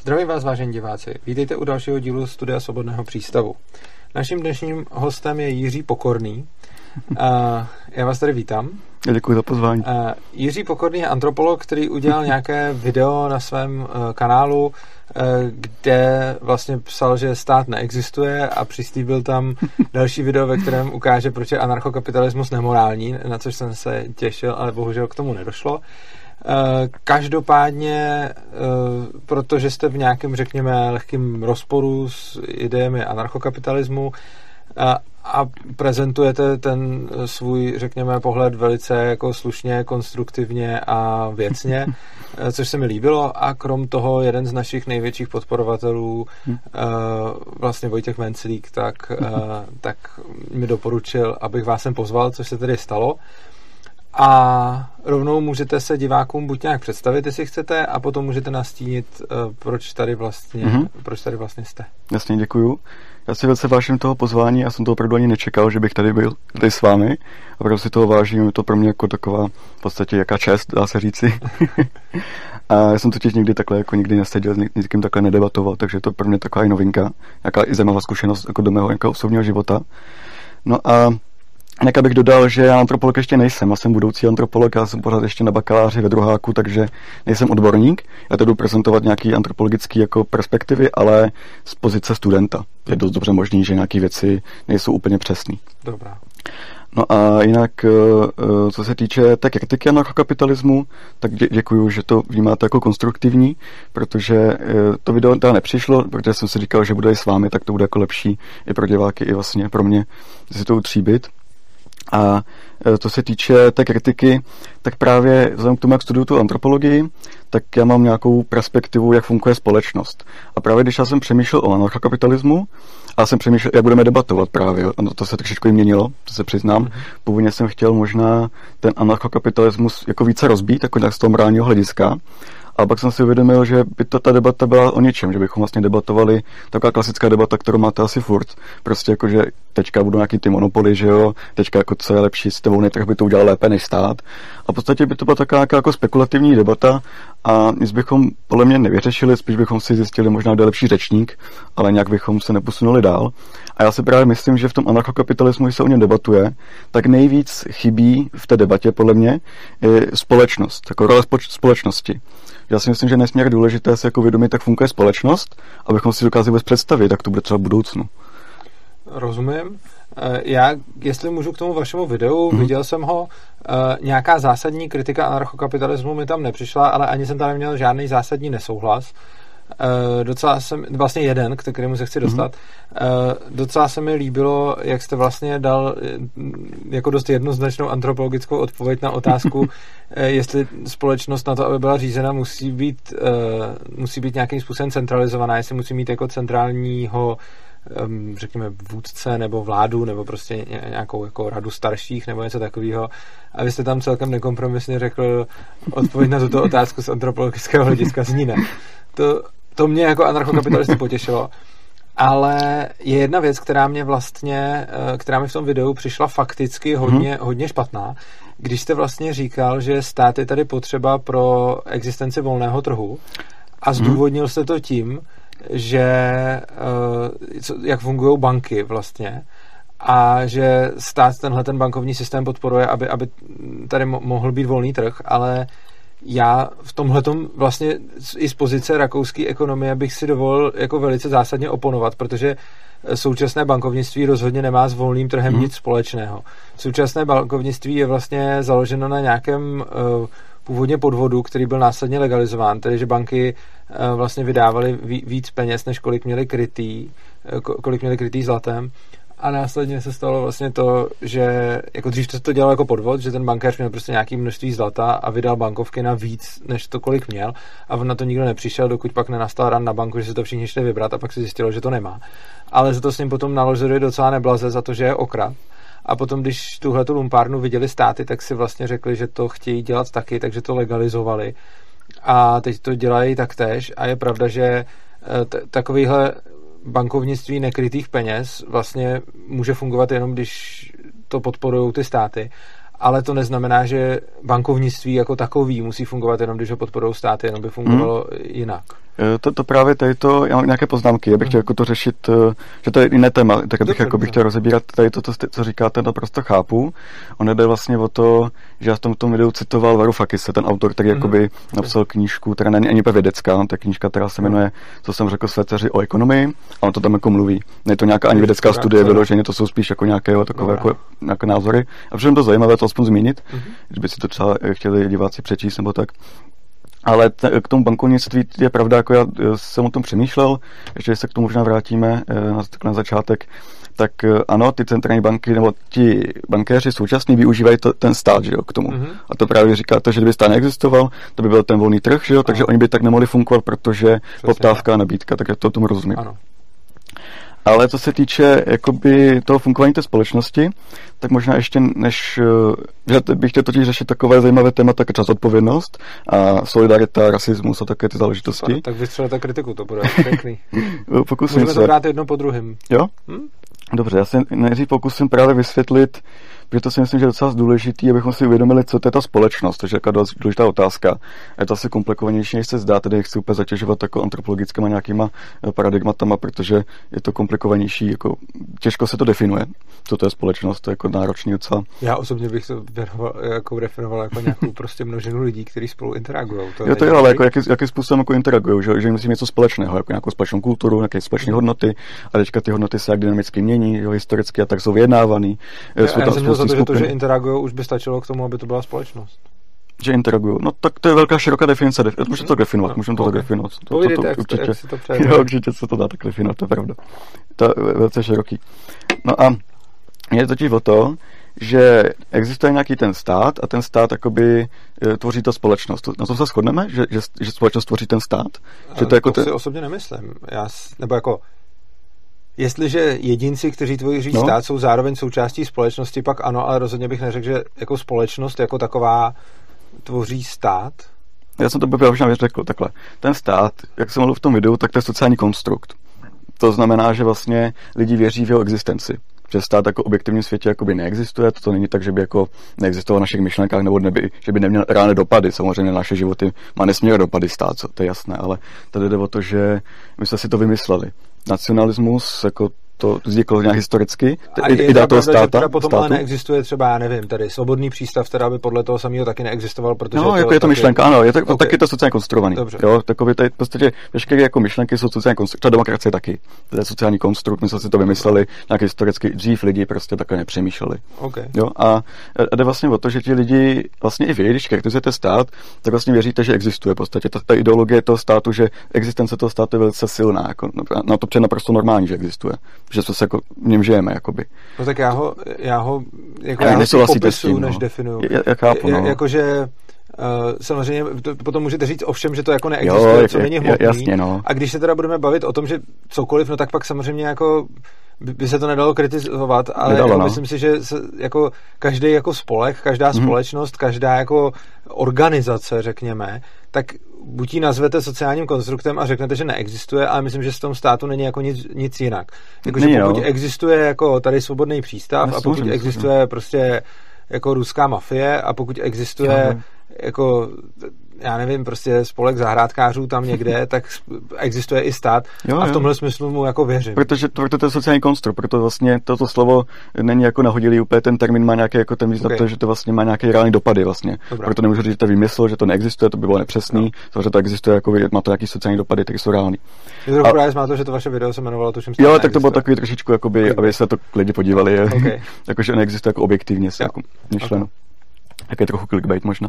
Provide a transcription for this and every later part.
Zdravím vás, vážení diváci. Vítejte u dalšího dílu Studia Svobodného přístavu. Naším dnešním hostem je Jiří Pokorný. já vás tady vítám. Děkuji za pozvání. Jiří Pokorný je antropolog, který udělal nějaké video na svém e, kanálu, e, kde vlastně psal, že stát neexistuje a přislíbil tam další video, ve kterém ukáže, proč je anarchokapitalismus nemorální, na což jsem se těšil, ale bohužel k tomu nedošlo. Eh, každopádně, eh, protože jste v nějakém, řekněme, lehkém rozporu s idejemi anarchokapitalismu a, eh, a prezentujete ten svůj, řekněme, pohled velice jako slušně, konstruktivně a věcně, což se mi líbilo a krom toho jeden z našich největších podporovatelů, vlastně Vojtěch Menclík, tak, tak mi doporučil, abych vás sem pozval, což se tedy stalo. A rovnou můžete se divákům buď nějak představit, jestli chcete, a potom můžete nastínit, uh, proč tady vlastně, mm-hmm. proč tady vlastně jste. Jasně, děkuju. Já si velice vážím toho pozvání, já jsem to opravdu ani nečekal, že bych tady byl tady s vámi. A opravdu si toho vážím, je to pro mě jako taková v podstatě jaká čest, dá se říci. a já jsem totiž nikdy takhle jako nikdy neseděl, s nikým takhle nedebatoval, takže to pro mě taková i novinka, jaká i zajímavá zkušenost jako do mého osobního života. No a Jinak abych dodal, že já antropolog ještě nejsem, já jsem budoucí antropolog, já jsem pořád ještě na bakaláři ve druháku, takže nejsem odborník. Já to jdu prezentovat nějaký antropologický jako perspektivy, ale z pozice studenta. Je dost dobře možný, že nějaké věci nejsou úplně přesné. Dobrá. No a jinak, eh, eh, co se týče té kritiky anarchokapitalismu, tak dě- děkuju, že to vnímáte jako konstruktivní, protože eh, to video teda nepřišlo, protože jsem si říkal, že bude i s vámi, tak to bude jako lepší i pro diváky, i vlastně pro mě si to utříbit. A e, to se týče té kritiky, tak právě vzhledem k tomu, jak studuju tu antropologii, tak já mám nějakou perspektivu, jak funguje společnost. A právě když já jsem přemýšlel o anarchokapitalismu, a jsem přemýšlel, jak budeme debatovat právě. Ano, to se trošičku i měnilo, to se přiznám. Mhm. Původně jsem chtěl možná ten anarchokapitalismus jako více rozbít, jako z toho morálního hlediska. A pak jsem si uvědomil, že by to, ta debata byla o něčem, že bychom vlastně debatovali taková klasická debata, kterou máte asi furt. Prostě jako, že teďka budou nějaký ty monopoly, že jo, teďka jako co je lepší, s tebou trh by to udělal lépe než stát. A v podstatě by to byla taková jako spekulativní debata a nic bychom podle mě nevyřešili, spíš bychom si zjistili možná, kdo je lepší řečník, ale nějak bychom se neposunuli dál. A já si právě myslím, že v tom anarchokapitalismu, když se o něm debatuje, tak nejvíc chybí v té debatě podle mě společnost, jako role společnosti. Já si myslím, že je nesmírně důležité si jako vědomit, jak funguje společnost, abychom si dokázali vůbec představit, jak to bude třeba v budoucnu. Rozumím. Eh, já, jestli můžu k tomu vašemu videu, hmm. viděl jsem ho, eh, nějaká zásadní kritika anarchokapitalismu mi tam nepřišla, ale ani jsem tam neměl žádný zásadní nesouhlas. Uh, docela jsem, vlastně jeden, k kterému se chci dostat, mm-hmm. uh, docela se mi líbilo, jak jste vlastně dal jako dost jednoznačnou antropologickou odpověď na otázku, uh, jestli společnost na to, aby byla řízena, musí být, uh, musí být nějakým způsobem centralizovaná, jestli musí mít jako centrálního um, řekněme, vůdce nebo vládu, nebo prostě nějakou jako radu starších, nebo něco takového. A vy jste tam celkem nekompromisně řekl odpověď na tuto otázku z antropologického hlediska zní ne. To, to mě jako anarchokapitalistu potěšilo. Ale je jedna věc, která mě vlastně, eh, která mi v tom videu přišla fakticky hodně, hmm. hodně špatná, když jste vlastně říkal, že stát je tady potřeba pro existenci volného trhu a mhm. zdůvodnil jste to tím, že eh, jak fungují banky vlastně a že stát tenhle ten bankovní systém podporuje, aby, aby tady mohl být volný trh, ale já v tomhle vlastně i z pozice rakouské ekonomie bych si dovolil jako velice zásadně oponovat, protože současné bankovnictví rozhodně nemá s volným trhem hmm. nic společného. Současné bankovnictví je vlastně založeno na nějakém uh, původně podvodu, který byl následně legalizován, tedy že banky uh, vlastně vydávaly víc peněz, než kolik měli krytý, kolik měli krytý zlatem a následně se stalo vlastně to, že jako dřív se to dělalo jako podvod, že ten bankéř měl prostě nějaký množství zlata a vydal bankovky na víc, než to kolik měl a na to nikdo nepřišel, dokud pak nenastal ran na banku, že se to všichni šli vybrat a pak se zjistilo, že to nemá. Ale za to s ním potom naložili docela neblaze za to, že je okra. A potom, když tuhle tu lumpárnu viděli státy, tak si vlastně řekli, že to chtějí dělat taky, takže to legalizovali. A teď to dělají taktéž. A je pravda, že eh, t- takovýhle bankovnictví nekrytých peněz vlastně může fungovat jenom, když to podporují ty státy. Ale to neznamená, že bankovnictví jako takový musí fungovat jenom, když ho podporují státy, jenom by fungovalo hmm. jinak. Eh, to, to právě tady to, já mám nějaké poznámky, já bych chtěl jako to řešit, eh, že to je jiné téma, tak bych jako bych chtěl rozebírat tady to, co říkáte, naprosto chápu. On jde vlastně o to, že já v tom, tom videu citoval Varoufakise, ten autor, který mm-hmm. jakoby napsal knížku, která není ani vědecká, no, ta knížka, která se jmenuje, co jsem řekl své dceři o ekonomii, a on to tam jako mluví. Není to nějaká ani vědecká studie vyloženě, to jsou spíš jako nějaké takové jako, nějaké názory. A všem to zajímavé to aspoň zmínit, kdyby si to třeba chtěli diváci přečíst nebo tak. Ale t- k tomu bankovnictví je pravda, jako já jsem o tom přemýšlel, že se k tomu možná vrátíme eh, na, na začátek, tak eh, ano, ty centrální banky nebo ti bankéři současní využívají to, ten stát že jo, k tomu. Mm-hmm. A to právě říkáte, že kdyby stát neexistoval, to by byl ten volný trh, že jo, takže oni by tak nemohli fungovat, protože Přesně, poptávka a nabídka, tak já to tomu rozumím. Ano. Ale co se týče jakoby toho fungování té společnosti, tak možná ještě než, eh, že bych chtěl totiž řešit takové zajímavé témata jako čas odpovědnost a solidarita, rasismus a také ty záležitosti. Tak vystřelete kritiku, to bude pěkný. Pokusím Můžeme se. to brát jedno po druhém. Jo? Hm? Dobře, já se nejdřív pokusím právě vysvětlit, protože to si myslím, že je docela důležité, abychom si uvědomili, co to je ta společnost, to je taková důležitá otázka. Je to asi komplikovanější, než se zdá, tedy chci úplně zatěžovat jako antropologickými nějakýma eh, paradigmatama, protože je to komplikovanější, jako těžko se to definuje, co to je společnost, to je jako náročný docela. Já osobně bych to věnoval, jako definoval jako nějakou prostě množinu lidí, kteří spolu interagují. To jo, to je, ale jako jaký, jaký způsobem jako interagují, že, že musí něco společného, jako nějakou společnou kulturu, nějaké společné hodnoty, a teďka ty hodnoty se jak dynamicky mění, jo, historicky a tak jsou vyjednávány. Já, já jsem měl za to, že to, že interagují, už by stačilo k tomu, aby to byla společnost. Že interagují. No tak to je velká široká definice. Můžeme to definovat, no, můžeme to okay. tak definovat. To, Povídejte, to, to, jak, určitě, jak si to. Jo, určitě se to dá tak definovat, to je pravda. To je velice široký. No a je totiž o to, že existuje nějaký ten stát a ten stát jakoby e, tvoří ta společnost. Na to se shodneme, že, že, že společnost tvoří ten stát? Že to, jako to ten... si osobně nemyslím. Já, nebo jako Jestliže jedinci, kteří tvoří no. stát, jsou zároveň součástí společnosti, pak ano, ale rozhodně bych neřekl, že jako společnost jako taková tvoří stát. Já jsem to by možná řekl takhle. Ten stát, jak jsem mluvil v tom videu, tak to je sociální konstrukt. To znamená, že vlastně lidi věří v jeho existenci. Že stát jako objektivním světě jakoby neexistuje, to, není tak, že by jako neexistoval v našich myšlenkách, nebo neby, že by neměl reálné dopady. Samozřejmě naše životy má nesmírné dopady stát, co, to je jasné, ale tady jde o to, že my jsme si to vymysleli nacionalismus, jako to vzniklo nějak historicky, a je idea toho státa. Že teda potom státu. ale neexistuje třeba, já nevím, tady svobodný přístav, která by podle toho samého taky neexistoval, protože No, to jako je to taky... myšlenka, ano, je to, okay. taky to sociálně konstruovaný. Dobře. Jo, takový tady podstatě veškeré jako myšlenky jsou sociálně konstruované, demokracie taky. To je sociální konstrukt, my jsme si to vymysleli, nějak historicky dřív lidi prostě takhle nepřemýšleli. Okay. Jo, a, a jde vlastně o to, že ti lidi vlastně i vy, když kritizujete stát, tak vlastně věříte, že existuje v podstatě. Ta, ta ideologie toho státu, že existence toho státu je velice silná, jako, na to přijde naprosto normální, že existuje. Že se jako v něm žijeme, jakoby. No tak já ho, já ho jako já, já popisu, s tím, no. než definuju. Já, já chápu, no. Jakože Uh, samozřejmě to, potom můžete říct ovšem, že to jako neexistuje, jo, co není hmotný. Jasně, no. A když se teda budeme bavit o tom, že cokoliv, no tak pak samozřejmě jako by, by se to nedalo kritizovat, ale Nedalo, jako no. myslím si, že se, jako každý jako spolek, každá mm-hmm. společnost, každá jako organizace, řekněme, tak buď ji nazvete sociálním konstruktem a řeknete, že neexistuje, ale myslím, že v tom státu není jako nic, nic jinak. Jako, že pokud jo. existuje jako tady svobodný přístav a pokud existuje prostě jako ruská mafie a pokud existuje jako já nevím, prostě spolek zahrádkářů tam někde, tak existuje i stát jo, a v tomhle jo. smyslu mu jako věřím. Protože to, to je sociální konstrukt, proto vlastně toto slovo není jako nahodilý úplně, ten termín má nějaký jako ten význam, okay. že to vlastně má nějaké reální dopady vlastně. Dobrá. Proto nemůžu říct, že to vymysl, že to neexistuje, to by bylo nepřesný, no. že to existuje, jako má to nějaký sociální dopady, tak jsou reální. Je to právě má to, že to vaše video se jmenovalo tuším Jo, tak to bylo takový trošičku, jakoby, okay. aby se to lidi podívali, okay. jakože neexistuje jako objektivně, jako myšleno. Okay. Tak je trochu clickbait možná.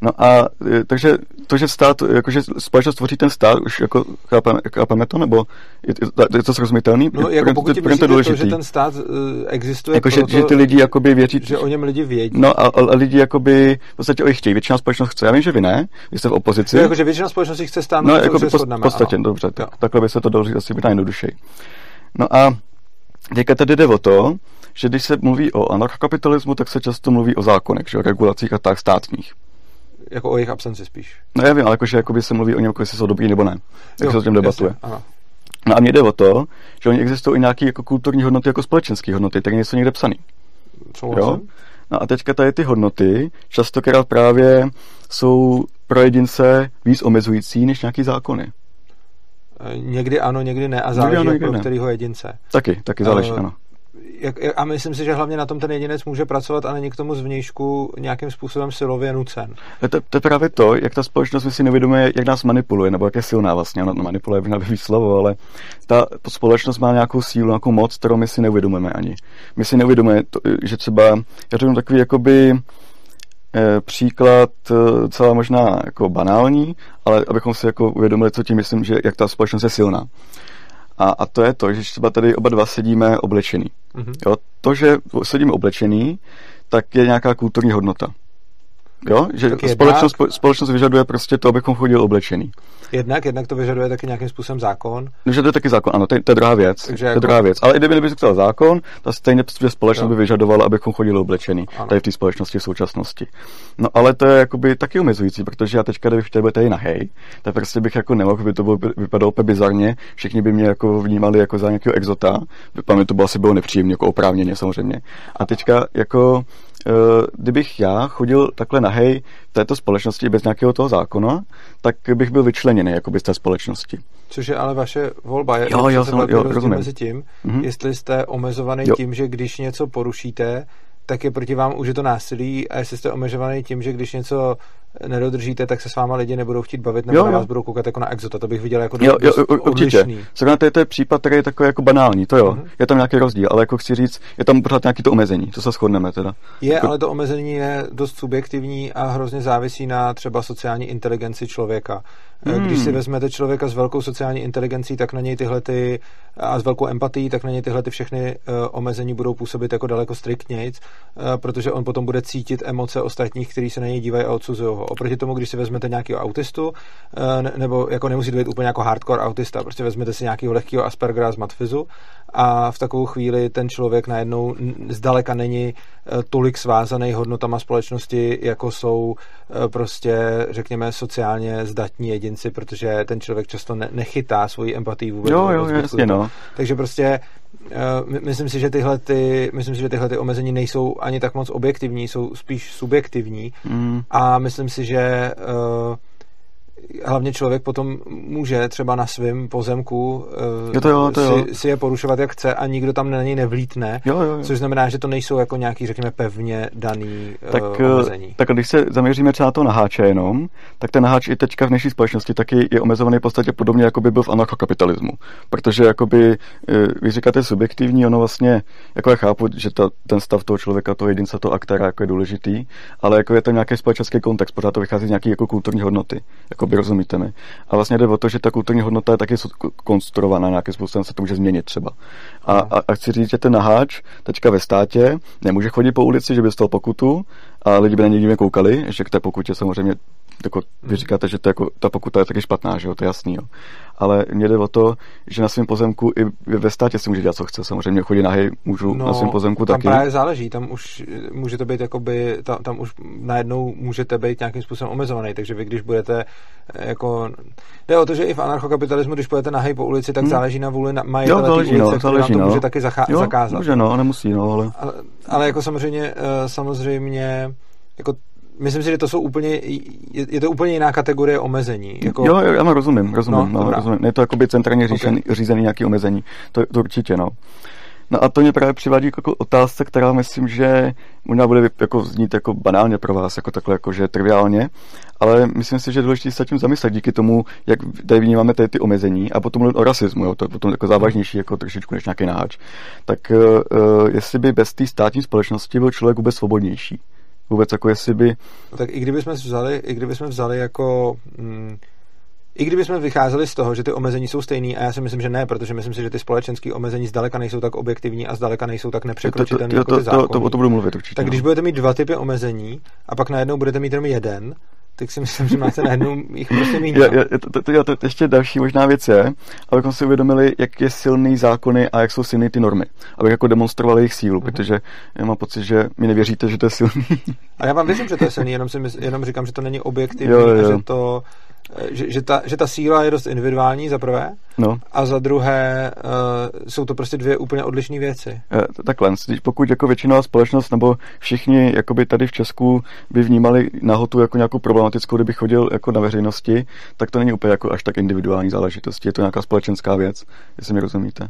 No a e, takže to, že stát, jakože společnost tvoří ten stát, už jako chápeme, chápeme to, nebo je, je to srozumitelný? No, jako pokud to, to, to, že ten stát uh, existuje jako, proto, že, že ty lidi jakoby věří... Že o něm lidi vědí. No a, a, lidi jakoby v podstatě o jich chtějí. Většina společnost chce. Já vím, že vy ne, vy jste v opozici. No, jako, že většina společnosti chce stát, no, jako v podstatě, ano. dobře, tak, takhle by se to dalo říct asi být nejjednodušeji. No a teďka tady jde o to, že když se mluví o anarchokapitalismu, tak se často mluví o zákonech, že o regulacích a tak státních jako o jejich absenci spíš. No já vím, ale jakože jakoby se mluví o něm, jako jestli jsou dobrý nebo ne. Jak jo, se o tom debatuje. Jasně, no a mně jde o to, že oni existují i nějaké jako kulturní hodnoty, jako společenské hodnoty, které nejsou někde psané. Jo? No a teďka tady ty hodnoty častokrát právě jsou pro jedince víc omezující než nějaký zákony. Někdy ano, někdy ne a záleží ano, někdy pro ne. kterého jedince. Taky, taky záleží, uh, ano jak, a myslím si, že hlavně na tom ten jedinec může pracovat a není k tomu zvnějšku nějakým způsobem silově nucen. To, to je právě to, jak ta společnost my si nevědomuje, jak nás manipuluje, nebo jak je silná vlastně. Ona manipuluje by na slovo, ale ta společnost má nějakou sílu, nějakou moc, kterou my si neuvědomujeme ani. My si neuvědomujeme, to, že třeba, já řeknu takový jakoby eh, příklad eh, celá možná jako banální, ale abychom si jako uvědomili, co tím myslím, že jak ta společnost je silná. A, a to je to, že třeba tady oba dva sedíme oblečený. Mm-hmm. Jo, to, že sedíme oblečený, tak je nějaká kulturní hodnota. Jo? Že společnost, společnost vyžaduje prostě to, abychom chodili oblečený. Jednak, jednak to vyžaduje taky nějakým způsobem zákon. No, že to je taky zákon, ano, to je, to je druhá věc. Takže to je jako... druhá věc. Ale i kdyby nebyl zákon, tak stejně že společnost jo. by vyžadovala, abychom chodili oblečený ano. tady v té společnosti v současnosti. No ale to je jakoby taky omezující, protože já teďka, kdybych tady tady na hej, tak prostě bych jako nemohl, by to bylo, vypadalo úplně bizarně, všichni by mě jako vnímali jako za nějakého exota, by to bylo asi bylo nepříjemné, jako oprávněně samozřejmě. A teďka jako kdybych já chodil takhle nahej v této společnosti bez nějakého toho zákona, tak bych byl vyčleněný jako z té společnosti. Což je ale vaše volba. Je, jo, jo, jsem, jo, rozumím. mezi tím, mm-hmm. jestli jste omezovaný jo. tím, že když něco porušíte, tak je proti vám už je to násilí a jestli jste omezovaný tím, že když něco nedodržíte, tak se s váma lidi nebudou chtít bavit nebo jo, na vás budou koukat jako na exota. To bych viděl jako jo, jo, určitě. Zrovna to je, to je případ, který je takový jako banální, to jo. Uh-huh. Je tam nějaký rozdíl, ale jako chci říct, je tam pořád nějaký to omezení, to se shodneme teda. Je, jako... ale to omezení je dost subjektivní a hrozně závisí na třeba sociální inteligenci člověka. Hmm. Když si vezmete člověka s velkou sociální inteligencí, tak na něj tyhle ty, a s velkou empatií, tak na něj tyhle ty všechny uh, omezení budou působit jako daleko striktnějc, uh, protože on potom bude cítit emoce ostatních, kteří se na něj dívají a odsuzují ho. Oproti tomu, když si vezmete nějakého autistu, uh, nebo jako nemusí to být úplně jako hardcore autista, prostě vezmete si nějakého lehkého Aspergera z matfizu a v takovou chvíli ten člověk najednou zdaleka není tolik svázaný hodnotama společnosti, jako jsou prostě, řekněme, sociálně zdatní jedinci protože ten člověk často ne, nechytá svoji empatii vůbec. Jo, jo, jasně, no. Takže prostě myslím si, že tyhle ty, myslím si, že tyhle ty omezení nejsou ani tak moc objektivní, jsou spíš subjektivní mm. a myslím si, že uh, hlavně člověk potom může třeba na svém pozemku jo to jo, to jo. Si, si je porušovat, jak chce a nikdo tam na něj nevlítne, jo, jo, jo. což znamená, že to nejsou jako nějaký, řekněme, pevně daný tak, uh, omezení. Tak když se zaměříme třeba na to naháče jenom, tak ten naháč i teďka v dnešní společnosti taky je omezovaný v podstatě podobně, jako by byl v anarchokapitalismu. Protože jakoby, vy říkáte subjektivní, ono vlastně, jako já chápu, že ta, ten stav toho člověka, toho jedince, toho aktéra jako je důležitý, ale jako je to nějaký společenský kontext, pořád to vychází z nějaké jako kulturní hodnoty. Jako by rozumíte mi. A vlastně jde o to, že ta kulturní hodnota je taky konstruovaná, nějakým způsobem se to může změnit třeba. A, a, a chci říct, že ten naháč teďka ve státě nemůže chodit po ulici, že by stal pokutu a lidi by na něj divně koukali, že k té pokutě samozřejmě jako vy říkáte, že to jako, ta pokuta je taky špatná, že jo, to je jasný, jo. Ale mě jde o to, že na svém pozemku i ve státě si může dělat, co chce. Samozřejmě chodí hej, můžu no, na svém pozemku tam taky. Tam právě záleží, tam už může to být jakoby, tam, tam už najednou můžete být nějakým způsobem omezovaný, takže vy když budete eh, jako, jde o to, že i v anarchokapitalismu, když půjdete hej po ulici, tak hmm. záleží na vůli majitele jo, záleží, ulice, no, záleží, to no. může taky zachá- jo, zakázat. Může, no, nemusí, no, ale... ale... Ale jako samozřejmě, eh, samozřejmě jako myslím si, že to jsou úplně, je, je to úplně jiná kategorie omezení. Jako... Jo, já rozumím, rozumím, no, no, rozumím. Je to jakoby centrálně řízený, okay. řízený nějaký omezení, to, to určitě, no. No a to mě právě přivádí jako otázce, která myslím, že možná bude jako znít jako banálně pro vás, jako takhle jako, že triviálně, ale myslím si, že je důležité se tím zamyslet díky tomu, jak tady vnímáme tady ty omezení a potom mluvit o rasismu, jo, to je potom jako závažnější jako trošičku než nějaký náč. Tak uh, jestli by bez té státní společnosti byl člověk vůbec svobodnější? Vůbec jako jestli by... No tak i kdybychom vzali, i kdybychom vzali jako... Mm, i kdybychom vycházeli z toho, že ty omezení jsou stejný, a já si myslím, že ne, protože myslím si, že ty společenské omezení zdaleka nejsou tak objektivní a zdaleka nejsou tak nepřekročitelné jako ty zákony. To, to, to, to budu mluvit určitě. Tak no. když budete mít dva typy omezení a pak najednou budete mít jenom jeden, tak si myslím, že máte najednou jich prostě méně. Je, je, to, to, to, to, ještě další možná věc je, abychom si uvědomili, jak je silný zákony a jak jsou silné ty normy. Abych jako demonstrovali jejich sílu, mm-hmm. protože já mám pocit, že mi nevěříte, že to je silný. A já vám věřím, že to je silný, jenom, si mysl, jenom říkám, že to není objektivní jo, jo. a že to že, že, ta, že ta síla je dost individuální za prvé no. a za druhé uh, jsou to prostě dvě úplně odlišné věci. Takhle, pokud jako většinová společnost nebo všichni jakoby tady v Česku by vnímali nahotu jako nějakou problematickou, kdyby chodil jako na veřejnosti, tak to není úplně jako až tak individuální záležitost. Je to nějaká společenská věc, jestli mi rozumíte.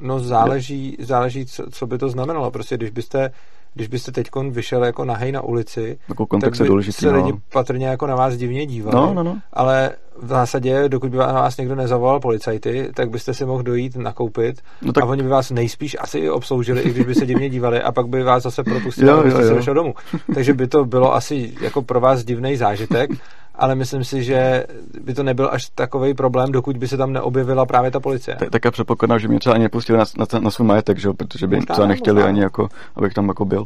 No záleží, záleží co, co by to znamenalo. Prostě když byste když byste teď vyšel jako nahej na ulici, jako tak by důležitý, se lidi no. patrně jako na vás divně dívali. No, no, no. Ale v zásadě, dokud by vás někdo nezavolal policajty, tak byste si mohl dojít nakoupit no tak... a oni by vás nejspíš asi i obsloužili, i když by se divně dívali a pak by vás zase propustili a byste si došel domů. Takže by to bylo asi jako pro vás divný zážitek ale myslím si, že by to nebyl až takový problém, dokud by se tam neobjevila právě ta policie. Tak, tak já předpokládám, že mě třeba ani nepustili na, na, na svůj majetek, že? protože by možná, třeba nechtěli možná. ani jako, abych tam jako byl.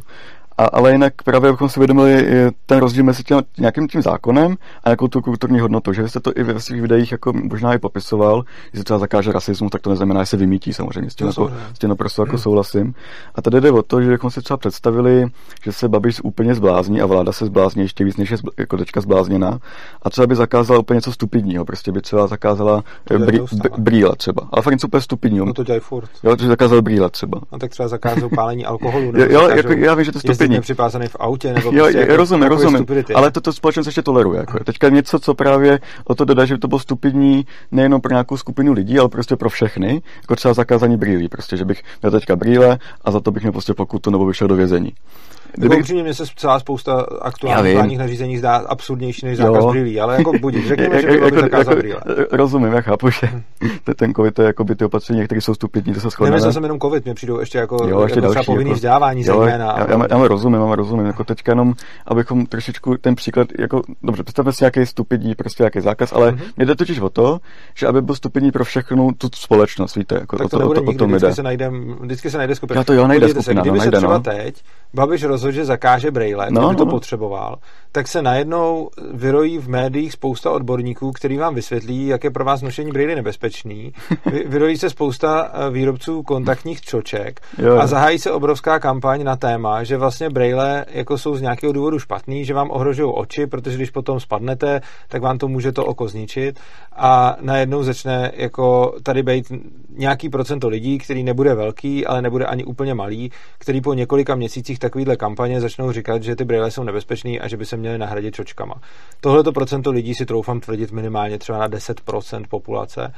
A, ale jinak právě abychom si uvědomili ten rozdíl mezi tím, nějakým tím zákonem a nějakou tu kulturní hodnotu, že jste to i ve svých videích jako možná i popisoval, že se třeba zakáže rasismus, tak to neznamená, že se vymítí samozřejmě, s tím, jako, s tím naprosto jako souhlasím. A tady jde o to, že bychom si třeba představili, že se Babiš úplně zblázní a vláda se zblázní ještě víc, než je jako teďka zblázněná. A třeba by zakázala úplně něco stupidního, prostě by třeba zakázala brý, brýle třeba. Ale fakt něco úplně stupidního. No to dělají furt. Jo, že zakázal brýle třeba. No tak třeba zakázají pálení alkoholu. jo, jo jako, já vím, že to stupidní připázaný v autě, nebo jo, prostě jako rozumím, rozumím, stupidity. ale toto společnost ještě toleruje. Jako. Teďka něco, co právě o to dodá, že to bylo stupidní nejenom pro nějakou skupinu lidí, ale prostě pro všechny, jako třeba zakázání brýlí, prostě, že bych měl teďka brýle a za to bych měl prostě pokutu nebo vyšel do vězení. Kdyby... Jako upřímně, mně se celá spousta aktuálních nařízení zdá absurdnější než zákaz jo. brýlí, ale jako budíš, řekněme, že by jako, jako, brýle. Rozumím, já chápu, že ten covid to je jako by ty opatření, které jsou stupidní, to se shodneme. Nemyslel jsem jenom covid, mě přijdou ještě jako, jo, ještě jako další, třeba povinný jako, vzdělávání jo, zejména. Já, já, já, rozumím, já rozumím, jako teďka jenom, abychom trošičku ten příklad, jako, dobře, představme si nějaký stupidní, prostě nějaký zákaz, ale mm-hmm. mě jde totiž o to, že aby byl stupidní pro všechnu tu společnost, víte, jako tak to, to, to, o to, vždycky se najde, vždycky se najde skupina. Já to jo, najde skupina, no, najde, no. teď Babiš rozhodl, že zakáže Braille, no, kdyby to no. potřeboval, tak se najednou vyrojí v médiích spousta odborníků, který vám vysvětlí, jak je pro vás nošení Braille nebezpečný. Vyrojí se spousta eh, výrobců kontaktních čoček jo, a zahájí se obrovská kampaň na téma, že vlastně Braille jako jsou z nějakého důvodu špatný, že vám ohrožují oči, protože když potom spadnete, tak vám to může to oko zničit a najednou začne jako tady být nějaký procento lidí, který nebude velký, ale nebude ani úplně malý, který po několika měsících takovýhle kampaně začnou říkat, že ty brýle jsou nebezpečný a že by se měly nahradit čočkama. Tohleto procento lidí si troufám tvrdit minimálně třeba na 10% populace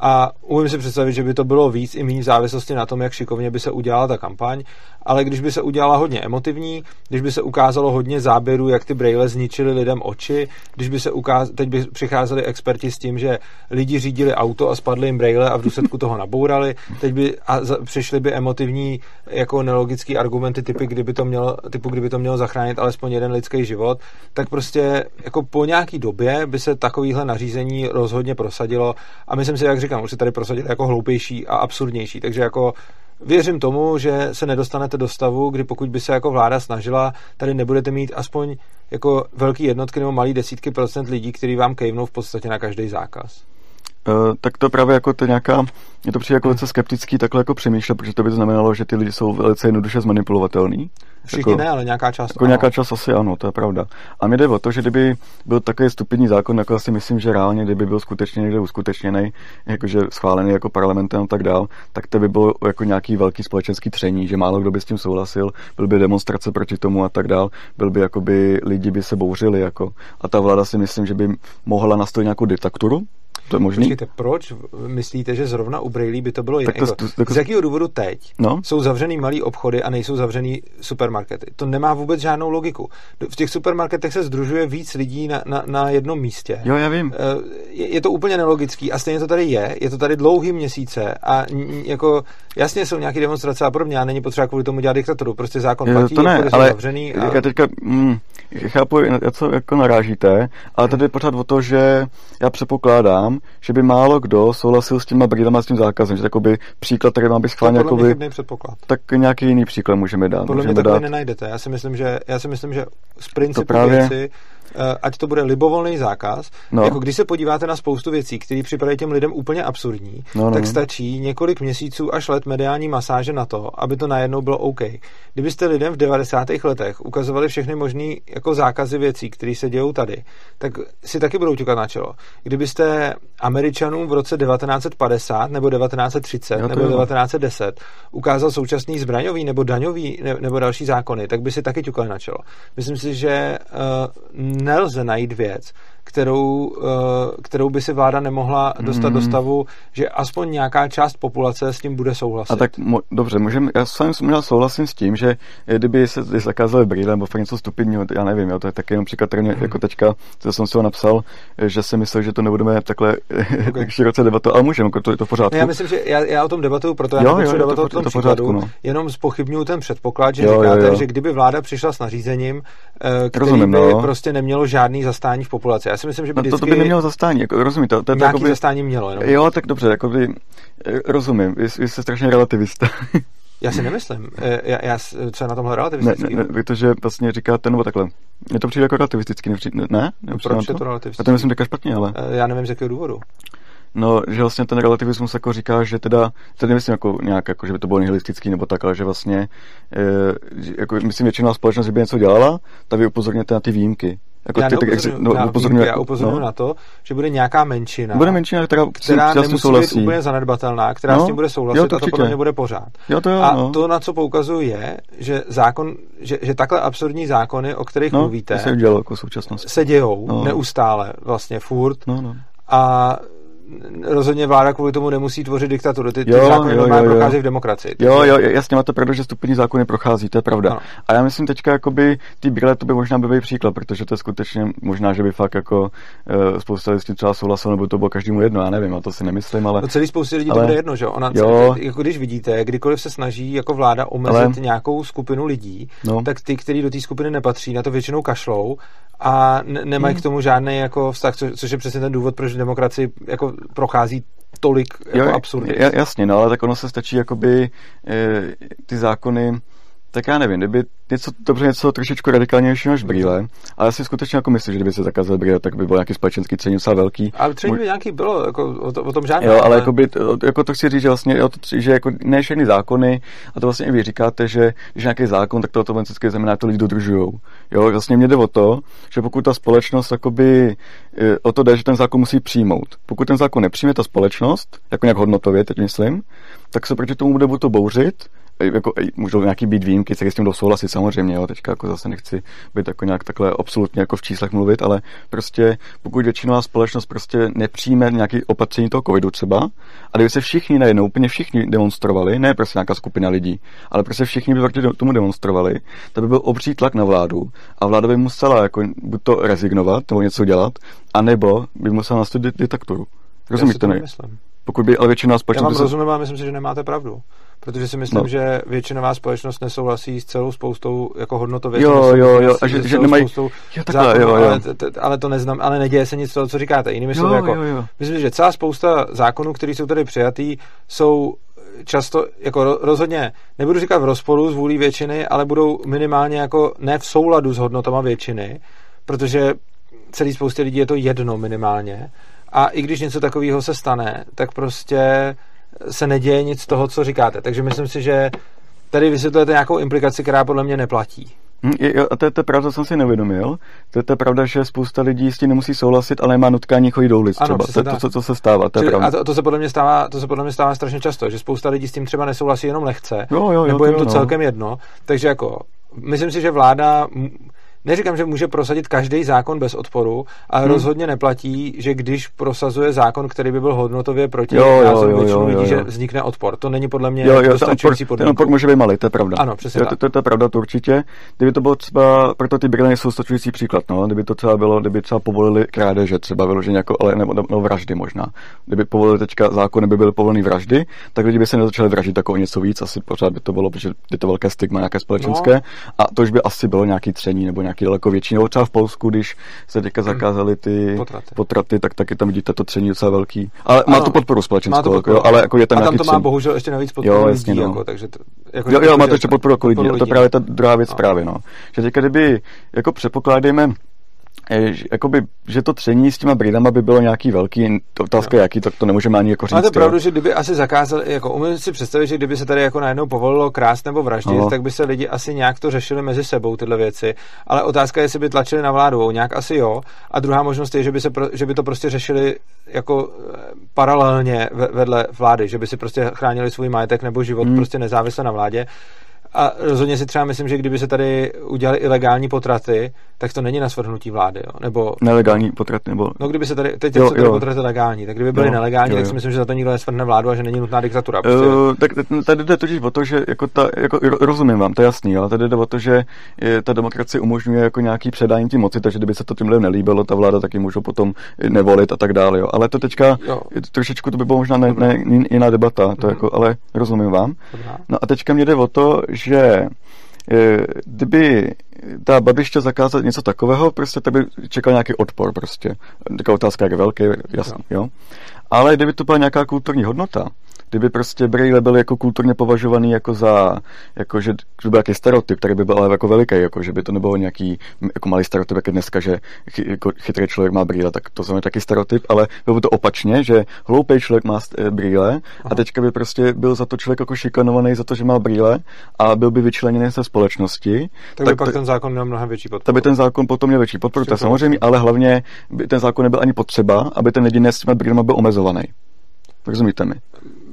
a umím si představit, že by to bylo víc i méně v závislosti na tom, jak šikovně by se udělala ta kampaň, ale když by se udělala hodně emotivní, když by se ukázalo hodně záběrů, jak ty braille zničily lidem oči, když by se ukáz... teď by přicházeli experti s tím, že lidi řídili auto a spadly jim braille a v důsledku toho nabourali, teď by a za... přišly by emotivní jako nelogický argumenty typy, kdyby to mělo, typu, kdyby to mělo zachránit alespoň jeden lidský život, tak prostě jako po nějaký době by se takovýhle nařízení rozhodně prosadilo a myslím si, jak říkám, už se tady prosadit jako hloupější a absurdnější. Takže jako věřím tomu, že se nedostanete do stavu, kdy pokud by se jako vláda snažila, tady nebudete mít aspoň jako velký jednotky nebo malý desítky procent lidí, kteří vám kejvnou v podstatě na každý zákaz. Uh, tak to právě jako to nějaká, je to přijde jako velice skeptický takhle jako přemýšlet, protože to by to znamenalo, že ty lidi jsou velice jednoduše zmanipulovatelný. Všichni jako, ne, ale nějaká část. Jako ano. nějaká část asi ano, to je pravda. A mi jde o to, že kdyby byl takový stupidní zákon, jako asi myslím, že reálně, kdyby byl skutečně někde uskutečněný, jakože schválený jako parlamentem a tak dál, tak to by bylo jako nějaký velký společenský tření, že málo kdo by s tím souhlasil, byl by demonstrace proti tomu a tak dál, byl by jakoby lidi by se bouřili jako. A ta vláda si myslím, že by mohla nastolit nějakou diktaturu, to je možný? Počkejte, proč myslíte, že zrovna u Braille by to bylo jiné? To, to, to, z jakého důvodu teď no? jsou zavřený malý obchody a nejsou zavřený supermarkety? To nemá vůbec žádnou logiku. V těch supermarketech se združuje víc lidí na, na, na jednom místě. Jo, já vím. Eh, je, je to úplně nelogický a stejně to tady je. Je to tady dlouhý měsíce a jako jasně jsou nějaké demonstrace a podobně a není potřeba kvůli tomu dělat diktaturu. Prostě zákon platí, to ne, ale zavřený. A... Já teďka mm, chápu, na co jako narážíte, ale tady je pořád o to, že já předpokládám, že by málo kdo souhlasil s těma brýlema s tím zákazem, že jakoby příklad, který má být schválně jakoby, tak nějaký jiný příklad můžeme dát. Podle můžeme mě dát. nenajdete. Já si myslím, že, já si myslím, že z principu právě, věci ať to bude libovolný zákaz. No. Jako když se podíváte na spoustu věcí, které připadají těm lidem úplně absurdní, no, no, tak no. stačí několik měsíců až let mediální masáže na to, aby to najednou bylo OK. Kdybyste lidem v 90. letech ukazovali všechny možné jako zákazy věcí, které se dějou tady, tak si taky budou ťukat na čelo. Kdybyste Američanům v roce 1950 nebo 1930 jo, nebo jo. 1910 ukázal současný zbraňový nebo daňový ne, nebo další zákony, tak by si taky ťukali na čelo. Myslím si, že uh, nelze najít věc, kterou, eh, kterou by si vláda nemohla dostat mm. do stavu, že aspoň nějaká část populace s tím bude souhlasit. A tak mo- dobře, můžeme, já s vámi možná souhlasím s tím, že kdyby se zakázali brýle nebo něco stupidního, já nevím, jo, to je taky jenom příklad, který mm. jako teďka, co jsem si ho napsal, že si myslel, že to nebudeme takhle okay. široce debatovat, ale můžeme, jako to je to v pořádku. Já myslím, že já, já o tom debatuju, proto já jo, jo, debatu o tom to příkladu, pořádku, no. jenom zpochybnuju ten předpoklad, že jo, říkáte, jo, jo. že kdyby vláda přišla s nařízením, eh, který Rozumím, by no. prostě nemělo žádný zastání v populaci. Já si myslím, že by no, to, to by nemělo zastání, jako, rozumím to. to Nějaký jakoby, zastání mělo, jenom. Jo, tak dobře, jakoby, eh, rozumím, vy, vy jste strašně relativista. Já si nemyslím. Eh, já, já, co je na tomhle relativistický? Ne, ne, protože vlastně říkáte, nebo takhle, mně to přijde jako relativistický, ne? ne? Proč je to relativistický? Já to myslím tak špatně, ale... Eh, já nevím, z jakého důvodu. No, že vlastně ten relativismus jako říká, že teda, to nemyslím jako nějak, jako, že by to bylo nihilistický nebo tak, ale že vlastně, e, jako myslím většinou společnost, by něco dělala, tak vy upozorněte na ty výjimky. Jako já ty, tak, no, na upozorňuji, já upozorňuji no. na to, že bude nějaká menšina, bude menšina která, která nemusí souhlasí. být úplně zanedbatelná, která no, s tím bude souhlasit jo, to a to podle mě bude pořád. Jo, to jo, a no. to, na co poukazuju, je, že zákon, že, že takhle absurdní zákony, o kterých no, mluvíte, se, udělalo jako současnost. se dějou no. neustále, vlastně furt. No, no. A rozhodně vláda kvůli tomu nemusí tvořit diktaturu. Ty, ty jo, zákony jo, jo, jo. prochází v demokracii. Jo, jo, jasně, máte pravdu, že stupní zákony prochází, to je pravda. Ano. A já myslím teďka, jakoby, ty brýle, to by možná byl příklad, protože to je skutečně možná, že by fakt jako uh, spousta lidí s tím třeba souhlasilo, nebo to bylo každému jedno, já nevím, a to si nemyslím, ale. No celý spoustě lidí ale... to bude jedno, že Ona, jo. Jako když vidíte, kdykoliv se snaží jako vláda omezit ale... nějakou skupinu lidí, no. tak ty, kteří do té skupiny nepatří, na to většinou kašlou a ne- nemají hmm. k tomu žádný jako vztah, co, což je přesně ten důvod, proč demokracii jako prochází tolik jako absurdní. Jasně, no ale tak ono se stačí jakoby e, ty zákony tak já nevím, kdyby něco, dobře něco trošičku radikálnějšího než brýle, ale já si skutečně jako myslím, že kdyby se zakázal brýle, tak by byl nějaký společenský cení docela velký. Ale třeba by nějaký bylo, jako o, to, o tom žádné. Jo, ale, ale... Jako, by, jako to chci říct, že vlastně, jo, to, že jako ne všechny zákony, a to vlastně i vy říkáte, že když nějaký zákon, tak to automaticky znamená, to lidi dodržují. Jo, vlastně mě jde o to, že pokud ta společnost jakoby, e, o to jde, že ten zákon musí přijmout. Pokud ten zákon nepřijme ta společnost, jako nějak hodnotově, teď myslím, tak se proti tomu bude to bouřit, jako, můžou nějaký být výjimky, se s tím jdou souhlasit samozřejmě, jo, teďka jako zase nechci být jako nějak takhle absolutně jako v číslech mluvit, ale prostě pokud většinová společnost prostě nepřijme nějaký opatření toho covidu třeba, a kdyby se všichni najednou, úplně všichni demonstrovali, ne prostě nějaká skupina lidí, ale prostě všichni by proti tomu demonstrovali, to by byl obří tlak na vládu a vláda by musela jako buď to rezignovat nebo něco dělat, anebo by musela nastavit diktaturu. Rozumíte mi? Pokud by ale většina společnost... Já vám rozumím a myslím si, že nemáte pravdu. Protože si myslím, no. že většinová společnost nesouhlasí s celou spoustou jako hodnotově. Jo, jo, jo, a že, že nemají... Jo, takhle, zákonů, jo, jo. Ale, t, ale to neznám, ale neděje se nic toho, co říkáte. Jinými slovy, jako, jo, jo. myslím, že celá spousta zákonů, které jsou tady přijatý, jsou často, jako rozhodně, nebudu říkat v rozporu s vůlí většiny, ale budou minimálně jako ne v souladu s hodnotama většiny, protože celý spoustě lidí je to jedno minimálně. A i když něco takového se stane, tak prostě se neděje nic z toho, co říkáte. Takže myslím si, že tady vysvětlujete nějakou implikaci, která podle mě neplatí. Hm, a to, je to pravda, jsem si nevědomil. To je to pravda, že spousta lidí s tím nemusí souhlasit, ale má nutkání chodit do ulic třeba. To je to, co, co, se stává. To je a to, to, se podle mě stává, to se podle mě stává strašně často, že spousta lidí s tím třeba nesouhlasí jenom lehce, jo, jo, jo, nebo jim to, to no. celkem jedno. Takže jako, myslím si, že vláda neříkám, že může prosadit každý zákon bez odporu, ale hmm. rozhodně neplatí, že když prosazuje zákon, který by byl hodnotově proti jo, názoru většinu lidí, že vznikne odpor. To není podle mě jo, jo, dostačující odpor, Ten odpor může být malý, to je pravda. Ano, přesně jo, to, to, to, je pravda, to určitě. Kdyby to bylo třeba, proto ty brýle jsou stačující příklad, no, kdyby to třeba bylo, kdyby třeba povolili krádeže, třeba vyloženě jako, ale nebo, nebo vraždy možná. Kdyby povolili teďka zákon, by byly povoleny vraždy, tak lidi by se nezačali vraždit jako o něco víc, asi pořád by to bylo, protože je to velké stigma nějaké společenské. No. A to už by asi bylo nějaký tření nebo nějaký daleko větší třeba v Polsku, když se teďka zakázali ty potraty, potraty tak taky tam vidíte to tření docela velký. Ale ano, má to podporu společenskou, to podporu, jo, ale jako je tam A tam to má tření. bohužel ještě navíc podporu jo, jasně, lidí, no. jako, takže to, jako, jo, jo, má to ještě podporu jako lidí, lidí. to je právě ta druhá věc no. právě, no. Že teďka kdyby, jako předpokládejme, jakoby, že to tření s těma brýlema by bylo nějaký velký, to otázka no. jaký, to, to nemůžeme ani jako říct. Máte pravdu, že kdyby asi zakázali, jako umím si představit, že kdyby se tady jako najednou povolilo krást nebo vraždit, no. tak by se lidi asi nějak to řešili mezi sebou tyhle věci, ale otázka je, jestli by tlačili na vládu, nějak asi jo. A druhá možnost je, že by, se, že by to prostě řešili jako eh, paralelně vedle vlády, že by si prostě chránili svůj majetek nebo život hmm. prostě nezávisle na vládě a rozhodně si třeba myslím, že kdyby se tady udělali ilegální potraty, tak to není na svrhnutí vlády, jo? nebo... Nelegální potraty, nebo... No kdyby se tady, teď jo, jsou tady potraty legální, tak kdyby byly jo, nelegální, jo, jo. tak si myslím, že za to nikdo nesvrhne vládu a že není nutná diktatura. Prostě. Uh, tak tady jde totiž o to, že jako ta, jako, rozumím vám, to je jasný, ale tady jde o to, že je, ta demokracie umožňuje jako nějaký předání té moci, takže kdyby se to tím lidem nelíbilo, ta vláda taky můžou potom nevolit a tak dále, jo. Ale to teďka jo. trošičku to by bylo možná ne, ne, jiná debata, to jako, ale rozumím vám. No a teďka mě jde o to, že eh, kdyby ta Babiš chtěl zakázat něco takového, prostě tak by čekal nějaký odpor prostě. Taková otázka, jak velký, jasný, jo. Ale kdyby to byla nějaká kulturní hodnota, kdyby prostě Braille byl jako kulturně považovaný jako za, jako že to byl nějaký stereotyp, který by byl ale jako veliký, jako že by to nebylo nějaký jako malý stereotyp, jak je dneska, že chy, jako chytrý člověk má brýle, tak to znamená taky stereotyp, ale bylo by to opačně, že hloupý člověk má eh, brýle a teďka by prostě byl za to člověk jako šikanovaný za to, že má brýle a byl by vyčleněný ze společnosti. Tak, tak by pak ten zákon měl mnohem větší podporu. Tak by ten zákon potom měl větší podporu, to samozřejmě, ale hlavně by ten zákon nebyl ani potřeba, aby ten jedinec s těmi brýlemi byl omezovaný. Rozumíte mi?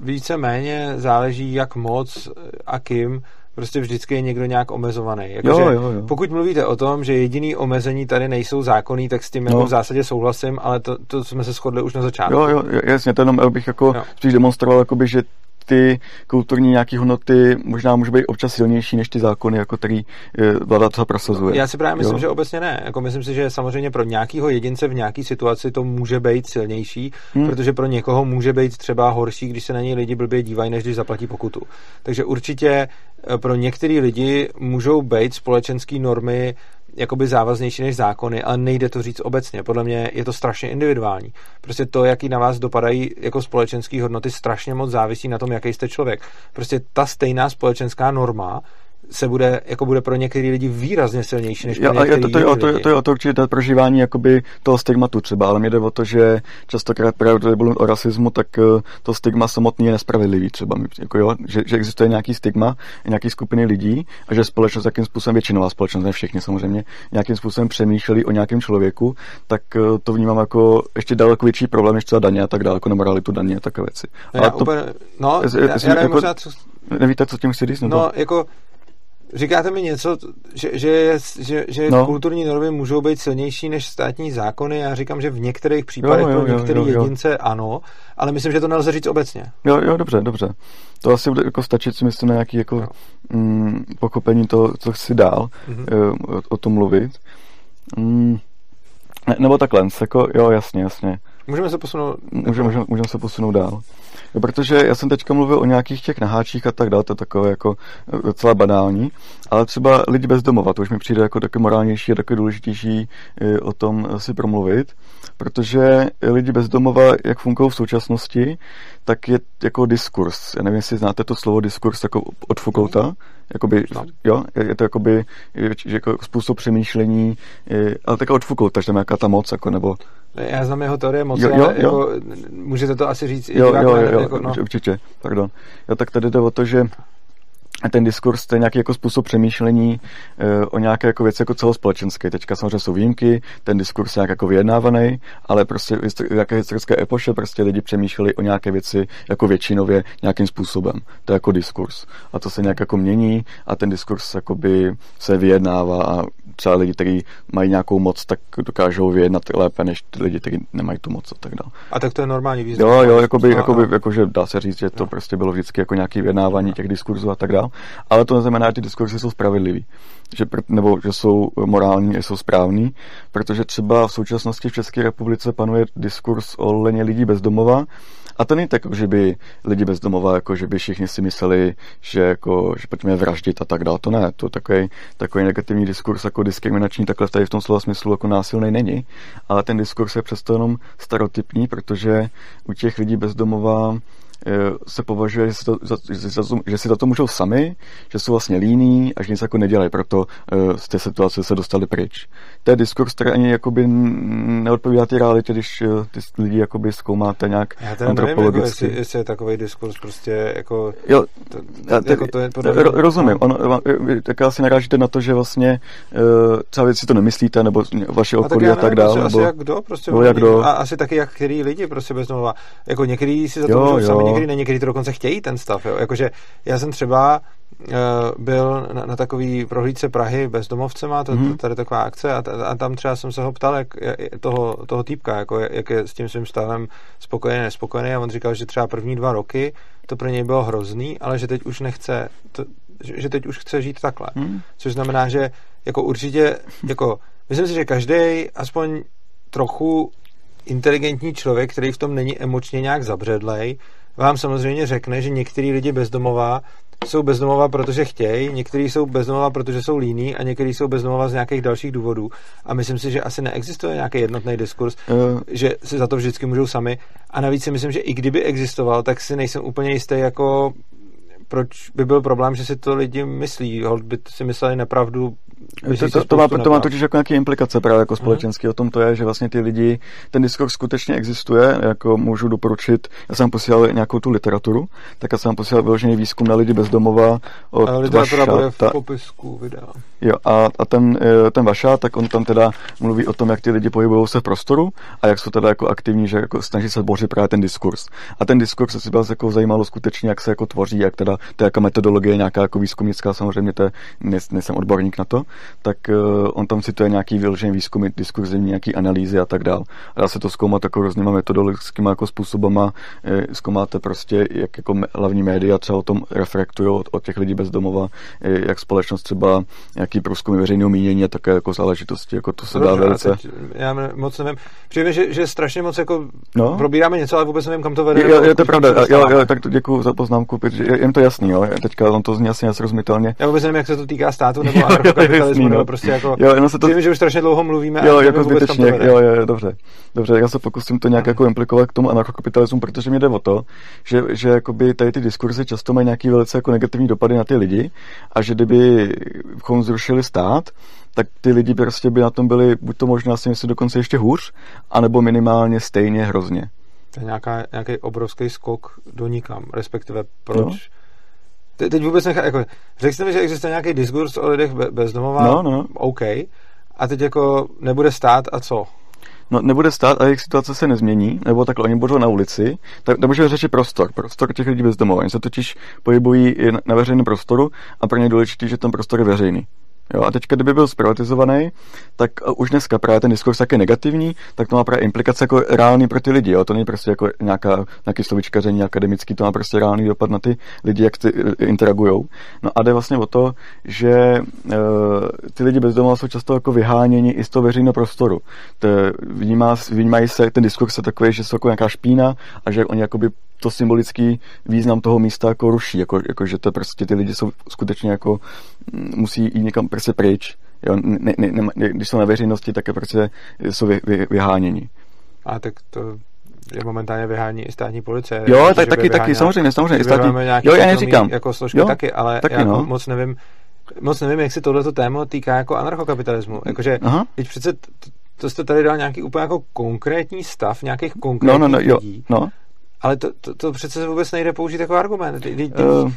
Více méně záleží, jak moc a kým prostě vždycky je někdo nějak omezovaný. Jako, jo, jo, jo. Pokud mluvíte o tom, že jediný omezení tady nejsou zákonný, tak s tím jako no. v zásadě souhlasím, ale to, to jsme se shodli už na začátku. Jo, jo, jasně, to jenom bych jako jo. spíš demonstroval, jakoby, že ty kulturní nějaké hodnoty možná můžou být občas silnější než ty zákony, jako který eh, vláda to prosazuje. Já si právě myslím, jo? že obecně ne. Jako myslím si, že samozřejmě pro nějakého jedince v nějaké situaci to může být silnější, hmm. protože pro někoho může být třeba horší, když se na něj lidi blbě dívají, než když zaplatí pokutu. Takže určitě eh, pro některé lidi můžou být společenské normy jakoby závaznější než zákony, ale nejde to říct obecně. Podle mě je to strašně individuální. Prostě to, jaký na vás dopadají jako společenské hodnoty, strašně moc závisí na tom, jaký jste člověk. Prostě ta stejná společenská norma se bude, jako bude pro některé lidi výrazně silnější než pro některé to, to, to, to, to, je o to určitě to prožívání jakoby toho stigmatu třeba, ale mě jde o to, že častokrát právě to bylo o rasismu, tak eh, to stigma samotný je nespravedlivý třeba, jako jo, že, že, existuje nějaký stigma, nějaký skupiny lidí a že společnost, jakým způsobem většinová společnost, ne všichni samozřejmě, nějakým způsobem přemýšleli o nějakém člověku, tak eh, to vnímám jako ještě daleko větší problém než třeba daně a tak dále, jako nemoralitu daně a takové věci. Ale to, úplně, no, já, já, já jako, možná, co... Nevíte, co tím chci říct? No, jako Říkáte mi něco, že, že, že, že no. kulturní normy můžou být silnější než státní zákony. Já říkám, že v některých případech jo, jo, pro některé jedince ano, ale myslím, že to nelze říct obecně. Jo, jo, dobře, dobře. To asi bude jako stačit, si myslím, na nějaké jako, mm, pochopení toho, co chci dál mm-hmm. o, o tom mluvit. Mm, ne, nebo takhle, jako, jo, jasně, jasně. Můžeme se posunout... Můžeme, můžeme, můžeme se posunout dál. No, protože já jsem teďka mluvil o nějakých těch naháčích a tak dále, to je takové jako eh, docela banální, ale třeba lidi bez domova, to už mi přijde jako taky morálnější a taky důležitější eh, o tom si promluvit, protože lidi bez domova, jak fungují v současnosti, tak je jako diskurs. Já nevím, jestli znáte to slovo diskurs jako od Foucaulta. Jakoby, no. jo, je to jakoby, že jako způsob přemýšlení, je, ale tak od Foucaulta, že tam jaká ta moc, jako, nebo já znám jeho teorie moc, jo, jo, ale jo. Jako, můžete to asi říct jo, jo, jo, jo, jako, no. určitě, pardon. Jo, tak tady jde o to, že ten diskurs, to je nějaký jako způsob přemýšlení e, o nějaké jako věci jako celospolečenské. Teďka samozřejmě jsou výjimky, ten diskurs je nějak jako vyjednávaný, ale prostě v jaké historické epoše prostě lidi přemýšleli o nějaké věci jako většinově nějakým způsobem. To je jako diskurs. A to se nějak jako mění a ten diskurs se vyjednává a třeba lidi, kteří mají nějakou moc, tak dokážou vyjednat lépe než ty lidi, kteří nemají tu moc a tak dále. A tak to je normální význam. Jo, jo, jakoby, jakoby, jakože dá se říct, že to jo. prostě bylo vždycky jako nějaké vyjednávání těch diskurzů a tak dále. Ale to neznamená, že ty diskurzy jsou spravedlivý, že, nebo že jsou morální, že jsou správný, protože třeba v současnosti v České republice panuje diskurs o leně lidí bez domova, a to není tak, že by lidi bez domova, jako že by všichni si mysleli, že, jako, že pojďme vraždit a tak dále. To ne, to takový, takový negativní diskurs jako diskriminační, takhle tady v tom slova smyslu jako násilný není, ale ten diskurs je přesto jenom stereotypní, protože u těch lidí bez domova se považuje, že si, to, že, si to, že si za to můžou sami, že jsou vlastně líní a že nic jako nedělají, proto z té situace se dostali pryč. To je diskurs, který ani jakoby neodpovídá té realitě, když ty lidi jakoby zkoumáte nějak Já teda nevím, jako jestli, jestli, je takový diskurs prostě jako... Jo, to, to, jako to je podle rozumím, ono, tak asi narážíte na to, že vlastně třeba věci to nemyslíte, nebo vaše okolí a tak, tak dále. Asi jak kdo, prostě no, jak kdo. A asi taky jak který lidi prostě bezdomova. Jako některý si za to jo, můžou jo. sami, některý ne, některý to dokonce chtějí ten stav. Jo. Jakože já jsem třeba uh, byl na, na takový prohlídce Prahy bezdomovcema, to, mm-hmm. tady taková akce a, a tam třeba jsem se ho ptal, jak, toho, toho týpka, jako, jak je s tím svým stavem spokojený, nespokojený a on říkal, že třeba první dva roky to pro něj bylo hrozný, ale že teď už nechce, to, že teď už chce žít takhle. Mm. Což znamená, že jako určitě, jako myslím si, že každý aspoň trochu inteligentní člověk, který v tom není emočně nějak zabředlej, vám samozřejmě řekne, že některý lidi bezdomová jsou bezdomová, protože chtějí, někteří jsou bezdomová, protože jsou líní a někteří jsou bezdomová z nějakých dalších důvodů. A myslím si, že asi neexistuje nějaký jednotný diskurs, uh. že si za to vždycky můžou sami. A navíc si myslím, že i kdyby existoval, tak si nejsem úplně jistý, jako proč by byl problém, že si to lidi myslí. Hold by si mysleli nepravdu, to, to, to, má, to má totiž jako nějaké implikace právě jako společenský. O tom to je, že vlastně ty lidi, ten diskurs skutečně existuje, jako můžu doporučit, já jsem posílal nějakou tu literaturu, tak já jsem posílal vyložený výzkum na lidi bezdomova od a literatura bude v popisku videa. Jo, a, a ten, eh, ten Vaša, tak on tam teda mluví o tom, jak ty lidi pohybují se v prostoru a jak jsou teda jako aktivní, že jako snaží se bořit právě ten diskurs. A ten diskurs se vás jako zajímalo skutečně, jak se jako tvoří, jak teda to je jako metodologie nějaká jako výzkumnická, samozřejmě to je, nejsem odborník na to, tak uh, on tam cituje nějaký vyložený výzkumy, diskurzivní, nějaký analýzy a tak dál. A dá se to zkoumat jako různýma metodologickými jako způsobama, e, zkoumáte prostě, jak jako hlavní média třeba o tom reflektují od, od těch lidí bezdomova, e, jak společnost třeba, jaký průzkumy veřejného mínění a také jako záležitosti, jako to se no, dá velice. Teď, já moc nevím. Přijde, že, že strašně moc jako no? probíráme něco, ale vůbec nevím, kam to vede. Jo, jo, to je pravda, jo, jo, tak to děkuji za poznámku, protože je, jen to jasný, jo. Teďka on to zní asi nesrozumitelně. Já vůbec nevím, jak se to týká státu nebo anarchokapitalismu, no. prostě jako, jo, jenom se to... Vím, že už strašně dlouho mluvíme jo, jako zbytečně, jo, jo, dobře. Dobře, já se pokusím to nějak jako implikovat k tomu anarchokapitalismu, protože mě jde o to, že, že jakoby tady ty diskurzy často mají nějaký velice jako negativní dopady na ty lidi a že kdybychom zrušili stát, tak ty lidi prostě by na tom byli buď to možná si myslím dokonce ještě hůř, anebo minimálně stejně hrozně. To je nějaká, nějaký obrovský skok do nikam, respektive proč, no Te, teď vůbec nechá, jako, řekl jste mi, že existuje nějaký diskurs o lidech be, bezdomova, no, no, no. OK, a teď jako nebude stát a co? No, nebude stát a jejich situace se nezmění, nebo takhle, oni budou na ulici, tak nemůžeme řešit prostor, prostor těch lidí bezdomova. Oni se totiž pohybují na veřejném prostoru a pro ně je důležité, že ten prostor je veřejný. Jo, a teď, kdyby byl zprivatizovaný, tak už dneska právě ten diskurs je negativní, tak to má právě implikace jako reálný pro ty lidi. Jo? To není prostě jako nějaká, nějaký slovičkaření akademický, to má prostě reálný dopad na ty lidi, jak ty eh, interagují. No a jde vlastně o to, že uh, ty lidi bezdomova jsou často jako vyháněni i z toho veřejného prostoru. To vnímá, vnímají se, ten diskurs je takový, že jsou jako nějaká špína a že oni jakoby to symbolický význam toho místa jako ruší, jako, jako že to prostě ty lidi jsou skutečně jako mm, musí jít někam prostě pryč. Jo, ne, ne, ne, když jsou na veřejnosti, tak je prostě jsou vy, vy, vyháněni. A tak to je momentálně vyhání i státní policie. Jo, tak taky, taky, samozřejmě, samozřejmě. Státní, jo, já neříkám. Jako složky jo, taky, ale taky, já no. moc nevím, moc nevím, jak se tohleto téma týká jako anarchokapitalismu. Jakože, Aha. teď přece to, to jste tady dal nějaký úplně jako konkrétní stav, nějakých konkrétních no, no, no, jo, lidí. No. Ale to, to, to přece vůbec nejde použít jako argument. Teď, uh.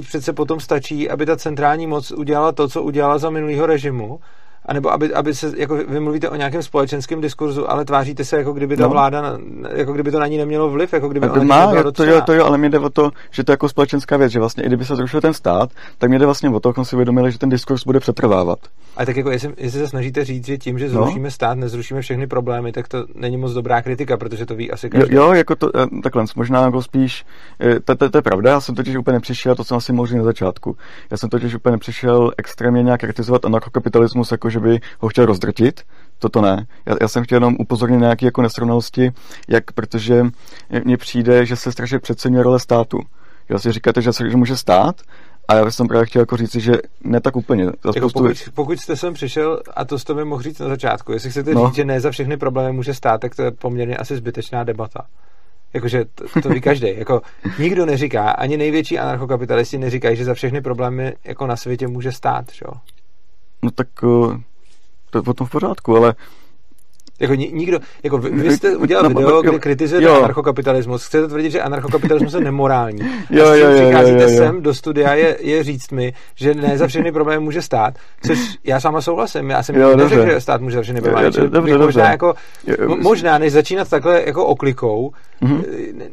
přece potom stačí, aby ta centrální moc udělala to, co udělala za minulého režimu anebo aby, aby se, jako vy mluvíte o nějakém společenském diskurzu, ale tváříte se, jako kdyby ta no. vláda, jako kdyby to na ní nemělo vliv, jako kdyby ona má, to, to, jo, to jo, ale mě jde o to, že to je jako společenská věc, že vlastně i kdyby se zrušil ten stát, tak mě jde vlastně o to, abychom si uvědomili, že ten diskurs bude přetrvávat. A tak jako jestli, jestli se snažíte říct, že tím, že no. zrušíme no. stát, nezrušíme všechny problémy, tak to není moc dobrá kritika, protože to ví asi každý. Jo, jo jako to, eh, takhle, možná jako spíš, eh, to, to, to, je pravda, já jsem totiž úplně nepřišel, to jsem asi mohl na začátku. Já jsem totiž úplně nepřišel extrémně nějak kritizovat anarchokapitalismus, jako že by ho chtěl rozdrtit, toto ne. Já, já jsem chtěl jenom upozornit na nějaké jako nesrovnalosti, jak, protože mně přijde, že se strašně přeceňuje role státu. Já si říkáte, že se že může stát, a já jsem právě chtěl jako říct, že ne tak úplně. Za jako spoustu... pokud, pokud, jste sem přišel, a to jste mi mohl říct na začátku, jestli chcete no. říct, že ne za všechny problémy může stát, tak to je poměrně asi zbytečná debata. Jakože to, to ví každý. Jako, nikdo neříká, ani největší anarchokapitalisti neříkají, že za všechny problémy jako na světě může stát. Že? No tak eh, to je potom v pořádku, ale jako nikdo, jako vy, vy jste udělal no, video, kde kritizujete jo. anarchokapitalismus. Chcete tvrdit, že anarchokapitalismus je nemorální. jo, a s tím jo, přicházíte jo, jo, jo. sem do studia je, je říct mi, že ne za všechny problémy může stát, což já sama souhlasím. Já jsem jo, neřekl, že stát může za všechny problémy. Jo, dobře, dobře. Možná, jako, možná, než začínat takhle jako oklikou, mm-hmm.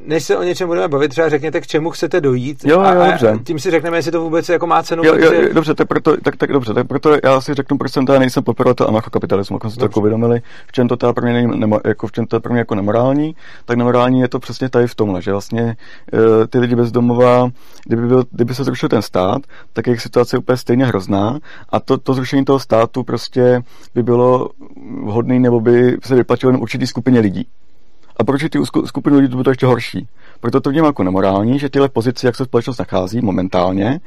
než se o něčem budeme bavit, třeba řekněte, k čemu chcete dojít jo, jo, a, dobře. a tím si řekneme, jestli to vůbec jako má cenu. Jo, jo, jo, dobře, tak proto, tak, tak dobře, tak proto já si řeknu, proč jsem teda nejsem podporovatel anarchokapitalismu, jako jsme to jako uvědomili, v čem to teda pro mě není, jako v čem to je pro mě jako nemorální, tak nemorální je to přesně tady v tomhle, že vlastně e, ty lidi bezdomova, kdyby, byl, kdyby se zrušil ten stát, tak jejich situace je úplně stejně hrozná a to, to zrušení toho státu prostě by bylo vhodné nebo by se vyplatilo jen určitý skupině lidí. A proč ty skupiny lidí to bude ještě horší? Proto to vnímám jako nemorální, že tyhle pozice, jak se společnost nachází momentálně,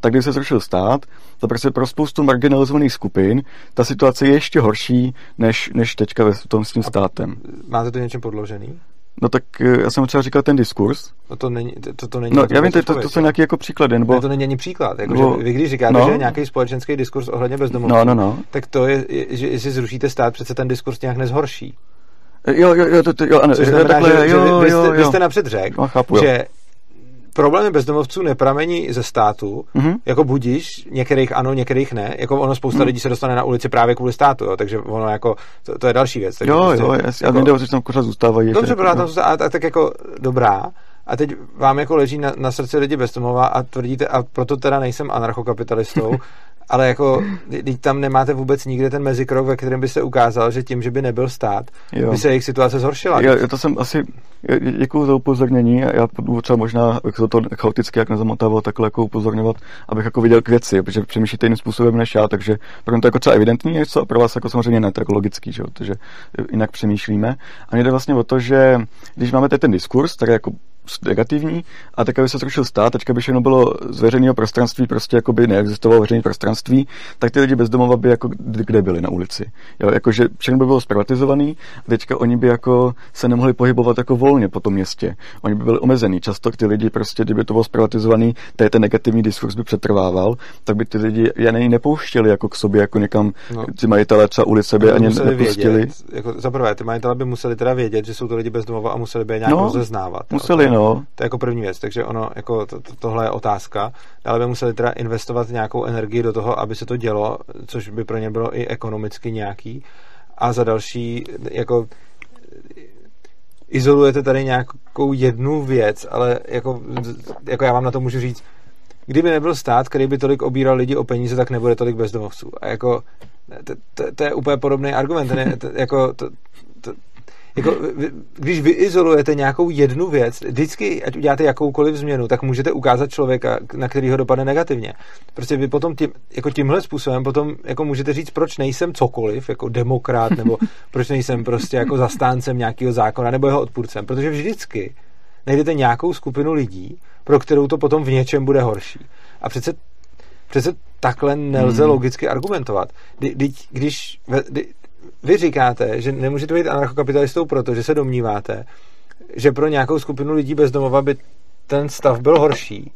tak když se zrušil stát, to prostě pro spoustu marginalizovaných skupin ta situace je ještě horší, než, než teďka ve tom s tím státem. Máte to něčem podložený? No tak eh, já jsem třeba říkal ten diskurs. No to není, to, to není no, já vím, to, to, to jsou nějaký jako příklady. Nebo... Ne, to není ani příklad. Jako, nebo... že vy když říkáte, no. že je nějaký společenský diskurs ohledně bezdomovců, no, no, no. tak to je, že jestli zrušíte stát, přece ten diskurs nějak nezhorší. Jo, jo, jo, to, to, jo, ano, Což znamená, takhle, že, jo, že vy, jo, jste, jo. vy jste napřed řekl, no, chápu, že problémy bezdomovců nepramení ze státu, mm-hmm. jako budíš, některých ano, některých ne, jako ono spousta mm. lidí se dostane na ulici právě kvůli státu, jo, takže ono jako, to, to je další věc. Takže jo, prostě, jo, jasně, jako, a že tam kuřat zůstávají. Dobře, jako, tam zůstává, a, a, tak jako dobrá, a teď vám jako leží na, na srdci lidi bezdomova a tvrdíte, a proto teda nejsem anarchokapitalistou, ale jako, teď tam nemáte vůbec nikde ten mezikrok, ve kterém byste ukázal, že tím, že by nebyl stát, jo. by se jejich situace zhoršila. Jo, to jsem asi, děkuji za upozornění, já budu třeba možná, jak to, to chaoticky, jak nezamotával, takhle jako upozorňovat, abych jako viděl k věci, protože přemýšlíte jiným způsobem než já, takže pro mě to jako třeba evidentní něco a pro vás jako samozřejmě ne, to jako logický, že jo, takže jinak přemýšlíme. A mě jde vlastně o to, že když máme ten diskurs, tak jako negativní a tak, aby se zrušil stát, teďka by všechno bylo z veřejného prostranství, prostě jako by neexistovalo veřejné prostranství, tak ty lidi bezdomova by jako kde byli na ulici. Jo, jakože všechno by bylo zprivatizovaný a teďka oni by jako se nemohli pohybovat jako volně po tom městě. Oni by byli omezený. Často ty lidi prostě, kdyby to bylo zprivatizovaný, tady ten negativní diskurs by přetrvával, tak by ty lidi je nepouštěli jako k sobě, jako někam no. ty majitelé třeba ulice by ani nepustili. Vědět, jako za prvé, ty majitelé by museli teda vědět, že jsou to lidi bezdomova a museli by je nějak no, rozeznávat. Museli, no. To je jako první věc, takže ono, jako to, to, tohle je otázka. Dále by museli teda investovat nějakou energii do toho, aby se to dělo, což by pro ně bylo i ekonomicky nějaký. A za další, jako izolujete tady nějakou jednu věc, ale jako, jako já vám na to můžu říct, kdyby nebyl stát, který by tolik obíral lidi o peníze, tak nebude tolik bezdomovců. A jako, to, to, to je úplně podobný argument. Ne, to, jako, to, jako, když vyizolujete nějakou jednu věc, vždycky, ať uděláte jakoukoliv změnu, tak můžete ukázat člověka, na který ho dopadne negativně. Prostě vy potom tím, jako tímhle způsobem potom jako můžete říct, proč nejsem cokoliv, jako demokrat, nebo proč nejsem prostě jako zastáncem nějakého zákona, nebo jeho odpůrcem. Protože vždycky najdete nějakou skupinu lidí, pro kterou to potom v něčem bude horší. A přece Přece takhle nelze hmm. logicky argumentovat. Kdy, když, kdy, vy říkáte, že nemůžete být anarchokapitalistou, protože se domníváte, že pro nějakou skupinu lidí bezdomova by ten stav byl horší,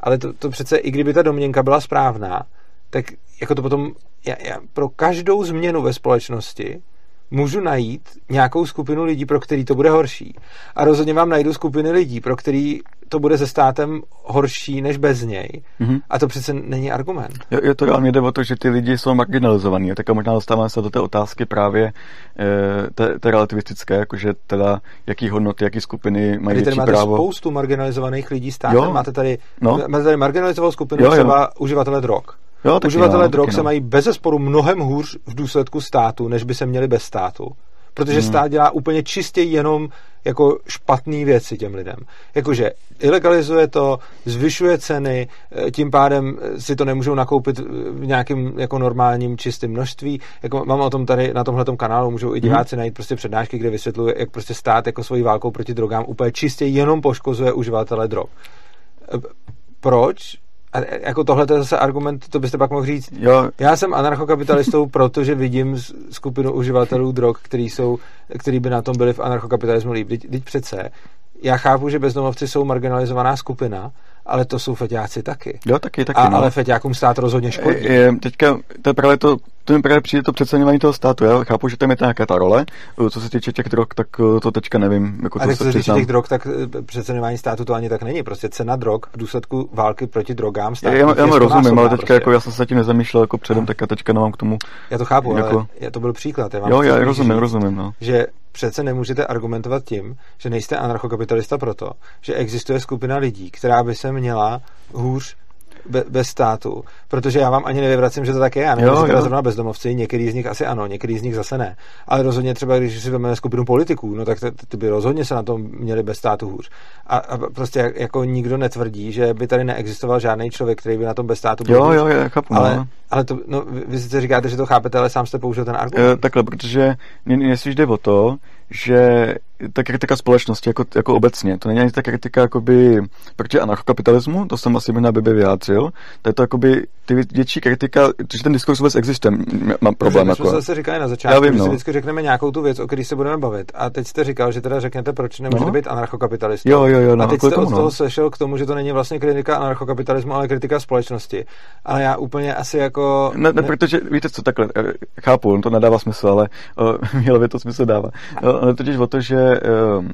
ale to, to přece, i kdyby ta domněnka byla správná, tak jako to potom, já, já, pro každou změnu ve společnosti můžu najít nějakou skupinu lidí, pro který to bude horší. A rozhodně vám najdu skupiny lidí, pro který to bude se státem horší než bez něj. Mm-hmm. A to přece není argument. Je, je to reálně jde o to, že ty lidi jsou marginalizovaní. Tak možná dostáváme se do té otázky právě e, té, té relativistické, jakože teda jaký hodnoty, jaký skupiny mají větší máte právo. spoustu marginalizovaných lidí státem. Jo. Máte tady, no. máte tady marginalizovanou skupinu jo, jo. třeba uživatele drog. Jo, Uživatelé drog se mají bez zesporu mnohem hůř v důsledku státu, než by se měli bez státu. Protože hmm. stát dělá úplně čistě jenom jako špatné věci těm lidem. Jakože ilegalizuje to, zvyšuje ceny, eh, tím pádem eh, si to nemůžou nakoupit v nějakým jako normálním čistým množství. Jako mám o tom tady na tomhle kanálu, můžou i diváci hmm. najít prostě přednášky, kde vysvětluje, jak prostě stát jako svojí válkou proti drogám úplně čistě jenom poškozuje uživatele drog. Eh, proč? A jako tohle je zase argument, to byste pak mohl říct. Jo. Já jsem anarchokapitalistou, protože vidím skupinu uživatelů drog, který, jsou, který by na tom byli v anarchokapitalismu líp. Teď, teď přece já chápu, že bezdomovci jsou marginalizovaná skupina, ale to jsou feťáci taky. Jo, taky, taky. A, no. Ale feťákům stát rozhodně škodí. Je, teďka, to je právě to, to mi právě přijde to přeceňování toho státu. Já chápu, že tam je nějaká ta role. Co se týče těch drog, tak eh, to teďka nevím. Jako a co se týče těch drog, tak eh, přeceňování státu to ani tak není. Prostě cena drog v důsledku války proti drogám státu. Já, já, já rozumím, ale teďka prostě. jako já jsem se tím nezamýšlel jako předem, tak já teďka nemám k tomu. Já to chápu, jako... ale je to byl příklad. Já vám jo, já rozumím, říct, rozumím. No. Že přece nemůžete argumentovat tím, že nejste anarchokapitalista proto, že existuje skupina lidí, která by se měla hůř be, bez státu, protože já vám ani nevyvracím, že to tak je. Já nevím, že zrovna bezdomovci, některý z nich asi ano, některý z nich zase ne. Ale rozhodně třeba, když si vezmeme skupinu politiků, no tak ty, by rozhodně se na tom měli bez státu hůř. A, a prostě jako nikdo netvrdí, že by tady neexistoval žádný člověk, který by na tom bez státu byl. Jo, jo, já chápu. Ale, no. ale to, no, vy sice říkáte, že to chápete, ale sám jste použil ten argument. E, takhle, protože mě jde o to, že ta kritika společnosti jako, jako obecně, to není ani ta kritika jakoby proti anarchokapitalismu, to jsem asi možná by vyjádřil, to je to jakoby ty větší kritika, že ten diskurs vůbec existuje, mám problém. My jsme jako. zase říkali na začátku, vím, no. si vždycky řekneme nějakou tu věc, o které se budeme bavit. A teď jste říkal, že teda řeknete, proč nemůžete no. být anarchokapitalista. Jo, jo, jo, no, a teď jste od no. toho sešel k tomu, že to není vlastně kritika anarchokapitalismu, ale kritika společnosti. Ale já úplně asi jako... Ne, ne, ne... protože víte co, takhle, eh, chápu, to nedává smysl, ale uh, by to smysl dává. Uh, totiž o to, že uh,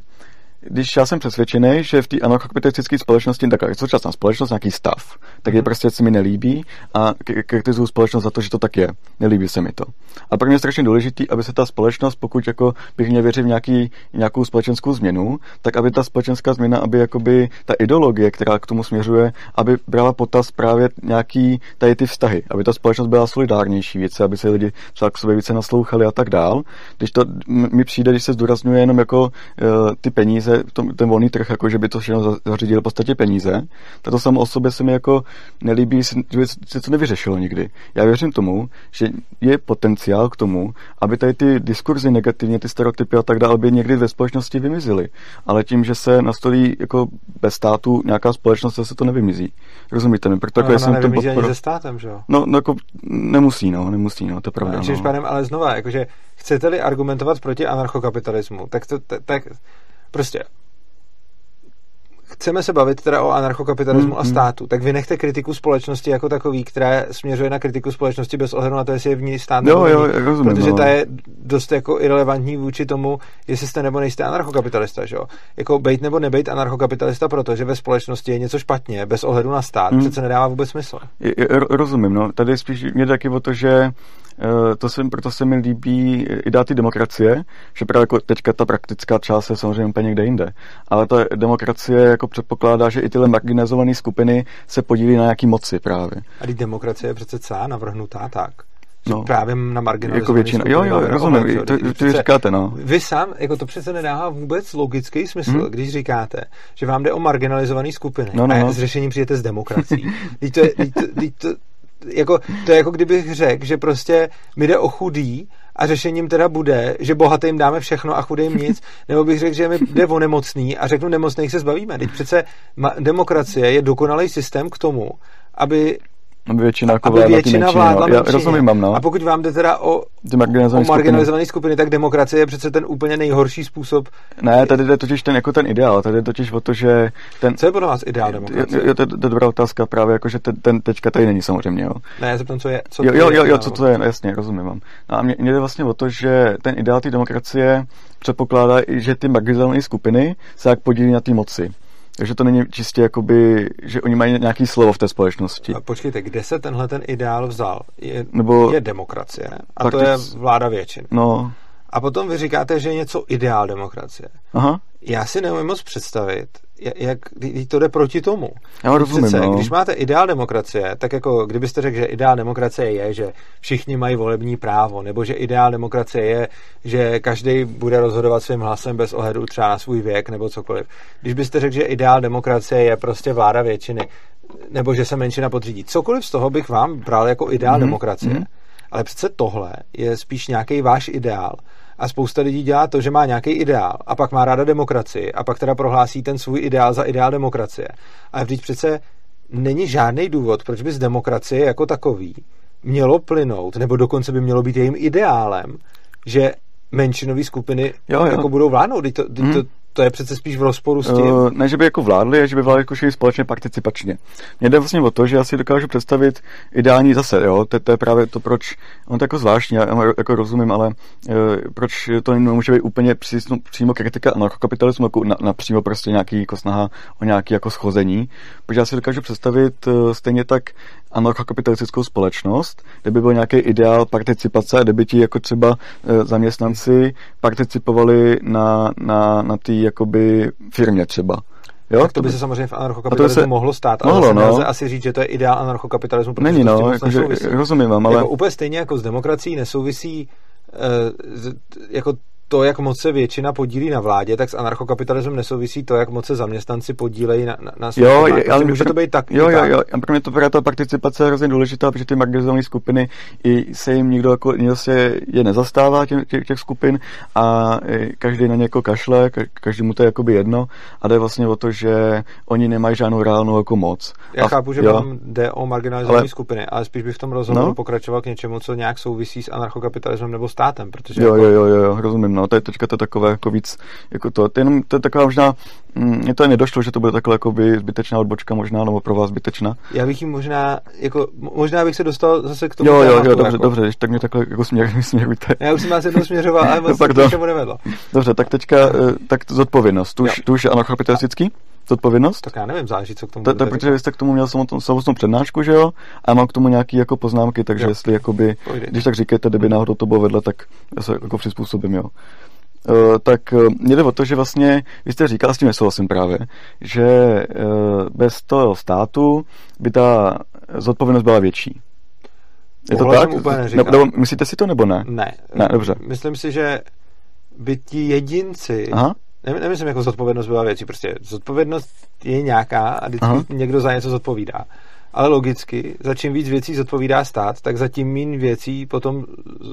když já jsem přesvědčený, že v té anarchokapitalistické společnosti, tak je současná společnost, nějaký stav, tak je mhm. prostě se mi nelíbí a kritizuju společnost za to, že to tak je. Nelíbí se mi to. A pro mě je strašně důležitý, aby se ta společnost, pokud jako bych měl věřit v nějaký, nějakou společenskou změnu, tak aby ta společenská změna, aby jakoby ta ideologie, která k tomu směřuje, aby brala potaz právě nějaký tady ty vztahy, aby ta společnost byla solidárnější více, aby se lidi třeba k sobě více naslouchali a tak dál. Když to mi přijde, když se zdůrazňuje jenom jako uh, ty peníze, peníze, ten volný trh, jako že by to všechno zařídil v podstatě peníze, tak to samo o sobě se mi jako nelíbí, že by se to nevyřešilo nikdy. Já věřím tomu, že je potenciál k tomu, aby tady ty diskurzy negativně, ty stereotypy a tak dále by někdy ve společnosti vymizily. Ale tím, že se nastolí jako bez státu nějaká společnost, se to nevymizí. Rozumíte mi? Proto no, jako jsem to podpor... ani se státem, že jo? No, no jako nemusí, no, nemusí, no, to je pravda. No, no. ale znova, jakože chcete-li argumentovat proti anarchokapitalismu, tak to, tak Prostě chceme se bavit teda o anarchokapitalismu mm, a hmm. státu, tak vy nechte kritiku společnosti jako takový, která směřuje na kritiku společnosti bez ohledu na to, jestli je v ní stát nebo jo, jo, rozumím, protože no. ta je dost jako irrelevantní vůči tomu, jestli jste nebo nejste anarchokapitalista, že jo? Jako bejt nebo nebejt anarchokapitalista, protože ve společnosti je něco špatně, bez ohledu na stát, mm. přece nedává vůbec smysl. Je, je, rozumím, no. Tady spíš mě taky o to, že to se, proto se mi líbí idea ty demokracie, že právě jako teďka ta praktická část je samozřejmě úplně někde jinde. Ale ta demokracie jako předpokládá, že i tyhle marginalizované skupiny se podílí na nějaký moci právě. A ty demokracie je přece celá navrhnutá tak, no. právě na marginalizované jako většina. Jo, jo, rozumím, to, to, to říkáte, no. Vy sám, jako to přece nedává vůbec logický smysl, hmm. když říkáte, že vám jde o marginalizované skupiny no, no, no. a s řešením přijete s demokracií. to, je, to, to, jako, to je jako kdybych řekl, že prostě mi jde o chudý a řešením teda bude, že bohatým dáme všechno a chudým nic, nebo bych řekl, že mi jde o nemocný a řeknu nemocných se zbavíme. Teď přece demokracie je dokonalý systém k tomu, aby aby většina, jako aby většina menšině, vládla no. Já rozumím, mám, no. A pokud vám jde teda o, marginalizované, o marginalizované skupiny. skupiny, tak demokracie je přece ten úplně nejhorší způsob. Ne, tady jde totiž ten, jako ten ideál, tady jde totiž o to, že ten... Co je podle vás ideál demokracie? Jo, to, je dobrá otázka právě, jako že ten, ten teďka tady není samozřejmě, jo. Ne, já zeptám, co je, co jo, jo, jo, jo, co to je, no, jasně, rozumím vám. No a mě, mě jde vlastně o to, že ten ideál té demokracie předpokládá i, že ty marginalizované skupiny se jak podílí na té moci. Takže to není čistě jakoby, že oni mají nějaký slovo v té společnosti. A počkejte, kde se tenhle ten ideál vzal? Je, Nebo, je demokracie a to je vláda většin. No. A potom vy říkáte, že je něco ideál demokracie. Aha. Já si neumím moc představit, jak, jak to jde proti tomu. Já rozumím, Přece, no. Když máte ideál demokracie, tak jako kdybyste řekl, že ideál demokracie je, že všichni mají volební právo, nebo že ideál demokracie je, že každý bude rozhodovat svým hlasem bez ohledu třeba na svůj věk nebo cokoliv. Když byste řekl, že ideál demokracie je prostě vláda většiny, nebo že se menšina podřídí, cokoliv z toho bych vám bral jako ideál mm-hmm. demokracie. Mm-hmm. Ale přece tohle je spíš nějaký váš ideál a spousta lidí dělá to, že má nějaký ideál a pak má ráda demokracii a pak teda prohlásí ten svůj ideál za ideál demokracie. Ale vždyť přece není žádný důvod, proč by z demokracie jako takový mělo plynout, nebo dokonce by mělo být jejím ideálem, že menšinové skupiny jo, jo. jako budou vládnout. To, to, hmm. To, je přece spíš v rozporu s tím. Uh, ne, že by jako vládli, že by vládli jako společně participačně. Mně jde vlastně o to, že já si dokážu představit ideální zase, jo, to, to je právě to, proč, on to jako zvláštní, já jako rozumím, ale uh, proč to nemůže být úplně přísno, přímo kritika anarchokapitalismu, jako na, napřímo prostě nějaký jako snaha o nějaký jako schození, protože já si dokážu představit uh, stejně tak anarchokapitalistickou společnost, kde by byl nějaký ideál participace, kde by ti jako třeba uh, zaměstnanci participovali na, na, na té jakoby firmě třeba. Jo? Tak to by se samozřejmě v anarchokapitalismu se... mohlo stát, ale mohlo, no. nelze asi říct, že to je ideál anarchokapitalismu, protože Není, no, jako, že, rozumím vám, ale... Jako úplně stejně jako s demokracií nesouvisí uh, jako to, jak moc se většina podílí na vládě, tak s anarchokapitalismem nesouvisí to, jak moc se zaměstnanci podílejí na, na, na Jo, ale může to být tak. Jo, jo, jo. A pro mě to právě ta participace je hrozně důležitá, protože ty marginalizované skupiny i se jim nikdo, jako, nikdo se je nezastává těch, těch, těch skupin a každý na ně jako kašle, každý mu to je jakoby jedno a jde vlastně o to, že oni nemají žádnou reálnou jako moc. Já a, chápu, že jo. vám jde o marginalizované ale, skupiny, ale spíš bych v tom rozhovoru no? pokračoval k něčemu, co nějak souvisí s anarchokapitalismem nebo státem, protože jo, jako, jo, jo, jo, rozumím no, to je teďka to takové jako víc, jako to, to, jenom, to je taková možná, mně to nedošlo, že to bude takhle jako by zbytečná odbočka možná, nebo pro vás zbytečná. Já bych jim možná, jako, možná bych se dostal zase k tomu. Jo, jo, jo, dobře, jako. dobře, tak mě takhle jako směr, směrujte. Já už jsem vás jednou směřoval, ale moc tak to, nevedlo. Dobře, tak teďka, eh, tak zodpovědnost, tu už, tu už je anarchokapitalistický? Zodpovědnost? Tak já nevím, záleží, co k tomu to, to, Protože vy jste k tomu měl samotnou přednášku, že jo? A mám k tomu nějaký jako poznámky, takže jo. jestli jakoby, když tak říkáte, kdyby náhodou to bylo vedle, tak já se jako přizpůsobím, jo. Eh, tak eh, mě jde o to, že vlastně, vy jste říkal, s tím nesouhlasím právě, že eh, bez toho státu by ta zodpovědnost byla větší. Je to tak? Úplně nebo, nebo, myslíte si to nebo ne? Ne. Ne, dobře. Myslím si, že by ti jedinci, Aha. Ne, nemyslím jako zodpovědnost byla větší, prostě zodpovědnost je nějaká a vždycky Aha. někdo za něco zodpovídá ale logicky, za čím víc věcí zodpovídá stát, tak za tím méně věcí potom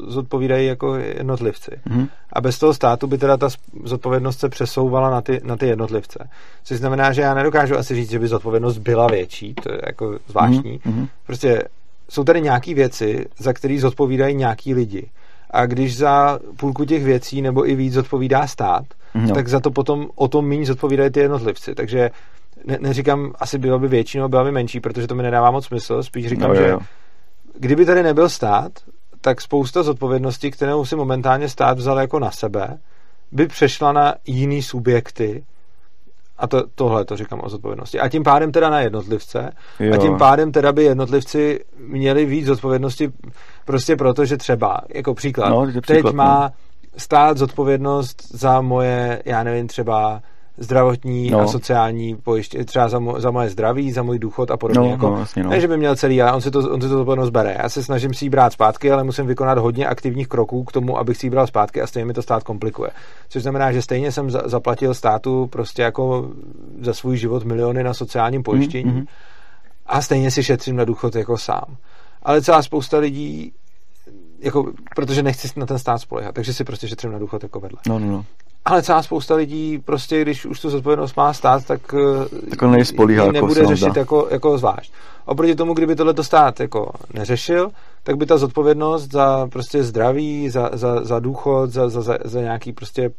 zodpovídají jako jednotlivci. Mm. A bez toho státu by teda ta zodpovědnost se přesouvala na ty, na ty jednotlivce. Což znamená, že já nedokážu asi říct, že by zodpovědnost byla větší, to je jako zvláštní. Mm. Prostě jsou tady nějaké věci, za které zodpovídají nějaký lidi. A když za půlku těch věcí nebo i víc zodpovídá stát, no. tak za to potom o tom méně zodpovídají ty jednotlivci. Takže ne, neříkám, asi bylo by větší nebo byla by menší, protože to mi nedává moc smysl, spíš říkám, no, že jo. kdyby tady nebyl stát, tak spousta zodpovědností, kterou si momentálně stát vzal jako na sebe, by přešla na jiný subjekty, a to, tohle to říkám o zodpovědnosti. A tím pádem teda na jednotlivce. Jo. A tím pádem teda by jednotlivci měli víc zodpovědnosti prostě proto, že třeba, jako příklad, no, teď příklad, má no. Stát zodpovědnost za moje, já nevím, třeba zdravotní no. a sociální pojištění, třeba za, mo, za moje zdraví, za můj důchod a podobně. No, jako, no, vlastně, no. Ne, že by měl celý, ale on si to, on si to zodpovědnost bere. Já se snažím si ji brát zpátky, ale musím vykonat hodně aktivních kroků k tomu, abych si ji bral zpátky a stejně mi to stát komplikuje. Což znamená, že stejně jsem za, zaplatil státu prostě jako za svůj život miliony na sociálním pojištění mm-hmm. a stejně si šetřím na důchod jako sám. Ale celá spousta lidí jako, protože nechci na ten stát spolehat, takže si prostě šetřím na důchod jako vedle. No, no, no. Ale celá spousta lidí prostě, když už tu zodpovědnost má stát, tak, eh, tak on nejspolíhá, jako nebude jako řešit jako, jako zvlášť. Oproti tomu, kdyby tohle stát jako neřešil, tak by ta zodpovědnost za prostě zdraví, za, za, za důchod, za, za, za, za nějaký prostě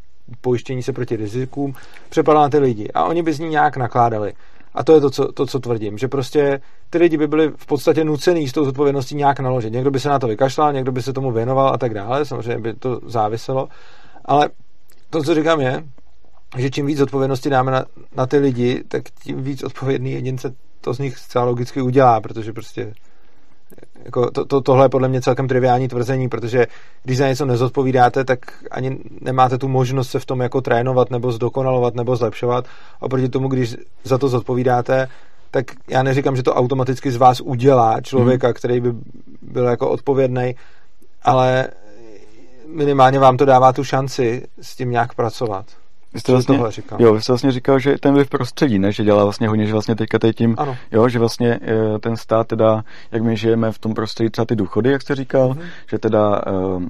pojištění se proti rizikům přepadla na ty lidi. A oni by z ní nějak nakládali. A to je to co, to, co tvrdím, že prostě ty lidi by byli v podstatě nucený s tou zodpovědností nějak naložit. Někdo by se na to vykašlal, někdo by se tomu věnoval a tak dále, samozřejmě by to záviselo. Ale to, co říkám, je, že čím víc odpovědnosti dáme na, na ty lidi, tak tím víc odpovědný jedince to z nich zcela logicky udělá, protože prostě jako to, to, tohle je podle mě celkem triviální tvrzení, protože když za něco nezodpovídáte, tak ani nemáte tu možnost se v tom jako trénovat nebo zdokonalovat nebo zlepšovat. Oproti tomu, když za to zodpovídáte, tak já neříkám, že to automaticky z vás udělá člověka, hmm. který by byl jako odpovědný, ale minimálně vám to dává tu šanci s tím nějak pracovat. Vy jste vlastně, říkal. Jo, vy jste vlastně říkal, že ten vliv prostředí, ne? že dělá vlastně hodně, že vlastně teďka teď tím, ano. jo, že vlastně eh, ten stát teda, jak my žijeme v tom prostředí, třeba ty důchody, jak jste říkal, mm-hmm. že teda eh,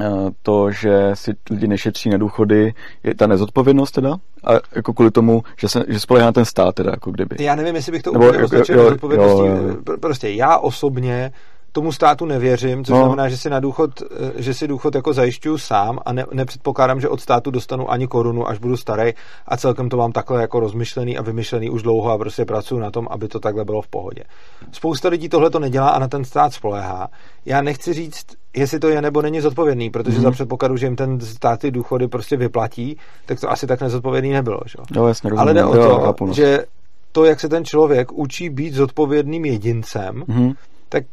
eh, to, že si lidi nešetří na důchody, je ta nezodpovědnost teda? A jako kvůli tomu, že, se, že spolehá na ten stát teda, jako kdyby. Já nevím, jestli bych to úplně označil nezodpovědností. Prostě já osobně tomu státu nevěřím, což no. znamená, že si na důchod, eh, že si důchod jako zajišťuju sám a ne, nepředpokládám, že od státu dostanu ani korunu, až budu starý a celkem to mám takhle jako rozmyšlený a vymyšlený už dlouho a prostě pracuji na tom, aby to takhle bylo v pohodě. Spousta lidí tohle to nedělá a na ten stát spoléhá. Já nechci říct, jestli to je nebo není zodpovědný, protože mm-hmm. za předpokladu, že jim ten stát ty důchody prostě vyplatí, tak to asi tak nezodpovědný nebylo. Že? Jo, jasně, rozumím. Ale jde o to, jo, že to, jak se ten člověk učí být zodpovědným jedincem, mm-hmm. tak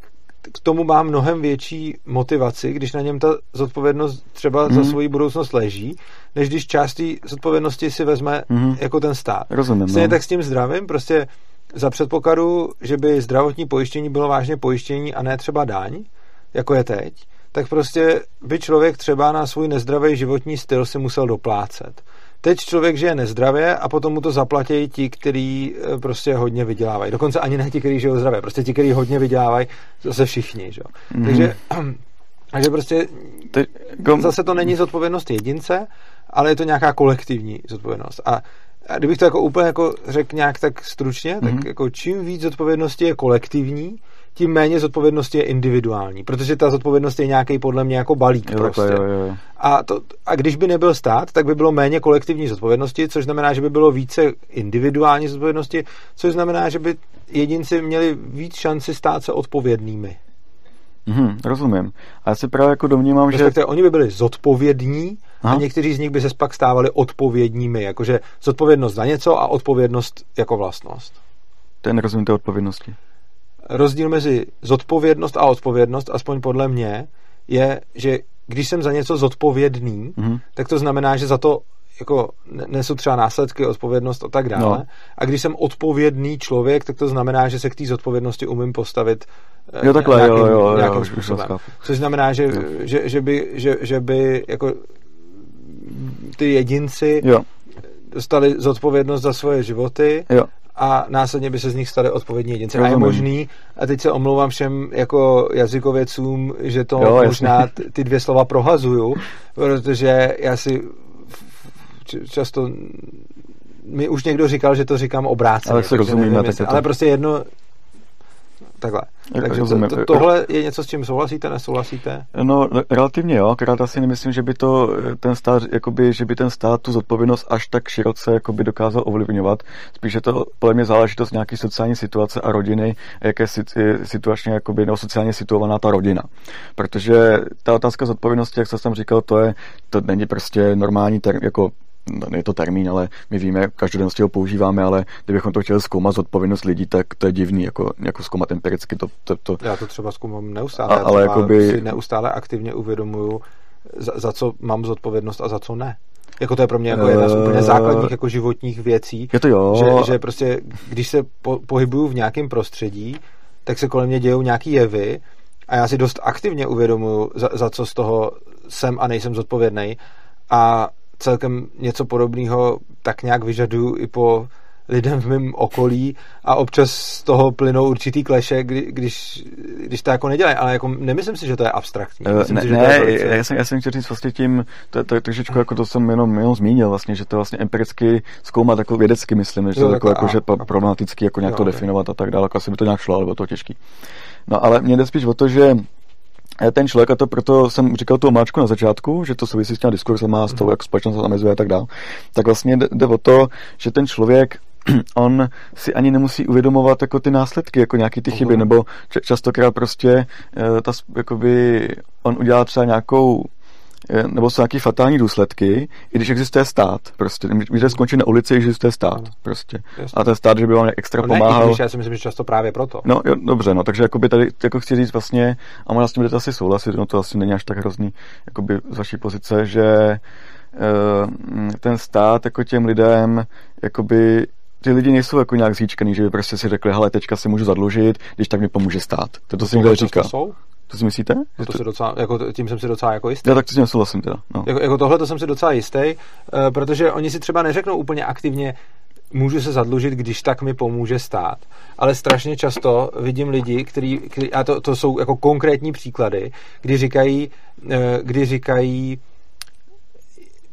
k tomu má mnohem větší motivaci, když na něm ta zodpovědnost třeba mm-hmm. za mhm. svoji budoucnost leží, než když část té zodpovědnosti si vezme mm-hmm. jako ten stát. Rozumím. Stejně no. tak s tím zdravím, prostě za předpokladu, že by zdravotní pojištění bylo vážně pojištění a ne třeba daň, jako je teď, tak prostě by člověk třeba na svůj nezdravý životní styl si musel doplácet. Teď člověk žije nezdravě a potom mu to zaplatí ti, kteří eh, prostě hodně vydělávají. Dokonce ani ne ti, kteří žijou zdravě, prostě ti, kteří hodně vydělávají, zase všichni. Že? Mm-hmm. Takže, takže prostě Te, gom... zase to není zodpovědnost jedince, ale je to nějaká kolektivní zodpovědnost. A a kdybych to jako úplně jako řekl nějak tak stručně, mm-hmm. tak mhm. jako čím víc zodpovědnosti je kolektivní, tím méně zodpovědnosti je individuální, protože ta zodpovědnost je nějaký podle mě jako balík jo, prostě. Jo, jo. A, to, a když by nebyl stát, tak by bylo méně kolektivní zodpovědnosti, což znamená, že by bylo více individuální zodpovědnosti, což znamená, že by jedinci měli víc šanci stát se odpovědnými. Mhm, rozumím. A já si právě jako domnívám, že... Respektive oni by byli zodpovědní Aha. a někteří z nich by se pak stávali odpovědními, jakože zodpovědnost za něco a odpovědnost jako vlastnost. Ten rozumím té odpovědnosti rozdíl mezi zodpovědnost a odpovědnost, aspoň podle mě, je, že když jsem za něco zodpovědný, mm-hmm. tak to znamená, že za to jako nesu třeba následky, odpovědnost a tak dále. No. A když jsem odpovědný člověk, tak to znamená, že se k té zodpovědnosti umím postavit eh, jo, takhle, nějakým, jo, jo, nějakým jo, způsobem. Což znamená, že, že, že, by, že, že by jako ty jedinci jo. dostali zodpovědnost za svoje životy jo a následně by se z nich stali odpovědní jedinci. A je možný, a teď se omlouvám všem jako jazykověcům, že to jo, možná ty dvě slova prohazuju, protože já si často mi už někdo říkal, že to říkám obráceně. Ale se rozumíme. Tak to... Ale prostě jedno, Takhle. Takže to, to, tohle je něco, s čím souhlasíte, nesouhlasíte? No, relativně jo, akorát asi nemyslím, že by to ten stát, jakoby, že by ten stát tu zodpovědnost až tak široce jakoby dokázal ovlivňovat. Spíš je to podle mě záležitost nějaké sociální situace a rodiny, jak je situačně jakoby, nebo sociálně situovaná ta rodina. Protože ta otázka zodpovědnosti, jak jsem říkal, to je, to není prostě normální term, jako je to termín, ale my víme, každodenně ho používáme, ale kdybychom to chtěli zkoumat z odpovědnost lidí, tak to je divný, jako, jako zkoumat empiricky. To, to, to... Já to třeba zkoumám neustále, a, ale jakoby... si neustále aktivně uvědomuju, za, za co mám zodpovědnost a za co ne. Jako to je pro mě jako jedna z úplně základních jako životních věcí. Je to jo. Že, že prostě, když se po, pohybuju v nějakém prostředí, tak se kolem mě dějou nějaký jevy a já si dost aktivně uvědomuju, za, za co z toho jsem a nejsem zodpovědný. A celkem něco podobného tak nějak vyžaduju i po lidem v mém okolí a občas z toho plynou určitý kleše, kdy, když, když to jako nedělají, ale jako nemyslím si, že to je abstraktní. Eh, myslím ne, si, že ne, to je já, jsem, já jsem chtěl říct vlastně tím, to, to je trošičku jako to jsem jenom, jenom zmínil vlastně, že to vlastně empiricky zkoumat jako vědecky myslím, že to je jako, jako, že problematický jako nějak jo, to definovat a tak dále, jako asi by to nějak šlo, ale bylo to těžký. No ale mě jde spíš o to, že ten člověk, a to proto jsem říkal tu omáčku na začátku, že to souvisí s těma diskurzama, s tou, jak společnost se zamezuje a tak dále, tak vlastně jde o to, že ten člověk on si ani nemusí uvědomovat jako ty následky, jako nějaký ty chyby, nebo častokrát prostě eh, ta, jakoby, on udělá třeba nějakou nebo jsou nějaké fatální důsledky, i když existuje stát. Prostě, když skončí na ulici, existuje stát. Prostě. A ten stát, že by vám extra no pomáhal. Ne, když já si myslím, že často právě proto. No, jo, dobře, no, takže jakoby tady, jako chci říct vlastně, a možná s tím asi souhlasit, no to asi není až tak hrozný, jakoby z vaší pozice, že uh, ten stát jako těm lidem, jakoby ty lidi nejsou jako nějak zíčkaný, že by prostě si řekli, hele, teďka si můžu zadlužit, když tak mi pomůže stát. To, to si někdo říká. Jsou? To si myslíte? No to, to... Si docela, jako, tím jsem si docela jako jistý. Já tak to s tím souhlasím teda. No. Jako, jako tohle to jsem si docela jistý, uh, protože oni si třeba neřeknou úplně aktivně, můžu se zadlužit, když tak mi pomůže stát. Ale strašně často vidím lidi, který, který a to, to jsou jako konkrétní příklady, kdy říkají, uh, kdy říkají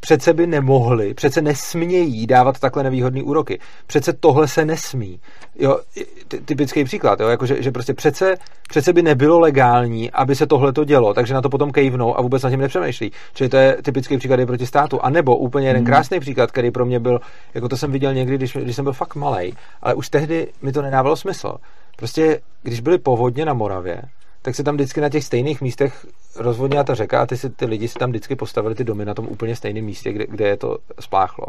přece by nemohli, přece nesmějí dávat takhle nevýhodné úroky. Přece tohle se nesmí. Jo, typický příklad, jo, jako že, že prostě přece, přece by nebylo legální, aby se tohle to dělo, takže na to potom kejvnou a vůbec na tím nepřemýšlí. Čili to je typický příklad je proti státu. A nebo úplně jeden hmm. krásný příklad, který pro mě byl, jako to jsem viděl někdy, když, když jsem byl fakt malý, ale už tehdy mi to nedávalo smysl. Prostě, když byly povodně na Moravě, tak se tam vždycky na těch stejných místech rozvodnila ta řeka a ty, si, ty lidi si tam vždycky postavili ty domy na tom úplně stejném místě, kde, kde je to spláchlo.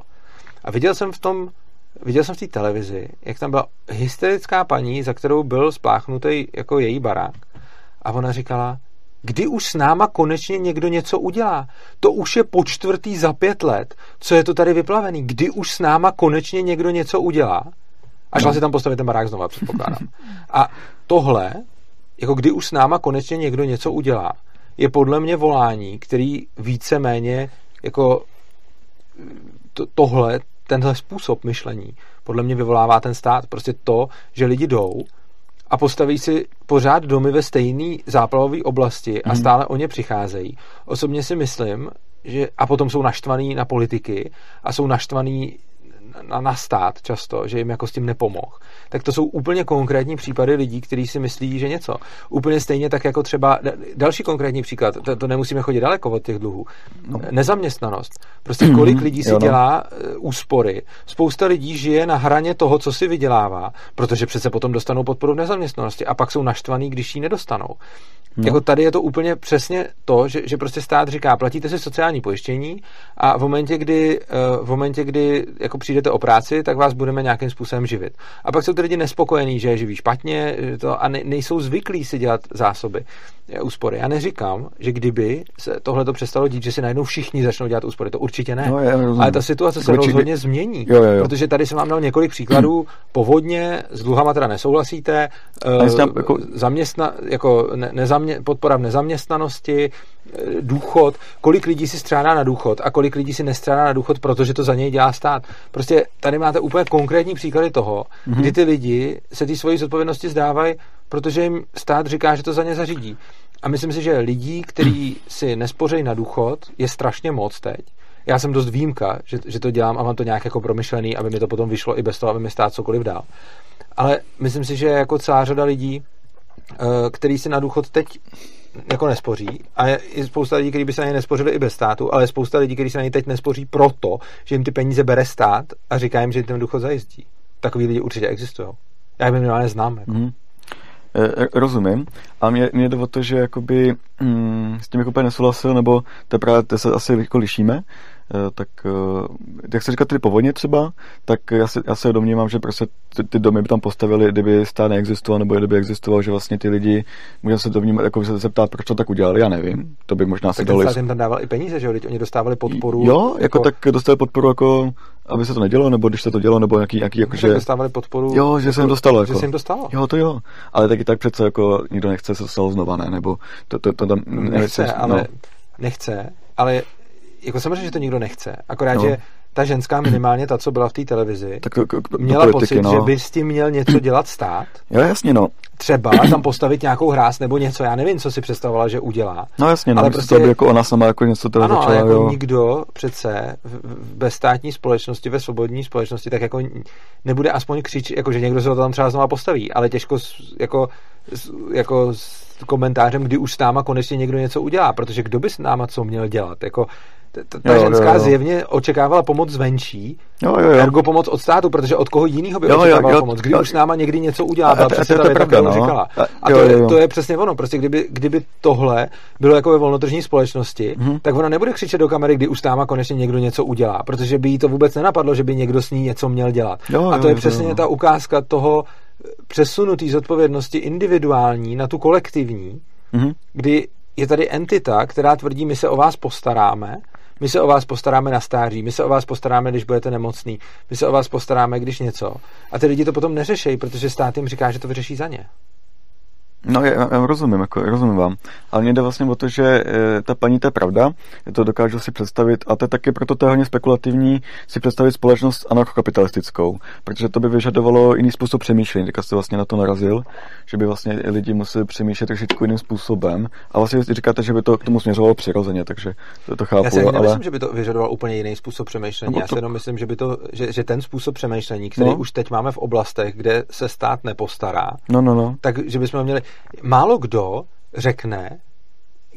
A viděl jsem v tom, viděl jsem v té televizi, jak tam byla hysterická paní, za kterou byl spláchnutý jako její barák. A ona říkala, kdy už s náma konečně někdo něco udělá. To už je po čtvrtý za pět let, co je to tady vyplavený. Kdy už s náma konečně někdo něco udělá. A šla si tam postavit ten barák znova, předpokládám. A tohle jako kdy už s náma konečně někdo něco udělá, je podle mě volání, který více-méně jako to, tohle, tenhle způsob myšlení podle mě vyvolává ten stát. Prostě to, že lidi jdou a postaví si pořád domy ve stejné záplavové oblasti a mhm. stále o ně přicházejí. Osobně si myslím, že a potom jsou naštvaný na politiky a jsou naštvaný na, na stát často, že jim jako s tím nepomohl, tak to jsou úplně konkrétní případy lidí, kteří si myslí, že něco. Úplně stejně tak jako třeba další konkrétní příklad, to, to nemusíme chodit daleko od těch dluhů. No. Nezaměstnanost. Prostě kolik lidí si jo, no. dělá uh, úspory. Spousta lidí žije na hraně toho, co si vydělává, protože přece potom dostanou podporu v nezaměstnanosti a pak jsou naštvaný, když ji nedostanou. No. Jako tady je to úplně přesně to, že, že prostě stát říká, platíte si sociální pojištění a v momentě, kdy, eh, v momentě, kdy jako přijdete o práci, tak vás budeme nějakým způsobem živit. A pak jsou ty lidi nespokojení, že je živí špatně to, a ne, nejsou zvyklí si dělat zásoby, eh, úspory. Já neříkám, že kdyby se tohle to přestalo dít, že si najednou všichni začnou dělat úspory, to určitě ne. No, já Ale ta situace se určitě... rozhodně změní, jo, jo, jo. protože tady jsem vám dal několik příkladů, povodně, s dluhama teda nesouhlasíte, uh, jako... Zaměstna, jako ne, nezamě, podpora v nezaměstnanosti, eh, důchod, kolik lidí si střádá na důchod a kolik lidí si nestřádá na důchod, protože to za něj dělá stát. Prostě tady máte úplně konkrétní příklady toho, mm-hmm. kdy ty lidi se ty svoji zodpovědnosti zdávají, protože jim stát říká, že to za ně zařídí. A myslím si, že lidí, kteří si nespořejí na důchod, je strašně moc teď. Já jsem dost výjimka, že, že to dělám a mám to nějak jako promyšlený, aby mi to potom vyšlo i bez toho, aby mi stát cokoliv dál. Ale myslím si, že jako celá řada lidí, eh, který si na důchod teď jako nespoří a je spousta lidí, kteří by se na ně nespořili i bez státu, ale je spousta lidí, kteří se na ně teď nespoří proto, že jim ty peníze bere stát a říká jim, že jim ten důchod zajistí. Takový lidi určitě existují. Já je minimálně znám. Jako. Mm. Rozumím. A mě, mě jde o to, že jakoby, mm, s tím jako nesouhlasil, nebo to se asi jako lišíme, tak eh, jak se říká ty povodně třeba, tak já se, já se domnívám, že prostě ty, ty domy by tam postavili, kdyby stát neexistoval, nebo kdyby existoval, že vlastně ty lidi, můžeme se domnívat, jako se zeptat, proč to tak udělali, já nevím, to by možná tak se dalo. Tak jim tam dával i peníze, že jo, oni dostávali podporu. Jo, jako, jako tak dostali podporu jako aby se to nedělo, nebo když se to dělo, nebo nějaký, nějaký jako, že... dostávali podporu. Jo, že jako, se jim dostalo. Jako. Že se jim dostalo. Jo, to jo. Ale taky tak přece jako nikdo nechce se stalo znova, ne? Nebo to, to, to tam... Nechce, nechce ale... No. Nechce, ale jako samozřejmě, že to nikdo nechce, akorát, no. že ta ženská minimálně, ta, co byla v té televizi, tak, k, k, měla politiky, pocit, no. že by s tím měl něco dělat stát. Jo, jasně, no. Třeba tam postavit nějakou hráz nebo něco, já nevím, co si představovala, že udělá. No jasně, no, ale prostě, by jako ona sama jako něco teda ano, začala, ale jako jo. nikdo přece v, v bezstátní společnosti, ve svobodní společnosti, tak jako nebude aspoň křičet, jako že někdo se to tam třeba znova postaví, ale těžko jako, jako s komentářem, kdy už s náma konečně někdo něco udělá, protože kdo by s náma co měl dělat, jako ta, ta jo, ženská jo, jo. zjevně očekávala pomoc zvenčí, jo, jo, jo. ergo pomoc od státu, protože od koho jiného by jo, očekávala jo, jo, pomoc. Kdy jo, už s náma někdy něco udělá, byla přesně ta věta, kterou no. říkala. A, jo, to, je, to je přesně ono, prostě kdyby, kdyby tohle bylo jako ve volnotržní společnosti, hmm. tak ona nebude křičet do kamery, kdy už s náma konečně někdo něco udělá, protože by jí to vůbec nenapadlo, že by někdo s ní něco měl dělat. Jo, a to jo, je jo, přesně jo. ta ukázka toho přesunutý zodpovědnosti individuální na tu kolektivní, hmm. kdy je tady entita, která tvrdí, my se o vás postaráme, my se o vás postaráme na stáří, my se o vás postaráme, když budete nemocný, my se o vás postaráme, když něco. A ty lidi to potom neřešejí, protože stát jim říká, že to vyřeší za ně. No, já, já rozumím, jako, rozumím vám. Ale mě jde vlastně o to, že e, ta paní, to je pravda, to dokážu si představit, a to je taky proto to je hodně spekulativní si představit společnost anarchokapitalistickou, protože to by vyžadovalo jiný způsob přemýšlení, teďka jste vlastně na to narazil, že by vlastně lidi museli přemýšlet trošičku jiným způsobem. A vlastně říkáte, že by to k tomu směřovalo přirozeně, takže to, to chápu. Já si ale... nemyslím, že by to vyžadovalo úplně jiný způsob přemýšlení. No, Já si jenom myslím, že, by to, že, že ten způsob přemýšlení, který no. už teď máme v oblastech, kde se stát nepostará, no, no, no. tak že bychom měli málo kdo řekne,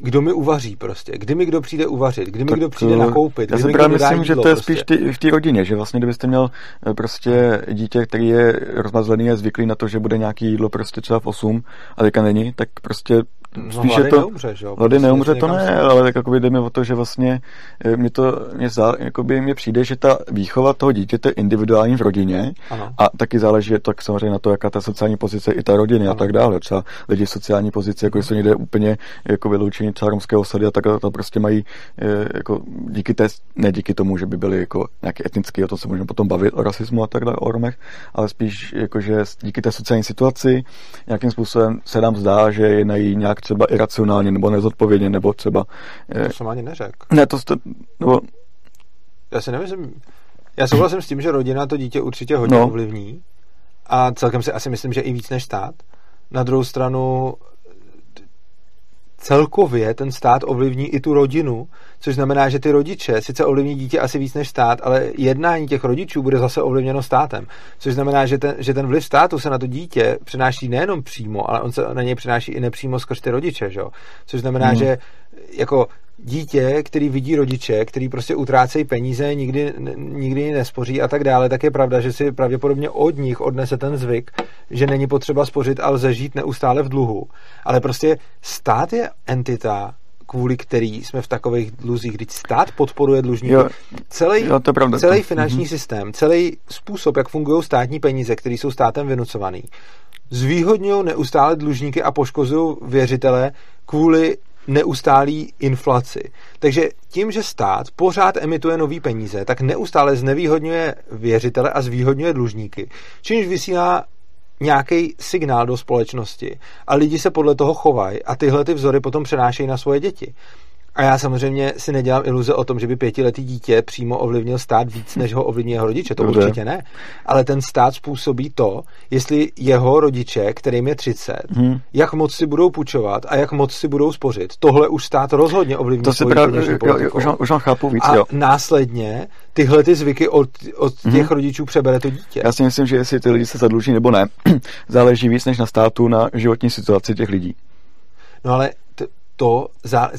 kdo mi uvaří prostě, kdy mi kdo přijde uvařit, kdy mi tak, kdo přijde nakoupit. Já si právě myslím, že to je spíš prostě. ty, v té rodině, že vlastně kdybyste měl eh, prostě dítě, který je rozmazlený a zvyklý na to, že bude nějaký jídlo prostě třeba v 8 a teďka není, tak prostě No, Spíš je to, neumře, že jo? Hlady prostě neumře, to ne, se... ale tak jakoby jde mi o to, že vlastně eh, mě to, mě, zá, jakoby mě přijde, že ta výchova toho dítěte je individuální v rodině ano. a taky záleží tak samozřejmě na to, jaká ta sociální pozice i ta rodiny ano. a tak dále. Třeba lidi v sociální pozici, jako jsou někde úplně jako vyloučení třeba romské osady a tak to prostě mají eh, jako díky té, ne díky tomu, že by byli jako nějaký etnický, o tom se můžeme potom bavit o rasismu a tak dále, o Romech, ale spíš jako, že díky té sociální situaci nějakým způsobem se nám zdá, že je na nějak třeba iracionálně nebo nezodpovědně, nebo třeba... To eh, jsem ani neřekl. Ne, to jste... Nebo... Já si nemyslím... Já souhlasím s tím, že rodina to dítě určitě hodně no. ovlivní a celkem si asi myslím, že i víc než stát. Na druhou stranu celkově ten stát ovlivní i tu rodinu, což znamená, že ty rodiče sice ovlivní dítě asi víc než stát, ale jednání těch rodičů bude zase ovlivněno státem. Což znamená, že ten, že ten vliv státu se na to dítě přenáší nejenom přímo, ale on se na něj přenáší i nepřímo skrz ty rodiče. Že? Což znamená, hmm. že jako dítě, který vidí rodiče, který prostě utrácejí peníze, nikdy, nikdy nespoří a tak dále, tak je pravda, že si pravděpodobně od nich odnese ten zvyk, že není potřeba spořit a lze žít neustále v dluhu. Ale prostě stát je entita, kvůli který jsme v takových dluzích, když stát podporuje dlužníky. Jo, celý, jo, to pravda, celý finanční mm-hmm. systém, celý způsob, jak fungují státní peníze, které jsou státem vynucovaný, zvýhodňují neustále dlužníky a poškozují věřitele kvůli neustálý inflaci. Takže tím, že stát pořád emituje nové peníze, tak neustále znevýhodňuje věřitele a zvýhodňuje dlužníky, čímž vysílá nějaký signál do společnosti a lidi se podle toho chovají a tyhle ty vzory potom přenášejí na svoje děti. A já samozřejmě si nedělám iluze o tom, že by pětiletý dítě přímo ovlivnil stát víc, než ho ovlivní jeho rodiče. To Dobře. určitě ne. Ale ten stát způsobí to, jestli jeho rodiče, kterým je 30, hmm. jak moc si budou půjčovat a jak moc si budou spořit. Tohle už stát rozhodně ovlivní to si právě, jo, jo, už, už chápu víc, a jo. následně tyhle ty zvyky od, od hmm. těch rodičů přebere to dítě. Já si myslím, že jestli ty lidi se zadluží nebo ne, záleží víc než na státu na životní situaci těch lidí. No ale to, zá,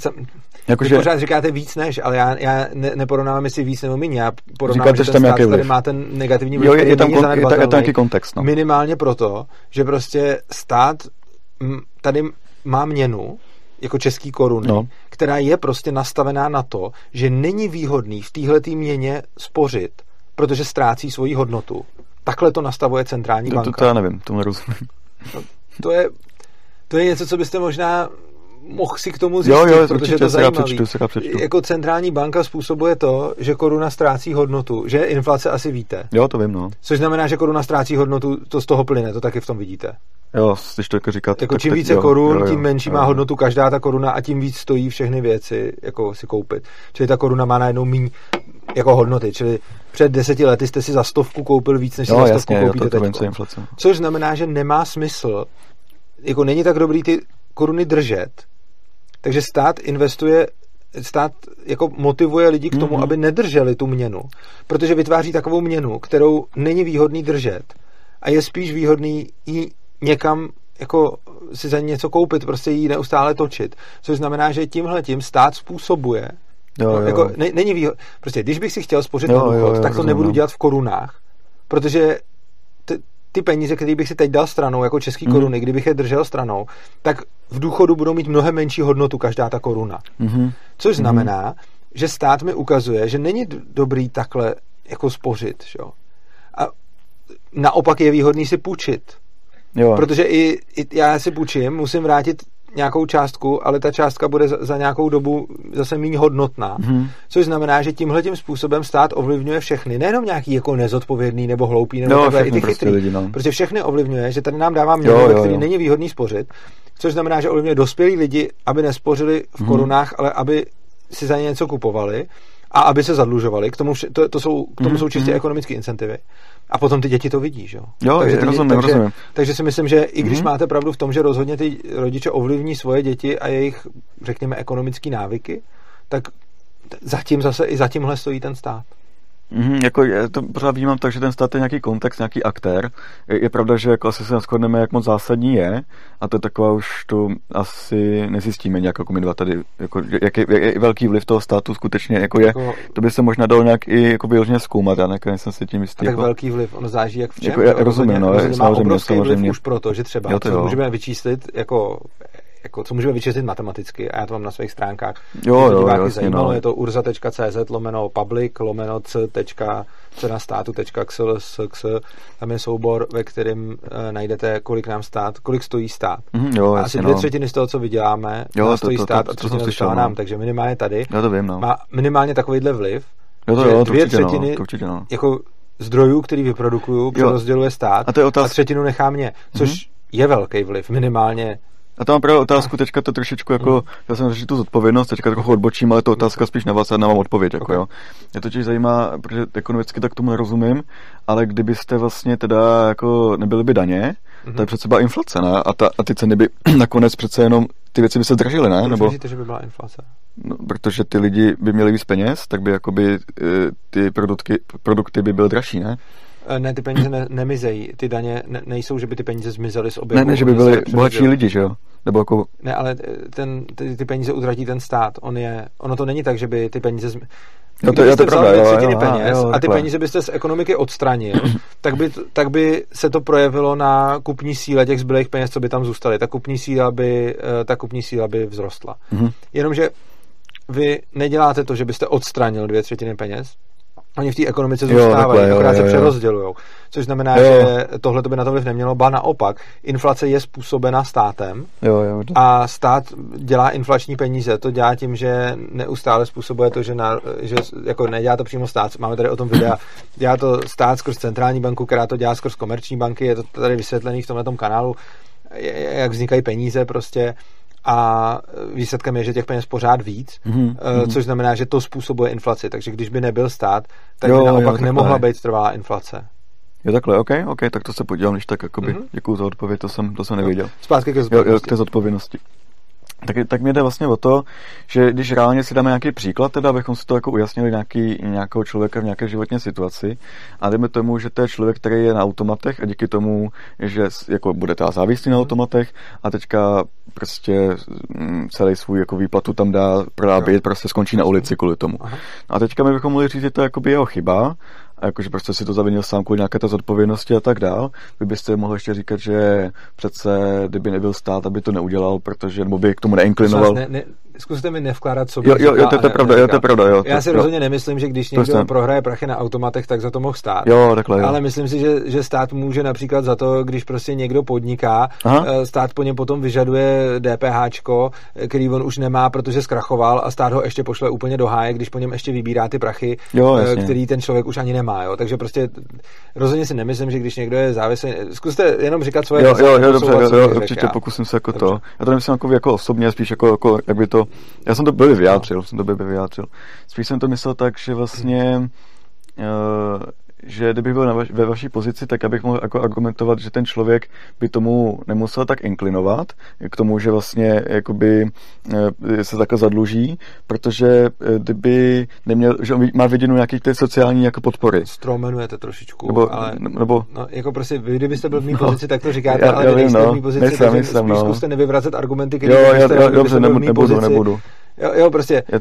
jako, že... pořád říkáte víc než, ale já, já ne, neporovnávám jestli víc nebo méně. Já porovnávám, Říkáte, že ten stát tady má ten negativní vliv, jo, je, je, tam, kon, je, je tam nějaký kontext. No. Minimálně proto, že prostě stát tady má měnu, jako český koruny, no. která je prostě nastavená na to, že není výhodný v téhle měně spořit, protože ztrácí svoji hodnotu. Takhle to nastavuje centrální to, banka. To, to já nevím, tomu nerozumím. No, to je, to je něco, co byste možná mohl si k tomu zjistit, jo, jo, protože je to zajímavé. Přečtu, se přečtu. Jako centrální banka způsobuje to, že koruna ztrácí hodnotu, že inflace asi víte. Jo, to vím, no. Což znamená, že koruna ztrácí hodnotu, to z toho plyne, to taky v tom vidíte. Jo, když to jako říkáte. Jako čím více jo, korun, jo, jo, tím menší jo, má hodnotu každá ta koruna a tím víc stojí všechny věci, jako si koupit. Čili ta koruna má najednou míň jako hodnoty, čili před deseti lety jste si za stovku koupil víc, než si za stovku jasně, koupíte jo, to, to inflace. Což znamená, že nemá smysl, jako není tak dobrý ty koruny držet, takže stát investuje stát jako motivuje lidi k tomu, mm-hmm. aby nedrželi tu měnu, protože vytváří takovou měnu, kterou není výhodný držet a je spíš výhodný ji někam jako si za něco koupit, prostě ji neustále točit. Což znamená, že tímhle tím stát způsobuje, jo, no, jo. Jako, ne, není výhod... Prostě, když bych si chtěl spořit jo, na důchod, jo, jo, tak to rozumím. nebudu no. dělat v korunách, protože ty peníze, které bych si teď dal stranou, jako český mm. koruny, kdybych je držel stranou, tak v důchodu budou mít mnohem menší hodnotu každá ta koruna. Mm. Což mhm. znamená, mm. že stát mi ukazuje, že není dobrý takhle jako spořit. Že? A naopak je výhodný si půjčit. Jo. Protože i, i já si půjčím, musím vrátit nějakou částku, ale ta částka bude za, za nějakou dobu zase méně hodnotná. Mm-hmm. Což znamená, že tímhle tím způsobem stát ovlivňuje všechny, nejenom nějaký jako nezodpovědný nebo hloupý, nebo jo, takhle, i ty prostě chytrý. Lidi, no. Protože všechny ovlivňuje, že tady nám dává měnu, ve který není výhodný spořit, Což znamená, že ovlivňuje dospělí lidi, aby nespořili v korunách, ale aby si za ně něco kupovali a aby se zadlužovali. K tomu, vše, to, to jsou, k tomu mm-hmm. jsou čistě ekonomické incentivy. A potom ty děti to vidí, že jo? Jo, takže, ty, rozumím, takže, rozumím. takže si myslím, že i když mm-hmm. máte pravdu v tom, že rozhodně ty rodiče ovlivní svoje děti a jejich, řekněme, ekonomické návyky, tak zatím zase i zatímhle stojí ten stát. Mm, jako je, to pořád vnímám tak, že ten stát je nějaký kontext, nějaký aktér. Je, je pravda, že jako asi se neschodneme, jak moc zásadní je, a to je taková už to asi nezjistíme nějak jako my dva tady, jako, jak, je, jak je velký vliv toho státu skutečně jako je, jako, to by se možná dalo nějak i jako vyloženě zkoumat, já nakonec jsem si tím jistý. tak jako, velký vliv, ono záží jak v čem. Jako, já rozumím, no, má samozřejmě, obrovský samozřejmě. vliv už proto, že třeba Jo, to jo. můžeme vyčíslit jako jako, co můžeme vyčíslit matematicky, a já to mám na svých stránkách. Jo, jo, diváky jasně, zajímalo, no. je to urza.cz lomeno public lomeno c. tečka, cena státu tečka xl, s, x, tam je soubor, ve kterém uh, najdete, kolik nám stát, kolik stojí stát. Mhm, jo, a jasně, asi dvě no. třetiny z toho, co vyděláme, Jo, nás to- stojí to- to- stát to a třetina slyšel, no. nám, takže minimálně tady Já to vím, no. má minimálně takovýhle vliv, Jo, to že jo, to dvě určitě, třetiny no, to určitě, no. jako zdrojů, který vyprodukuju, přerozděluje stát A to je otázka- a třetinu nechá mě, což je velký vliv, minimálně A to mám právě otázku, teďka to trošičku jako, já jsem řešil tu zodpovědnost, teďka trochu odbočím, ale to otázka spíš na vás a mám odpověď, jako jo. Mě totiž zajímá, protože ekonomicky tak tomu nerozumím, ale kdybyste vlastně teda jako nebyly by daně, Mhm. to je přece byla inflace, ne? A, ta, a ty ceny by nakonec přece jenom, ty věci by se zdražily, ne? Nebo, myslíte, že by byla inflace? no, protože ty lidi by měli víc peněz, tak by jakoby eh, ty produkty, produkty by byly dražší, ne? Eh, Ne, ty peníze ne, nemizejí. Ty daně ne, nejsou, že by ty peníze zmizely z oběhu. Ne, ne, že by byli bohatší lidi, že jo? Nebo jako, Ne, ale eh, ten, ty, ty peníze utratí ten stát. On je, ono to není tak, že by ty peníze... Zmi... Jo, to- Kdybyste to vzal pravda, dvě jo, třetiny jo, peněz jo, a ty peníze byste z ekonomiky odstranil, tak by, tak by se to projevilo na kupní síle těch zbylých peněz, co by tam zůstaly. Ta kupní síla by, eh, ta kupní síla by vzrostla. mhm. Jenomže vy neděláte to, že byste odstranil dvě třetiny peněz, Oni v té ekonomice zůstávají, jo, akorát se přerozdělují. Což znamená, Jo. že tohle to by na to vliv nemělo, ba naopak. Inflace je způsobena státem jo, jo, a stát dělá inflační peníze. To dělá tím, že neustále způsobuje to, že, na, že jako nedělá to přímo stát. Máme tady o tom videa. Dělá to stát skrz centrální banku, která to dělá skrz komerční banky. Je to tady vysvětlený v tomhle kanálu, jak vznikají peníze prostě a výsledkem je, že těch peněz pořád víc, mhm. což znamená, že to způsobuje inflaci. Takže když by nebyl stát, tak Jo, by jo, naopak takhle. nemohla být trvalá inflace. Jo, takhle, OK, OK, tak to se podívám, když tak, jakoby, Mhm. děkuju za odpověď, to jsem, to jsem nevěděl. Zpátky ke Jo, jo, zodpovědnosti. k té zodpovědnosti. Tak, tak mě jde vlastně o to, že když reálně si dáme nějaký příklad, teda abychom si to jako ujasnili nějaký, nějakého člověka v nějaké životní situaci a dejme tomu, že to je člověk, který je na automatech a díky tomu, že jako bude teda závislý na automatech a teďka prostě mm, celý svůj jako výplatu tam dá, prodá byt, prostě skončí na ulici kvůli tomu. A teďka my bychom mohli říct, že to je jakoby jeho chyba, a jakože prostě si to zavinil sám kvůli nějaké té zodpovědnosti a tak dál. Vy byste mohli ještě říkat, že přece, kdyby nebyl stát, aby to neudělal, protože, nebo by k tomu neinklinoval. Ne, ne, zkuste mi nevkládat sobě. Jo, jo, jo, to je- pravda, jo, to je pravda, jo, Já si rozhodně nemyslím, že když někdo jsem- prohraje prachy na automatech, tak za to mohl stát. Jo, takhle, jo. Ale myslím si, že, že stát může například za to, když prostě někdo podniká, Aha. eh, stát po něm potom vyžaduje DPHčko, eh, který on už nemá, protože zkrachoval a stát ho ještě pošle úplně do háje, když po něm ještě vybírá ty prachy, Jo, eh, jasně. který ten člověk už ani nemá. Jo? Takže prostě rozhodně si nemyslím, že když někdo je závislý, zkuste jenom říkat svoje Jo, jo, jo, dobře, jo, co jo, určitě pokusím se jako Dobře. to. Já to nemyslím jako, jako osobně, spíš jako, jako, jak by to, já jsem to blbě vyjádřil, jsem to blbě vyjádřil. Spíš jsem to myslel tak, že vlastně, uh, že kdybych byl na vaš, ve vaší pozici, tak abych mohl jako argumentovat, že ten člověk by tomu nemusel tak inklinovat, k tomu, že vlastně jakoby eh, se takhle zadluží, protože eh, kdyby neměl, že on má viděnou nějaký ty sociální jako podpory. Stromenujete trošičku, Nebo, ale nebo No, jako prostě, vy kdybyste byl v mý No. pozici, tak to říkáte, Já- ale já vy nejste no. v mý pozici, Nejsem, takže nejsem, spíš no. zkuste nevyvracet argumenty, které jo, já, já, dobře, nebudu, nebudu, pozici. nebudu. Jo, jo, prostě, Já-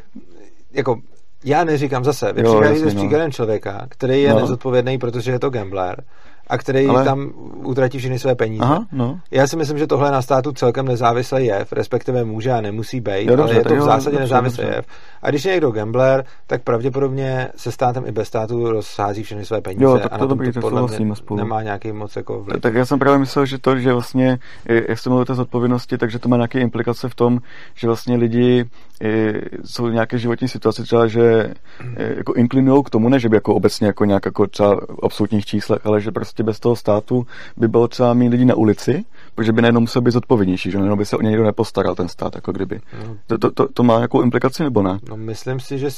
jako, já neříkám zase, vy přicházíte s no. příkladem člověka, který je No. nezodpovědný, protože je to gambler a který Ale- tam utratí všechny své peníze. Aha, no. Já si myslím, že tohle na státu celkem nezávislý jev, respektive může a nemusí být, Jo, dobře, ale je to v jo, zásadě dobře, nezávislý dobře. jev. A když je někdo gambler, tak pravděpodobně se státem i bez státu rozsází všechny své peníze Jo, tak a to na tom dobrý, to podle mě spolu. nemá nějaký moc jako vliv. Tak já jsem právě myslel, že to, že vlastně, eh, jak jste mluvil o té zodpovědnosti, takže to má nějaké implikace v tom, že vlastně lidi eh, jsou v nějaké životní situaci třeba, že eh, jako inklinují k tomu, ne, že by jako obecně jako nějak jako třeba v absolutních číslech, ale že prostě bez toho státu by bylo třeba mít lidi na ulici, protože by najednou musel být zodpovědnější, že najednou by se o něj někdo nepostaral ten stát, jako kdyby. No. To, to, to, to, má nějakou implikaci nebo ne? No, myslím si, že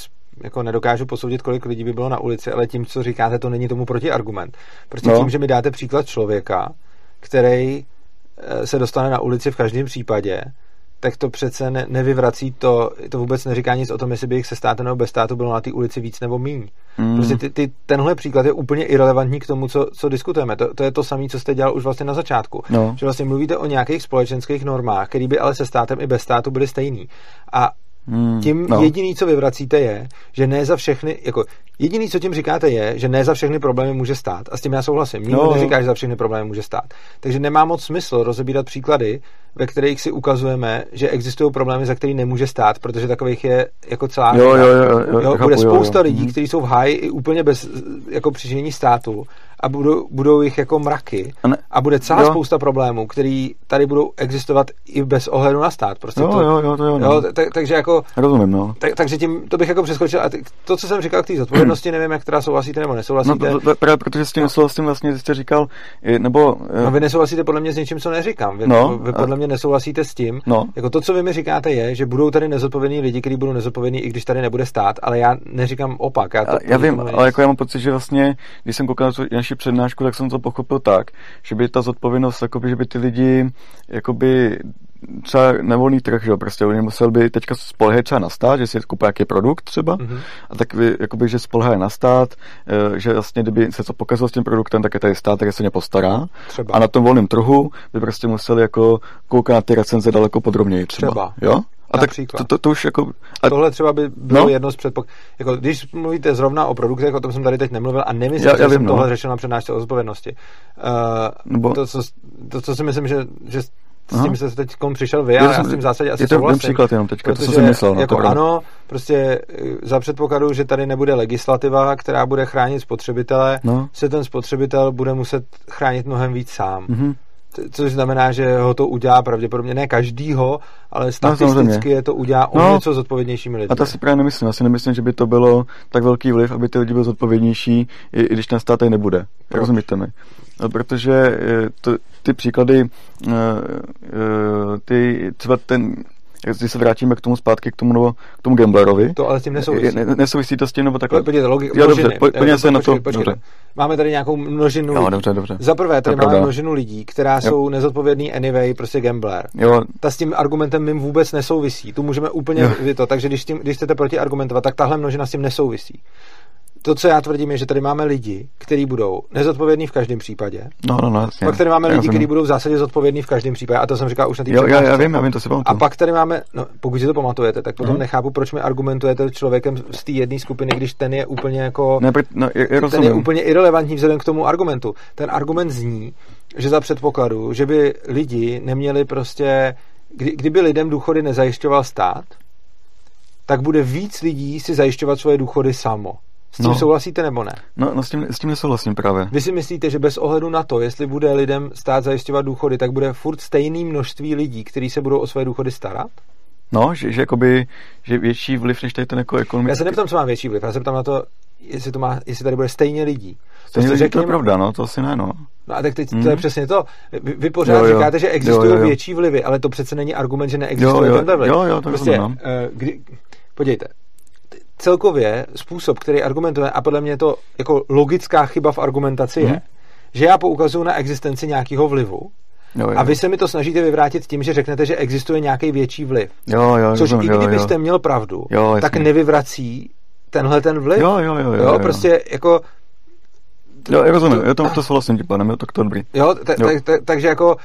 jako nedokážu posoudit, kolik lidí by bylo na ulici, ale tím, co říkáte, to není tomu protiargument. Prostě no. tím, že mi dáte příklad člověka, který eh, se dostane na ulici v každém případě, tak to přece ne, nevyvrací to, to vůbec neříká nic o tom, jestli by jich se státem nebo bez státu bylo na té ulici víc nebo míň. Mm. Prostě ty, ty, tenhle příklad je úplně irrelevantní k tomu, co, co diskutujeme. To, to je to samé, co jste dělal už vlastně na začátku. No. Že vlastně mluvíte o nějakých společenských normách, které by ale se státem i bez státu byly stejný. A Hmm, tím no. jediný, co vyvracíte, je, že ne za všechny, jako jediný, co tím říkáte, je, že ne za všechny problémy může stát. A s tím já souhlasím. Nikdo no. neříká, že za všechny problémy může stát. Takže nemá moc smysl rozebírat příklady, ve kterých si ukazujeme, že existují problémy, za který nemůže stát, protože takových je jako celá. Jo, jo, jo, jo, jo, bude spousta jo, jo. lidí, mhm. kteří jsou v háji i úplně bez jako přičinění státu a budou, budou jich jako mraky a, ne, a bude celá jo. spousta problémů, který tady budou existovat i bez ohledu na stát. Prostě jo, to, jo, jo, to jo, no. jo tak, takže jako... Rozumím, no. Tak, takže tím to bych jako přeskočil. A to, co jsem říkal k té zodpovědnosti, nevím, jak teda souhlasíte nebo nesouhlasíte. No, to, právě protože s tím no. nesouhlasím vlastně, jste říkal, nebo... No, vy nesouhlasíte podle mě s něčím, co neříkám. Vy, no, vy podle mě nesouhlasíte s tím. No. Jako to, co vy mi říkáte, je, že budou tady nezodpovědní lidi, kteří budou nezodpovědní, i když tady nebude stát, ale já neříkám opak. Já, to, já vím, ale jako já mám pocit, že vlastně, když jsem koukal na naši přednášku, tak jsem to pochopil tak, že by ta zodpovědnost, jakoby, že by ty lidi jakoby třeba nevolný trh, že prostě oni musel by teďka spolehat třeba na stát, že si koupí nějaký produkt třeba, mm-hmm. a tak vy, jakoby, že spolehají na stát, eh, že vlastně kdyby se co pokazilo s tím produktem, tak je tady stát, který se ně postará. Třeba. A na tom volném trhu by prostě museli jako koukat na ty recenze daleko podrobněji třeba. třeba. Jo? A tak to, to, to už jako... A... Tohle třeba by bylo no? jedno z předpok... Jako, když mluvíte zrovna o produktech, o tom jsem tady teď nemluvil a nemyslím, já, já že vím, jsem no. tohle řešil na přednášce o zodpovědnosti. Uh, Nebo... to, co, to, co si myslím, že, že s tím jste se teď přišel vy, ale já s tím v zásadě asi je to souhlasím. příklad jenom teďka, protože, to, jsem myslel. No, jako to ano, prostě eh, za předpokladu, že tady nebude legislativa, která bude chránit spotřebitele, no. se ten spotřebitel bude muset chránit mnohem víc sám. Mm-hmm což znamená, že ho to udělá pravděpodobně ne každýho, ale no, statisticky no, je to udělá o no, něco zodpovědnějšími lidmi. A to si právě nemyslím. Já si nemyslím, že by to bylo tak velký vliv, aby ty lidi byli zodpovědnější, i, i když ten stát tady nebude. Proč? Rozumíte mi? No, protože eh, to, ty příklady, eh, eh, ty, třeba ten když se vrátíme k tomu zpátky, k tomu, nebo, k tomu gamblerovi. To ale s tím nesouvisí. Ne, nesouvisí to s tím, nebo takhle. Podívejte, logi- jo, dobře, pojďme se na to. Dobře. Máme tady nějakou množinu jo, dobře, dobře. Za prvé, tady máme množinu lidí, která jo. jsou nezodpovědný anyway, prostě gambler. Jo. Ta s tím argumentem mým vůbec nesouvisí. Tu můžeme úplně to. Takže když, tím, když chcete proti argumentovat, tak tahle množina s tím nesouvisí to, co já tvrdím, je, že tady máme lidi, kteří budou nezodpovědní v každém případě. No, no, no, jasně. Pak tady máme já lidi, kteří budou v zásadě zodpovědní v každém případě, a to jsem říkal už na té já, já, vím, já vím, to si pamatuju. A pak tady máme, no, pokud si to pamatujete, tak potom hmm. nechápu, proč mi argumentujete člověkem z té jedné skupiny, když ten je úplně jako. Ne, no, je, je ten je úplně irrelevantní vzhledem k tomu argumentu. Ten argument zní, že za předpokladu, že by lidi neměli prostě, kdy, kdyby lidem důchody nezajišťoval stát, tak bude víc lidí si zajišťovat svoje důchody samo. S tím no. souhlasíte nebo ne? No, no s, tím, s tím nesouhlasím právě. Vy si myslíte, že bez ohledu na to, jestli bude lidem stát zajišťovat důchody, tak bude furt stejný množství lidí, kteří se budou o své důchody starat? No, že, že, jakoby, že větší vliv než tady ten jako ekonomický... Já se neptám, co má větší vliv, já se ptám na to, jestli, to má, jestli tady bude stejně lidí. Stejně lidí, řekněme... to je pravda, no, to asi ne, no. No a tak teď hmm. to je přesně to. Vy, vy pořád jo, jo. říkáte, že existují jo, jo, jo. větší vlivy, ale to přece není argument, že neexistuje jo, jo, ten vliv. Jo, jo, to prostě, rozumím, no. uh, kdy, podívejte, celkově způsob, který argumentuje, a podle mě to jako logická chyba v argumentaci je, mm. že já poukazuju na existenci nějakého vlivu, Jo, jo. A vy se mi to snažíte vyvrátit tím, že řeknete, že existuje nějaký větší vliv. Jo, jo, Což rozumím, i kdybyste jo, měl pravdu, jo, tak nevyvrací tenhle ten vliv. Jo, jo, jo. jo, jo prostě jako... Jo, já rozumím, já to, to souhlasím tím panem, tak to dobrý. Jo, t- jo. T- t- takže jako,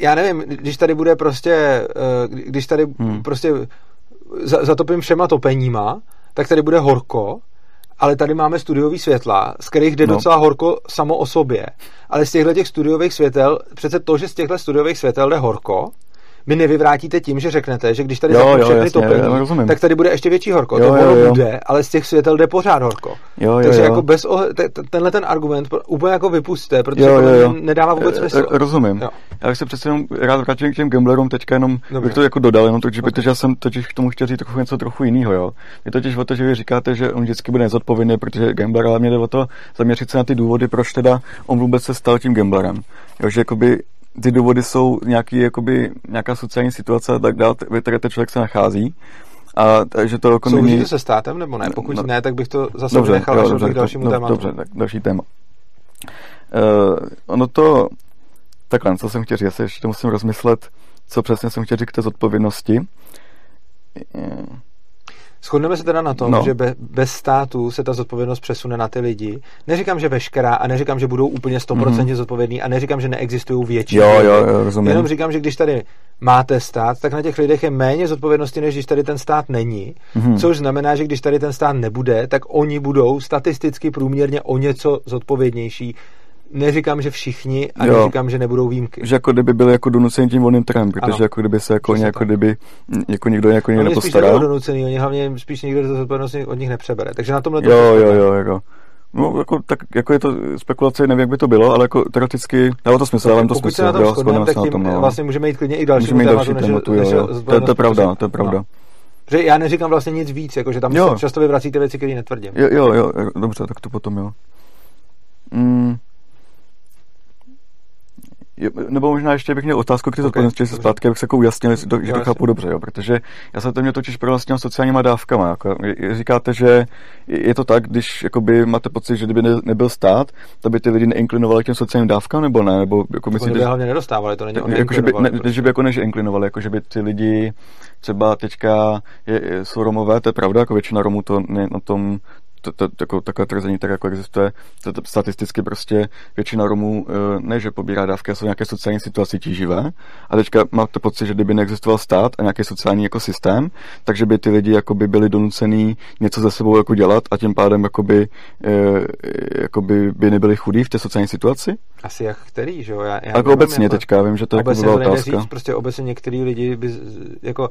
já nevím, když tady bude prostě, eh, když tady hmm. prostě zatopím všema topeníma, tak tady bude horko, ale tady máme studiový světla, z kterých jde no. docela horko samo o sobě. Ale z těchto těch studiových světel, přece to, že z těchto studiových světel jde horko, mi nevyvrátíte tím, že řeknete, že když tady jo, jo, všechny topení, tak tady bude ještě větší horko. Jo, to ono bude, ale z těch světel jde pořád horko. Jo, jo, Takže jo. jako bez ohle, tenhle ten argument úplně jako vypustíte, protože jo, jo, jo. nedává vůbec smysl. Rozumím. Jo. Já bych se přece jenom rád vrátil k těm gamblerům teďka jenom, Dobře. bych to jako dodal, jenom to, že, okay. protože já jsem totiž k tomu chtěl říct trochu něco trochu jiného, jo. Je totiž o to, že vy říkáte, že on vždycky bude nezodpovědný, protože gambler, ale mě jde o to zaměřit se na ty důvody, proč teda on vůbec se stal tím gamblerem. Jo, že jakoby ty důvody jsou nějaký, jakoby, nějaká sociální situace, tak dál, ve které ten člověk se nachází. A, takže to jako není... se státem, nebo ne? Pokud no, ne, tak bych to zase dobře, nechal jo, dobře, k dalšímu do, tématu. Dobře, tak další téma. Uh, ono to, takhle, co jsem chtěl říct, já se ještě musím rozmyslet, co přesně jsem chtěl říct k té zodpovědnosti. Uh, Shodneme se teda na tom, no. že be, bez státu se ta zodpovědnost přesune na ty lidi. Neříkám, že veškerá a neříkám, že budou úplně 100% mm-hmm. zodpovědní a neříkám, že neexistují větší. Jo, jo, jo, rozumím. Jenom říkám, že když tady máte stát, tak na těch lidech je méně zodpovědnosti, než když tady ten stát není. Mm-hmm. Což znamená, že když tady ten stát nebude, tak oni budou statisticky průměrně o něco zodpovědnější neříkám, že všichni a jo. neříkám, že nebudou výjimky. Že jako kdyby byli jako donuceni tím volným trhem, protože ano. jako kdyby se jako, jako kdyby jako někdo jako někdo nepostaral. Oni donucený, oni hlavně spíš někdo to zodpovědnost od nich nepřebere. Takže na tomhle to Jo, jo, jo, jako. No, jako, tak, jako je to spekulace, nevím, jak by to bylo, ale jako teoreticky dává to smysl, ale to smysl. Pokud se na tom shodneme, tak tím no. vlastně můžeme jít klidně i další můžeme další tématu, než, jo, jo. Než to, je, to je pravda, to je pravda. No. Že já neříkám vlastně nic víc, jako že tam jo. často vyvracíte věci, které netvrdím. Jo, jo, jo, dobře, tak to potom jo. Mm, nebo možná ještě bych měl otázku k té zodpovědnosti okay, se zpátky, abych se jako ujasnil, že to, že to chápu dobře, jo, protože já jsem to měl totiž pro vlastně sociálníma dávkama. Jako, říkáte, že je to tak, když jakoby máte pocit, že kdyby nebyl stát, tak by ty lidi neinklinovali k těm sociálním dávkám, nebo ne? Nebo jako myslíte, by hlavně nedostávali, to není jako, že by, ne, prostě. že by jako než inklinovali, jako že by ty lidi třeba teďka je, jsou Romové, to je pravda, jako většina Romů to ne, na tom to, to, jako, takové tvrzení tak jako existuje. To, to, statisticky prostě většina Romů eh, ne, že pobírá dávky jsou nějaké sociální situaci tíživé. A teďka máte pocit, že kdyby neexistoval stát a nějaký sociální jako systém, takže by ty lidi jako by byli donucený něco ze sebou jako dělat a tím pádem jakoby, eh, jakoby by nebyli chudí v té sociální situaci? Asi jak který, že jo? Já, já jako obecně jako, teďka, vím, že to jako byla otázka. Říct, prostě obecně některý lidi by, jako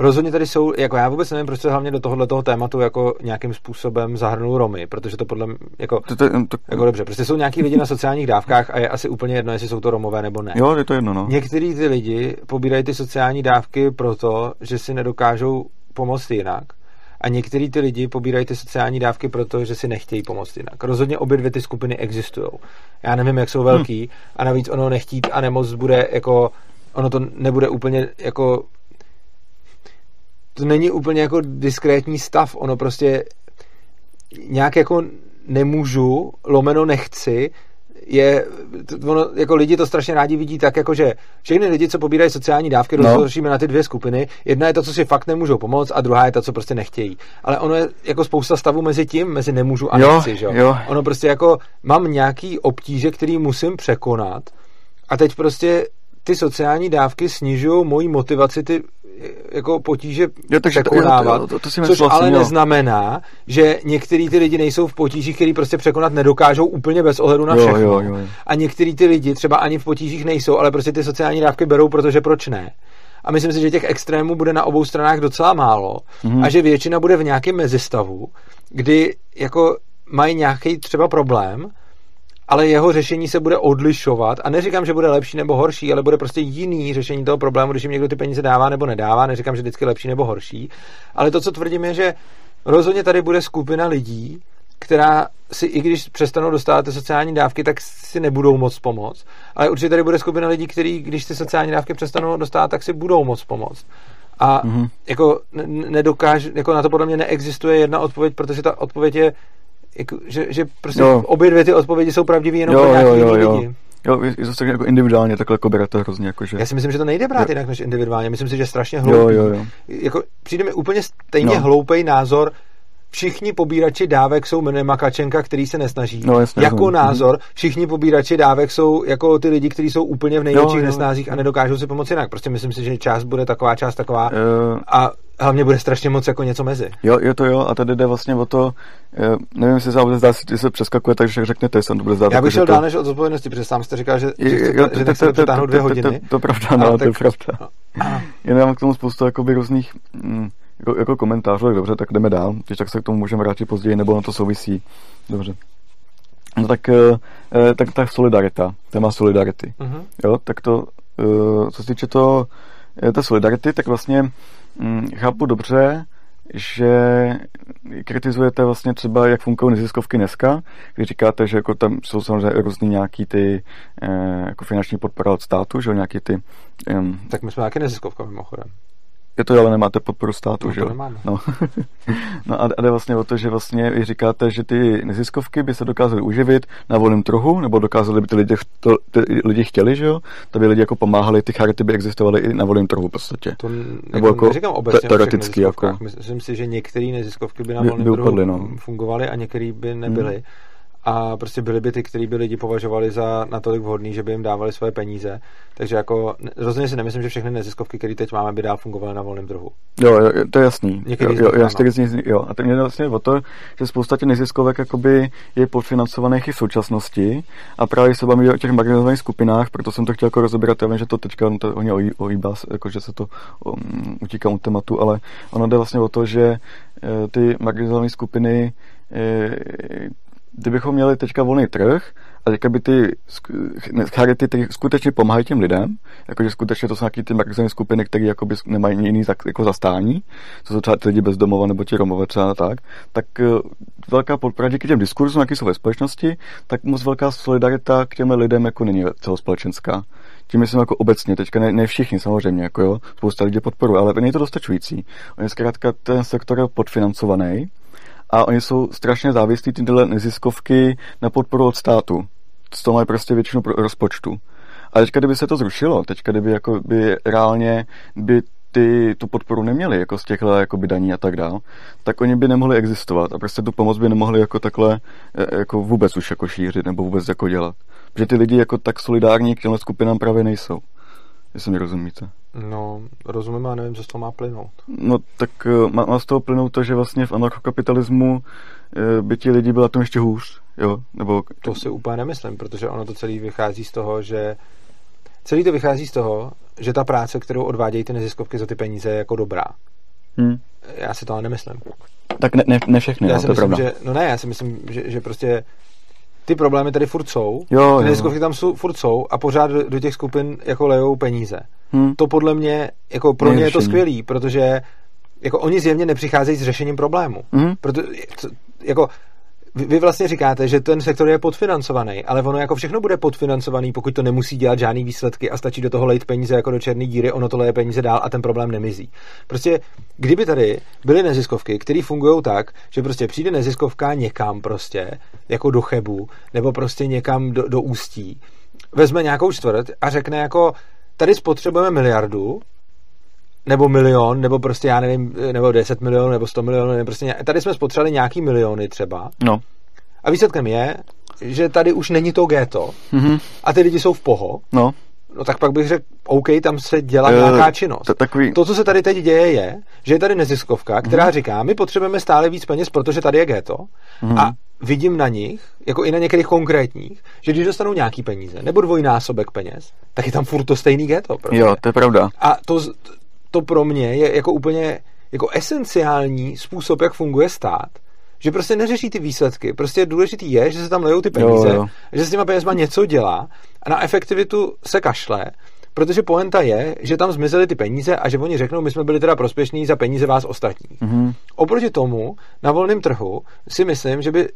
Rozhodně tady jsou, jako já vůbec nevím, proč se hlavně do tohohle toho tématu jako nějakým způsobem zahrnul Romy, protože to podle mě, jako, to, to, to, jako dobře, prostě jsou nějaký lidi na sociálních dávkách a je asi úplně jedno, jestli jsou to Romové nebo ne. Jo, je to jedno, no. Některý ty lidi pobírají ty sociální dávky proto, že si nedokážou pomoct jinak. A některý ty lidi pobírají ty sociální dávky proto, že si nechtějí pomoct jinak. Rozhodně obě dvě ty skupiny existují. Já nevím, jak jsou velký hm. a navíc ono nechtít a nemoc bude jako ono to nebude úplně jako to není úplně jako diskrétní stav, ono prostě nějak jako nemůžu, lomeno nechci, je, ono, jako lidi to strašně rádi vidí tak, jako že všechny lidi, co pobírají sociální dávky, no. rozložíme na ty dvě skupiny. Jedna je to, co si fakt nemůžou pomoct, a druhá je ta, co prostě nechtějí. Ale ono je jako spousta stavů mezi tím, mezi nemůžu a jo, nechci, že? Jo. Ono prostě jako mám nějaký obtíže, který musím překonat a teď prostě ty sociální dávky snižují moji motivaci ty jako potíže jo, takže překonávat, to, to, to, to což vlastně, ale jo. neznamená, že některý ty lidi nejsou v potížích, který prostě překonat nedokážou úplně bez ohledu na všechno. Jo, jo, jo. A některý ty lidi třeba ani v potížích nejsou, ale prostě ty sociální dávky berou, protože proč ne? A myslím si, že těch extrémů bude na obou stranách docela málo mm-hmm. a že většina bude v nějakém mezistavu, kdy jako mají nějaký třeba problém, ale jeho řešení se bude odlišovat a neříkám, že bude lepší nebo horší, ale bude prostě jiný řešení toho problému, když jim někdo ty peníze dává nebo nedává, neříkám, že vždycky lepší nebo horší, ale to, co tvrdím, je, že rozhodně tady bude skupina lidí, která si, i když přestanou dostávat ty sociální dávky, tak si nebudou moc pomoct. Ale určitě tady bude skupina lidí, kteří, když ty sociální dávky přestanou dostávat, tak si budou moc pomoct. A mm-hmm. jako nedokáž, jako na to podle mě neexistuje jedna odpověď, protože ta odpověď je jako, že, že prostě jo. obě dvě ty odpovědi jsou pravdivé jenom jo, pro nějaký jo, jo, lidi. Jo, je to jako individuálně takhle jako to hrozně jako, že... Já si myslím, že to nejde brát jo. jinak než individuálně. Myslím si, že je strašně hloupý. Jo, jo, jo. Jako, přijde mi úplně stejně no. hloupý názor všichni pobírači dávek jsou makačenka, který se nesnaží. No, jasně, jako jasně. názor, všichni pobírači dávek jsou jako ty lidi, kteří jsou úplně v největších nesnázích a nedokážou si pomoci jinak. Prostě myslím si, že část bude taková, část taková uh, a hlavně bude strašně moc jako něco mezi. Jo, je to jo a tady jde vlastně o to, uh, nevím, jestli se bude zdát, že se přeskakuje, takže řekněte, jestli to bude zdát. Já bych šel dál než od zodpovědnosti, protože sám jste říkal, že, že přetáhnout dvě hodiny. To pravda, no, to je pravda. Jenom k tomu spoustu jakoby různých mm, jako, jako komentář, tak dobře, tak jdeme dál, když tak se k tomu můžeme vrátit později, nebo na to souvisí. Dobře. No tak, eh, eh tak ta solidarita, téma solidarity. Uh-huh. Jo, tak to, eh, co se týče to, eh, té solidarity, tak vlastně hm, chápu dobře, že kritizujete vlastně třeba, jak fungují neziskovky dneska, kdy říkáte, že jako tam jsou samozřejmě různý nějaký ty eh, jako finanční podpora od státu, že nějaký ty... Um, tak my jsme nějaké neziskovka mimochodem. Je to, ale nemáte podporu státu, no, že jo? No. no a, a jde vlastně o to, že vlastně vy říkáte, že ty neziskovky by se dokázaly uživit na volném trhu, nebo dokázali by ty lidi, to, ty lidi chtěli, že jo? To by lidi jako pomáhali, ty charity by existovaly i na volném trhu v podstatě. To nebo jako, neříkám obecně teoreticky jako. Myslím si, že některé neziskovky by na volném trhu upadly, no. fungovaly a některé by nebyly. Hmm a prostě byly by ty, který by lidi považovali za natolik vhodný, že by jim dávali svoje peníze. Takže jako rozhodně si nemyslím, že všechny neziskovky, které teď máme, by dál fungovaly na volném trhu. Jo, to je jasný. Někdy jo, jo, z nich, jo. A to mě vlastně o to, že spousta těch neziskovek jakoby je podfinancovaných i v současnosti a právě se bavíme o těch marginalizovaných skupinách, proto jsem to chtěl jako rozebrat. Já vím, že to teďka no to hodně ohýbá, jako že se to um, utíká u tématu, ale ono jde vlastně o to, že e, ty marginalizované skupiny e, kdybychom měli teďka volný trh a teďka by ty charity, které skutečně pomáhají těm lidem, jakože skutečně to jsou nějaké ty marginální skupiny, které nemají jiný jako zastání, co jsou třeba ty lidi bezdomova nebo ti romové třeba tak, tak eh, velká podpora díky těm diskurzům, jaký jsou ve společnosti, tak moc velká solidarita k těm lidem jako není celospolečenská. Tím myslím jako obecně, teďka ne, ne všichni samozřejmě, jako jo, spousta lidí podporuje, ale není to dostačující. On je zkrátka ten sektor podfinancovaný a oni jsou strašně závislí tyhle neziskovky na podporu od státu. Z toho mají prostě většinu rozpočtu. A teďka, kdyby se to zrušilo, teďka, kdyby jako by reálně by ty tu podporu neměli, jako z těchto jako by daní a tak dál, tak oni by nemohli existovat a prostě tu pomoc by nemohli jako takhle e, jako vůbec už jako šířit nebo vůbec jako dělat. Protože ty lidi jako tak solidární k těmhle skupinám právě nejsou. Jestli mi rozumíte. No, rozumím a nevím, co z toho má plynout. No, tak uh, má, má z toho plynout to, že vlastně v anarchokapitalismu uh, by ti lidi byla tom ještě hůř, jo? Nebo... To si úplně nemyslím, protože ono to celý vychází z toho, že celý to vychází z toho, že ta práce, kterou odvádějí ty neziskovky za ty peníze, je jako dobrá. Hmm. Já si to ale nemyslím. Tak ne, ne, ne všechny, já no, si to myslím, že, no ne, já si myslím, že, že prostě ty problémy tady furt jsou, jo, ty neziskovky tam jsou, furt jsou a pořád do, do těch skupin jako lejou peníze. Hmm. To podle mě, jako pro mě je to skvělý, protože jako oni zjevně nepřicházejí s řešením problému. Hmm. Proto, jako vy, vy vlastně říkáte, že ten sektor je podfinancovaný, ale ono jako všechno bude podfinancovaný, pokud to nemusí dělat žádný výsledky a stačí do toho lejt peníze jako do černé díry, ono to leje peníze dál a ten problém nemizí. Prostě, kdyby tady byly neziskovky, které fungují tak, že prostě přijde neziskovka někam prostě, jako do Chebu, nebo prostě někam do, do Ústí, vezme nějakou čtvrt a řekne jako, tady spotřebujeme miliardu, nebo milion, nebo prostě já nevím, nebo 10 milionů, nebo 100 milionů, nebo prostě nějak, tady jsme spotřebovali nějaký miliony třeba. No. A výsledkem je, že tady už není to ghetto mm-hmm. a ty lidi jsou v poho. No. No tak pak bych řekl, OK, tam se dělá uh, nějaká činnost. To, takový... to, co se tady teď děje, je, že je tady neziskovka, která mm. říká, my potřebujeme stále víc peněz, protože tady je ghetto. Mm. A vidím na nich, jako i na některých konkrétních, že když dostanou nějaký peníze, nebo dvojnásobek peněz, tak je tam furt to stejný ghetto. Prostě. Jo, to je pravda. A to, to pro mě je jako úplně jako esenciální způsob, jak funguje stát, že prostě neřeší ty výsledky. Prostě důležitý je, že se tam lejou ty peníze, jo, jo. že s těma penězma něco dělá a na efektivitu se kašle protože poenta je, že tam zmizely ty peníze a že oni řeknou, my jsme byli teda prospěšní za peníze vás ostatních. Mm-hmm. Oproti tomu, na volném trhu si myslím, že by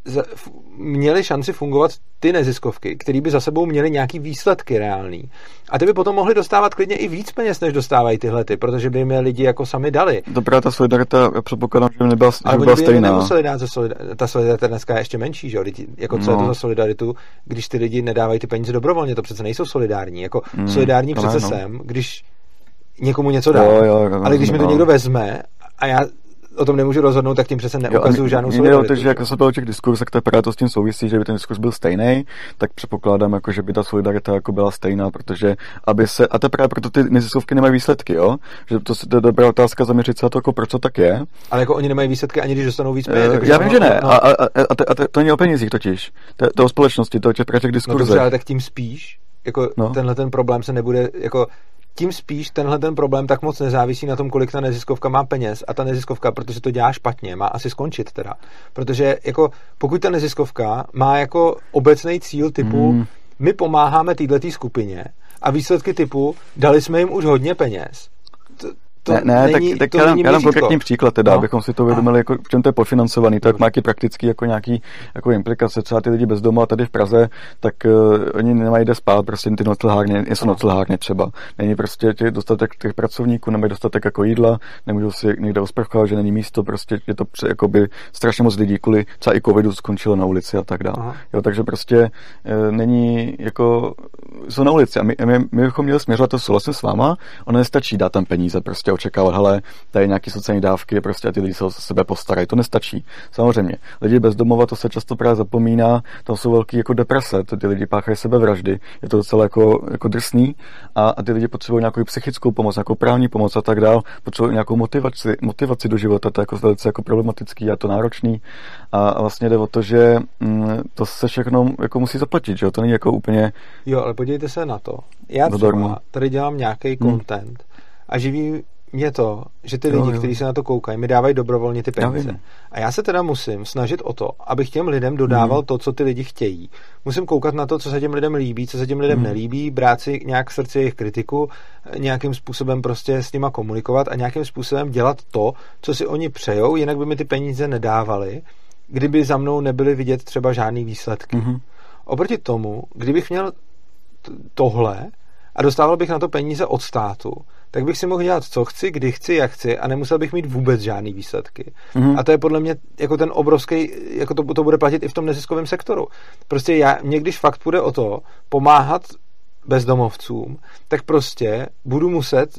měly šanci fungovat ty neziskovky, které by za sebou měly nějaký výsledky reální. A ty by potom mohly dostávat klidně i víc peněz, než dostávají tyhle ty, protože by jim je lidi jako sami dali. Dobrá, ta solidarita, já předpokládám, že by nebyla, Ale by byla stejná. nemuseli dát za solidarita, ta solidarita dneska je ještě menší, že jo? Jako co no. je to no. za solidaritu, když ty lidi nedávají ty peníze dobrovolně, to přece nejsou solidární. Jako mm, solidární přece no. jsem, když někomu něco dá. Jo, jo, jo, ale když mi to někdo vezme a já o tom nemůžu rozhodnout, tak tím přece neukazuju žádnou solidaritu. to, že jako se těch diskursech, tak právě to s tím souvisí, že by ten diskurs byl stejný, tak předpokládám, jako, že by ta solidarita jako byla stejná, protože aby se, a to právě proto ty neziskovky nemají výsledky, jo? Že to, to je dobrá otázka zaměřit se na to, jako proč to tak je. Ale jako oni nemají výsledky ani když dostanou víc peněz. Uh, já vím, že ne. No. A, a, a, a, to, a to, to není o penězích totiž. To, to o společnosti, to o těch, těch diskurzech. No dobře, ale tak tím spíš, jako no. tenhle ten problém se nebude, jako tím spíš tenhle ten problém tak moc nezávisí na tom, kolik ta neziskovka má peněz a ta neziskovka, protože to dělá špatně, má asi skončit teda. Protože jako pokud ta neziskovka má jako obecný cíl typu hmm. my pomáháme této skupině a výsledky typu dali jsme jim už hodně peněz, to ne, ne není, tak, tak to já, není já dám konkrétní příklad, teda, No. abychom si to uvědomili, jako, v čem to je podfinancovaný, tak má jaký praktický jako nějaký jako implikace, třeba ty lidi bez domova tady v Praze, tak uh, oni nemají kde spát, prostě ty noclehárny, jsou No. noclehárny třeba. Není prostě těch dostatek těch pracovníků, nemají dostatek jako jídla, nemůžou si někde osprchovat, že není místo, prostě je to pře- jakoby strašně moc lidí kvůli třeba i covidu skončilo na ulici a tak dále. Jo, takže prostě e, není jako, jsou na ulici a my, my, my bychom měli směřovat to souhlasím s váma, ono nestačí dát tam peníze, prostě očekávat, hele, tady nějaký sociální dávky, prostě a ty lidi se o sebe postarají, to nestačí. Samozřejmě, lidi bez domova, to se často právě zapomíná, tam jsou velký jako deprese, to ty lidi páchají sebevraždy, je to docela jako, jako drsný a, a ty lidi potřebují nějakou psychickou pomoc, nějakou právní pomoc a tak dál, potřebují nějakou motivaci, motivaci do života, to je jako velice jako problematický a to náročný a, a vlastně jde o to, že mm, to se všechno jako musí zaplatit, že jo, to není jako úplně, Jo, ale podívejte se na to. Já třeba tady dělám nějaký Hmm. content a živí mě to, že ty lidi, kteří se na to koukají, mi dávají dobrovolně ty Já peníze. vím. A já se teda musím snažit o to, abych těm lidem dodával Hmm. to, co ty lidi chtějí. Musím koukat na to, co se těm lidem líbí, co se těm lidem Hmm. nelíbí, brát si nějak v srdci jejich kritiku, nějakým způsobem prostě s nima komunikovat a nějakým způsobem dělat to, co si oni přejou, jinak by mi ty peníze nedávali, kdyby za mnou nebyly vidět třeba žádný výsledky. Mhm. Oproti tomu, kdybych měl tohle a dostával bych na to peníze od státu, tak bych si mohl dělat, co chci, kdy chci, jak chci a nemusel bych mít vůbec žádný výsledky. Mhm. A to je podle mě jako ten obrovský, jako to, to bude platit i v tom neziskovém sektoru. Prostě já, mě když fakt půjde o to pomáhat bezdomovcům, tak prostě budu muset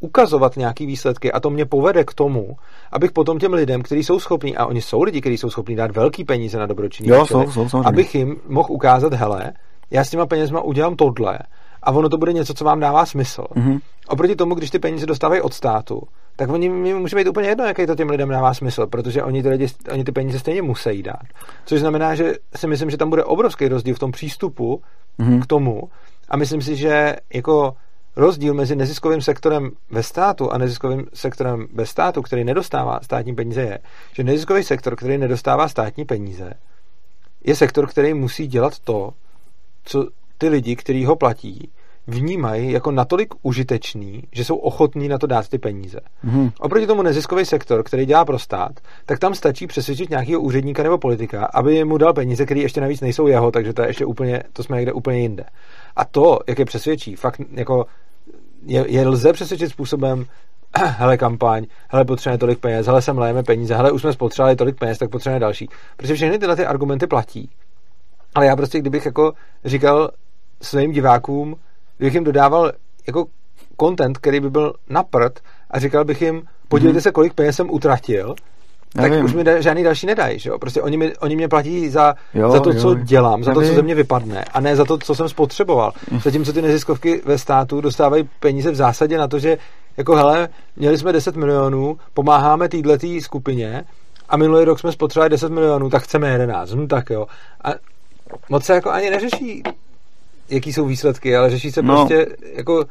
ukazovat nějaký výsledky a to mě povede k tomu, abych potom těm lidem, kteří jsou schopní, a oni jsou lidi, kteří jsou schopní dát velký peníze na dobročinný Jo, účely, jsou, jsou, samozřejmě. abych jim mohl ukázat, hele, já s těma penězma udělám tohle a ono to bude něco, co vám dává smysl. Mhm. Oproti tomu, když ty peníze dostávají od státu, tak oni mi může být úplně jedno, jaký to těm lidem dává smysl, protože oni ty, lidi, oni ty peníze stejně musí dát. Což znamená, že si myslím, že tam bude obrovský rozdíl v tom přístupu Mhm. k tomu a myslím si, že jako rozdíl mezi neziskovým sektorem ve státu a neziskovým sektorem bez státu, který nedostává státní peníze, je, že neziskový sektor, který nedostává státní peníze, je sektor, který musí dělat to, co ty lidi, kteří ho platí, vnímají jako natolik užitečný, že jsou ochotní na to dát ty peníze. Mhm. Oproti tomu neziskový sektor, který dělá pro stát, tak tam stačí přesvědčit nějakého úředníka nebo politika, aby mu dal peníze, které ještě navíc nejsou jeho, takže to je ještě úplně, to jsme někde úplně jinde. A to, jak je přesvědčí, fakt jako je, je lze přesvědčit způsobem, hele kampaň, hele potřebujeme tolik peněz, hele sem lejeme peníze, hele už jsme spotřebovali tolik peněz, tak potřebujeme další. Protože všechny tyhle ty argumenty platí. Ale já prostě, kdybych jako říkal svým divákům, kdybych jim dodával jako content, který by byl na prd a říkal bych jim, podívejte Mhm. se, kolik peněz jsem utratil, tak už mi da, žádný další nedají, že jo? Prostě oni, mi, oni mě platí za, Jo, za to, jo, co dělám, za Já to, co ze mě vypadne, a ne za to, co jsem spotřeboval. Zatímco ty neziskovky ve státu dostávají peníze v zásadě na to, že jako hele, měli jsme 10 milionů, pomáháme týhletý skupině a minulý rok jsme spotřebovali 10 milionů, tak chceme 11. Hm, tak jo. A moc se jako ani neřeší, jaký jsou výsledky, ale řeší se No. prostě jako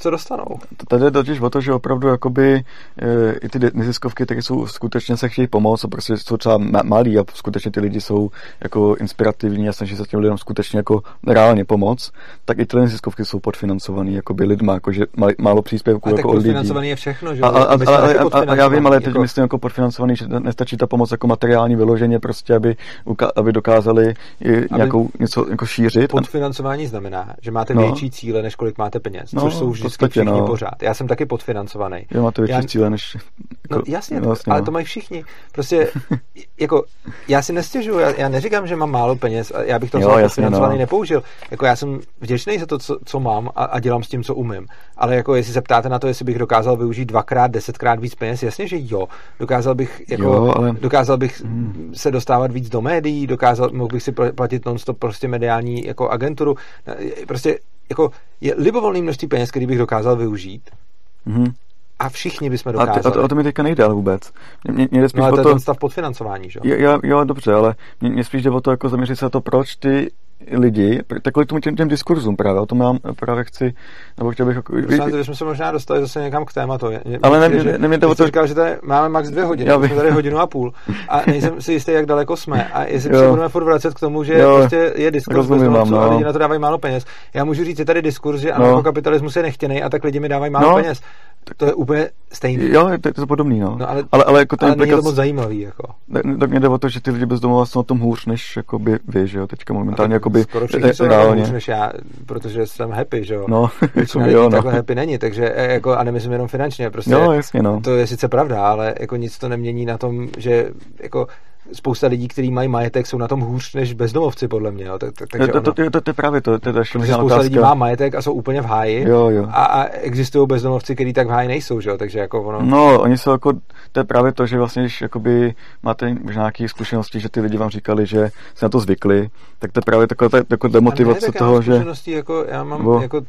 co dostanou. Tady jde totiž o to, že opravdu jakoby e, i ty neziskovky, které jsou skutečně se chtějí pomoct, prostě jsou třeba ma- malí a skutečně ty lidi jsou jako inspirativní a snaží se těm lidem skutečně jako reálně pomoct, tak i ty neziskovky jsou podfinancovaný jakoby lidma, jakože má- málo příspěvků A tak jako od lidí. je všechno, že A, a, a, a, taky a, a, já vím, ale teď jako- myslím jako podfinancovaný, že nestačí ta pomoc jako materiální vyloženě, prostě, aby, uka- aby dokázali i nějakou něco jako šířit. Podfinancování znamená, že máte No. větší cíle, než kolik máte peněz, No, což jsou v vždycky podstatě, všichni no. pořád. Já jsem taky podfinancovaný. Jo, máte větší Já- cíle než... No jako- jasně, vlastně, ale no. to mají všichni. Prostě, jako, já si nestěžuju, já, já neříkám, že mám málo peněz a já bych to Jo, slovo jasně, podfinancovaný no. nepoužil. Jako já jsem vděčný za to, co, co mám a, a, dělám s tím, co umím. Ale jako jestli se ptáte na to, jestli bych dokázal využít dvakrát, desetkrát víc peněz, jasně, že jo. Dokázal bych, jako, Jo, ale- dokázal bych Hmm. se dostávat víc do médií, dokázal, mohl bych si pl- platit non-stop prostě mediální jako agenturu. Prostě jako je libovolný množství peněz, který bych dokázal využít Mhm. a všichni bychom A, dokázali. ty, a to, o to mi teďka nejde ale vůbec. Mě, mě, mě jde spíš No ale to o je to, ten stav podfinancování, že jo? jo, jo, jo, dobře, ale mě, mě spíš jde o to jako zaměřit se na to, proč ty lidi, tak kvůli tomu těm, těm diskurzům právě, o tom já právě chci, nebo chtěl bych jako, Prosím, že jsme se možná dostali zase někam k tématu. Ale ne- že- ne- ne- jde o to- říkal, že tady máme max dvě hodiny, Já my jsme tady hodinu a půl a nejsem si jistý, jak daleko jsme a jestli se budeme furt vracet k tomu, že Jo, prostě je diskurs bezdomovců vám, a no. lidi na to dávají málo peněz. Já můžu říct, je tady diskurs, že No. anarchokapitalismus je nechtěný a tak lidi mi dávají málo No. peněz. to je úplně stejný. Jo, to je to podobný, no. no ale, ale, ale, jako ale není to moc zajímavý, jako. Tak mě jde o to, že ty lidi bezdomova jsou na tom hůř, než jakoby vy, že jo, teďka momentálně, jakoby Skoro všichni jsou na tom hůř, než já, protože jsem happy, že jo. No, jako jo, no. takhle happy není, takže e, jako, a nemyslím jenom finančně, prostě. Jo, jasně, no. To je sice pravda, ale jako nic to nemění na tom, že jako spousta lidí, kteří mají majetek, jsou na tom hůř než bezdomovci, podle mě. Jo. Tak, tak, takže to, to, to, to, to, je právě to, to je spousta otázka. lidí má majetek a jsou úplně v háji jo, jo. A, a existují bezdomovci, kteří tak v háji nejsou, že jo? takže jako ono... No, oni jsou jako, to je právě to, že vlastně, když jakoby máte nějaké zkušenosti, že ty lidi vám říkali, že se na to zvykli, tak to je právě taková jako demotivace toho, že... Jako, já mám, Bo... jako,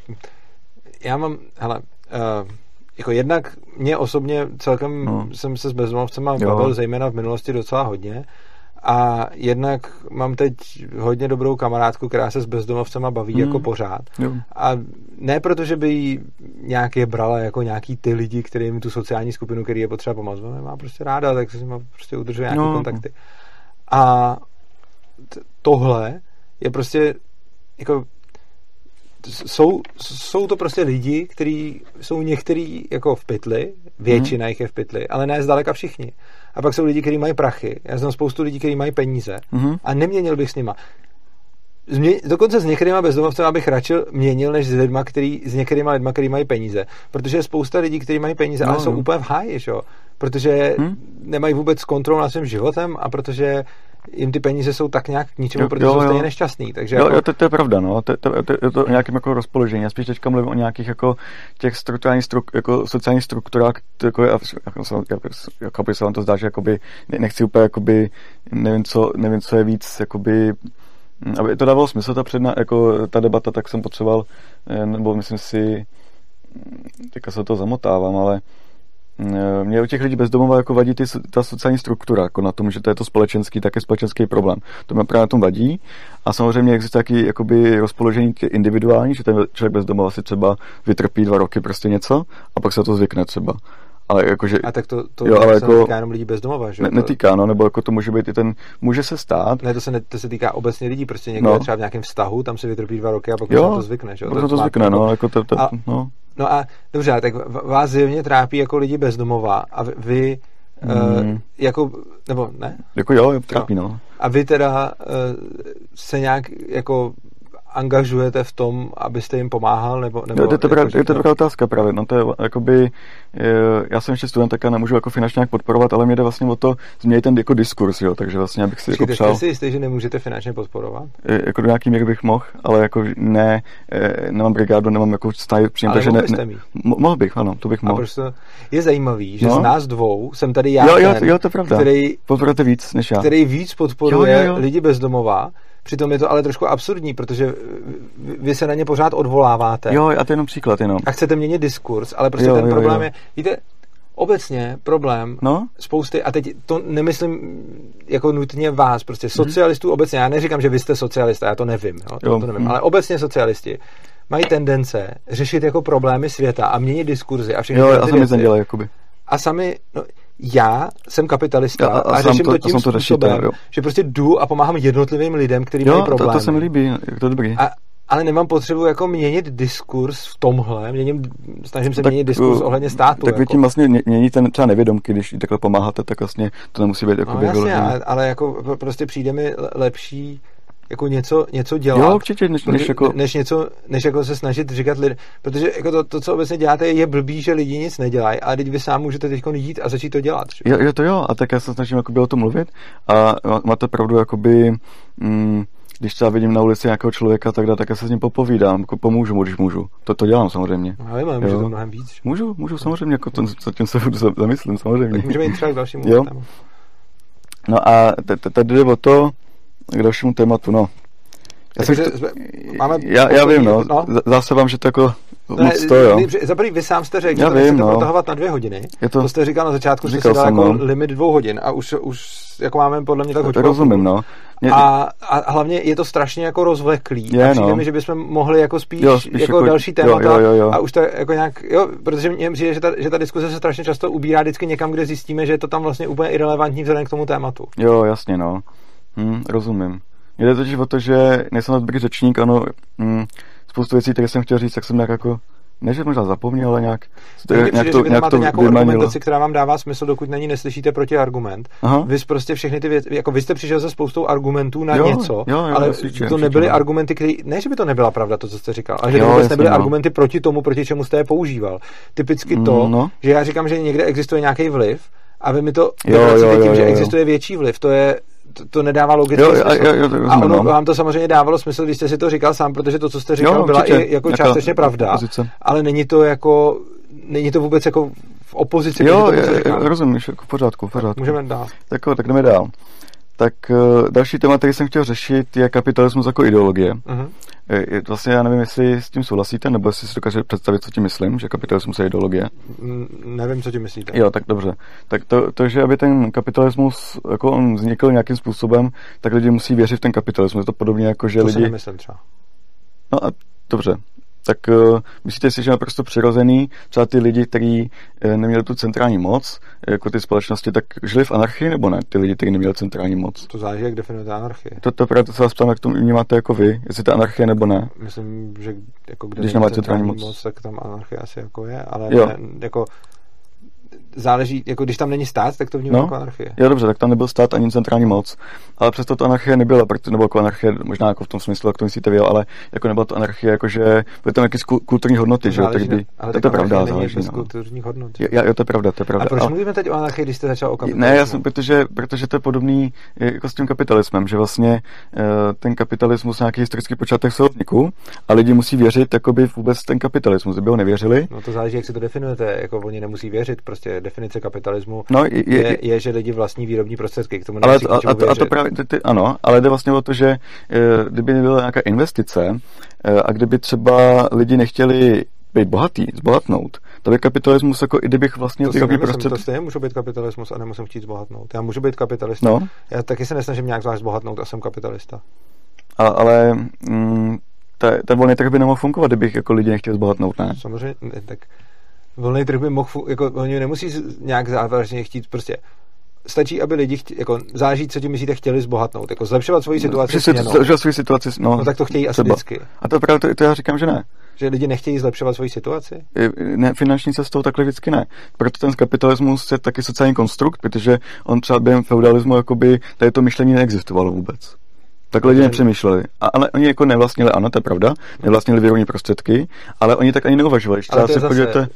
já mám, hele, uh, jako jednak mě osobně celkem no. jsem se s bezdomovcema bavil zejména v minulosti docela hodně a jednak mám teď hodně dobrou kamarádku, která se s bezdomovcema baví mm. jako pořád. Jo. A ne proto, že by jí nějak je brala jako nějaký ty lidi, kterým tu sociální skupinu, který je potřeba pomoct. Ona má prostě ráda, tak se s nimi prostě udržuje nějaké no. kontakty. A t- tohle je prostě jako jsou, jsou to prostě lidi, kteří jsou některý jako v pytli, většina mm. jich je v pytli, ale ne zdaleka všichni. A pak jsou lidi, kteří mají prachy. Já znám spoustu lidí, kteří mají peníze mm. a neměnil bych s nima. Změ, dokonce s některýma bezdomovcem bych radši měnil, než s, lidma, který, s některýma lidma, kteří mají peníze. Protože je spousta lidí, kteří mají peníze, no, ale jsou no. úplně v háji, šo? protože hmm? nemají vůbec kontrolu nad svým životem a protože jim ty peníze jsou tak nějak k ničemu, jo, protože jo, jsou stejně nešťastný. Takže jo, jako... jo to, to, je pravda, no. To, to, to, to, to nějakým jako rozpoložení. Já spíš teďka mluvím o nějakých jako těch strukturálních struk, jako sociálních strukturách, jako, jako, jako, jako by se vám to zdá, že jakoby, nechci úplně jakoby, nevím co, nevím, co je víc, jakoby, aby to dávalo smysl, ta, předna, jako, ta debata, tak jsem potřeboval, eh, nebo myslím si, teďka se to zamotávám, ale mě u těch lidí bezdomova jako vadí ty, ta sociální struktura, jako na tom, že to je to společenský, také společenský problém. To mě právě na tom vadí. A samozřejmě existuje taky jakoby rozpoložení individuální, že ten člověk bezdomova si třeba vytrpí dva roky prostě něco a pak se to zvykne třeba. Ale jakože, a tak to, to jo, ale se jako, netýká jenom lidí bezdomova, že? Ne, netýká, no, nebo jako to může být i ten, může se stát. Ne, to se, ne, to se týká obecně lidí, prostě někdo no. třeba v nějakém vztahu, tam se vytrpí dva roky a pak jo, to zvykne, že? Jo, to, to zvykne, no, jako to, to, a, no. No a dobře, tak vás zjevně trápí jako lidi bezdomova a vy mm. uh, jako, nebo ne? Jako jo, trápí, no. A vy teda uh, se nějak jako angažujete v tom, abyste jim pomáhal? Nebo, nebo jo, to, je to, jako, je to dobrá otázka právě. No, to je, jakoby, já jsem ještě student, tak já nemůžu jako finančně nějak podporovat, ale mě jde vlastně o to změnit ten jako diskurs, jo, takže vlastně abych si jako přál... Jste si jistý, že nemůžete finančně podporovat? Je, jako do nějaký míry bych mohl, ale jako ne, nemám brigádu, nemám jako stále příjem, takže ne, ne, mohl bych, ano, to bych mohl. A prostě je zajímavý, že no. z nás dvou jsem tady já, jo, jo, ten, jo, to je pravda. který, podporujete víc než já. který víc podporuje jo, jo, jo. lidi bezdomová, Přitom je to ale trošku absurdní, protože vy se na ně pořád odvoláváte. Jo, a to je jenom příklad jenom. A chcete měnit diskurs, ale prostě jo, ten jo, problém jo. je, víte, obecně problém no? spousty, a teď to nemyslím jako nutně vás, prostě mhm. socialistů mm-hmm. obecně, já neříkám, že vy jste socialista, já to nevím, jo, to, jo. to nevím, mm. ale obecně socialisti mají tendence řešit jako problémy světa a měnit diskurzy a všechny jo, a sami dělají, jakoby. A sami, no, já jsem kapitalista a, a, a řeším to, to tím to způsobem, řešíte, že prostě jdu a pomáhám jednotlivým lidem, kteří mají problémy. To, to se mi líbí, je to dobrý. A, ale nemám potřebu jako měnit diskurs v tomhle, měním, snažím se tak, měnit diskurs ohledně státu. Tak jako. vy tím vlastně měníte třeba nevědomky, když takhle pomáháte, tak vlastně to nemusí být jako no, jasně, ale, ale jako prostě přijde mi lepší jako něco, něco dělat. Jo, určitě, než, než, jako... než, něco, než jako se snažit říkat lidem. Protože jako to, to, co obecně děláte, je blbý, že lidi nic nedělají, ale teď vy sám můžete teď jít a začít to dělat. Že? Jo, jo, to jo, a tak já se snažím jakoby o tom mluvit a máte pravdu, jakoby, mm, když třeba vidím na ulici nějakého člověka, tak, tak já se s ním popovídám, jako pomůžu mu, když můžu. To, to dělám samozřejmě. No, ale můžu to mnohem víc. Že? Můžu, můžu samozřejmě, jako to, co tím se zamyslím, samozřejmě. Tak můžeme jít třeba k dalšímu jo. No a tady jde o to, k dalšímu tématu, no. Já, jsem to, máme já, já vím, no. no. Zase vám, že to jako ne, moc to, jo. Za prvý, vy sám jste řekl, že to vím, no. protahovat na dvě hodiny. Je to, to jste říkal na začátku, že jste si dal jako no. limit dvou hodin a už, už jako máme podle mě tak hodinu. Rozumím, no. Mě... A, a, hlavně je to strašně jako rozvleklý. Je, a přijde no. mi, že bychom mohli jako spíš, jo, spíš jako, jako další témata jo, jo, jo, jo. a už to jako nějak, jo, protože mně přijde, že ta, že ta diskuze se strašně často ubírá vždycky někam, kde zjistíme, že je to tam vlastně úplně irrelevantní vzhledem k tomu tématu. Jo, jasně, no. Hm, rozumím. Jde totiž o to, že nejsem dobrý řečník, ano, hm, spoustu věcí, které jsem chtěl říct, tak jsem nějak jako ne, že možná zapomněl, ale nějak, to, nějak, přijde, to, že vy nějak to nějakou vymanilo. argumentaci, která vám dává smysl, dokud na ní neslyšíte proti argument. Aha. Vy prostě všechny ty věci, jako vy jste přišel se spoustou argumentů na jo, něco, jo, jo, ale jasný, to nebyly argumenty, které, ne, že by to nebyla pravda, to, co jste říkal, ale že to vůbec nebyly no. argumenty proti tomu, proti čemu jste je používal. Typicky to, no. že já říkám, že někde existuje nějaký vliv, a vy mi to jo, jo, jo, tím, jo, že existuje větší vliv. To je to, to nedává logický jo, smysl. Jo, jo, jo, a ono no. vám to samozřejmě dávalo smysl, když jste si to říkal sám, protože to, co jste říkal, jo, byla i jako částečně pravda, opozice. ale není to jako, není to vůbec jako v opozici. Jo, je, rozumím, jako v pořádku, v pořádku. Můžeme dál. Tak, tak jdeme dál. Tak uh, další téma, který jsem chtěl řešit, je kapitalismus jako ideologie. Uh-huh. Je, vlastně já nevím, jestli s tím souhlasíte, nebo jestli si dokážete představit, co tím myslím, že kapitalismus je ideologie. Mm, nevím, co tím myslíte. Jo, tak dobře. Tak to, to, že aby ten kapitalismus jako on vznikl nějakým způsobem, tak lidi musí věřit v ten kapitalismus. Je to podobně jako, že to lidi... To nemyslím třeba. No a dobře, tak uh, myslíte si, že je naprosto přirozený, třeba ty lidi, kteří uh, neměli tu centrální moc, jako ty společnosti, tak žili v anarchii nebo ne, ty lidi, kteří neměli centrální moc? To záleží, jak definujete anarchii. To, to právě to se vás ptám, jak to vnímáte jako vy, jestli to anarchie nebo ne. Myslím, že jako kde Když nemáte centrální moc. moc, tak tam anarchie asi jako je, ale jo. ne, jako záleží, jako když tam není stát, tak to vnímám no, jako anarchie. Jo, dobře, tak tam nebyl stát ani centrální moc, ale přesto to anarchie nebyla, nebo jako anarchie, možná jako v tom smyslu, jak to myslíte vy, ale jako nebyla to anarchie, jako že byly tam nějaké kulturní hodnoty, že jo, tak by, ale to, to je pravda, záleží, bez no. kulturních hodnot. Jo, jo, to je pravda, to je pravda. A proč ale... mluvíme teď o anarchii, když jste začal o kapitalismu? Ne, já jsem, protože, protože to je podobný jako s tím kapitalismem, že vlastně uh, ten kapitalismus nějaký historický počátek svého vzniku a lidi musí věřit jakoby vůbec ten kapitalismus, kdyby ho nevěřili. No to záleží, jak si to definujete, jako oni nemusí věřit, prostě definice kapitalismu no, je, je, je, že lidi vlastní výrobní prostředky. K tomu ale to, a, a, to, a to právě, ty, ty, ano, ale jde vlastně o to, že eh, kdyby nebyla nějaká investice eh, a kdyby třeba lidi nechtěli být bohatý, zbohatnout, to by kapitalismus jako i kdybych vlastně to výrobní prostředky... To stejně můžu být kapitalismus a nemusím chtít zbohatnout. Já můžu být kapitalista. No. Já taky se nesnažím nějak zvlášť zbohatnout a jsem kapitalista. A, ale mm, ten volný trh by nemohl fungovat, kdybych jako lidi nechtěl zbohatnout, ne? Samozřejmě, tak volný trh by mohl, jako oni nemusí nějak závažně chtít prostě stačí, aby lidi, chtě, jako záží, co tím myslíte, chtěli zbohatnout, jako zlepšovat svoji situaci no, směnou. Zlepšovat svoji situaci, no. no. tak to chtějí třeba. asi vždycky. A to právě to, to, já říkám, že ne. Že lidi nechtějí zlepšovat svoji situaci? Ne, finanční cestou takhle vždycky ne. Proto ten kapitalismus je taky sociální konstrukt, protože on třeba během feudalismu, jakoby, tady to myšlení neexistovalo vůbec. Tak lidi nepřemýšleli. A, ale oni jako nevlastnili, ano, to je pravda, nevlastnili výrobní prostředky, ale oni tak ani neuvažovali. Ale to je zase,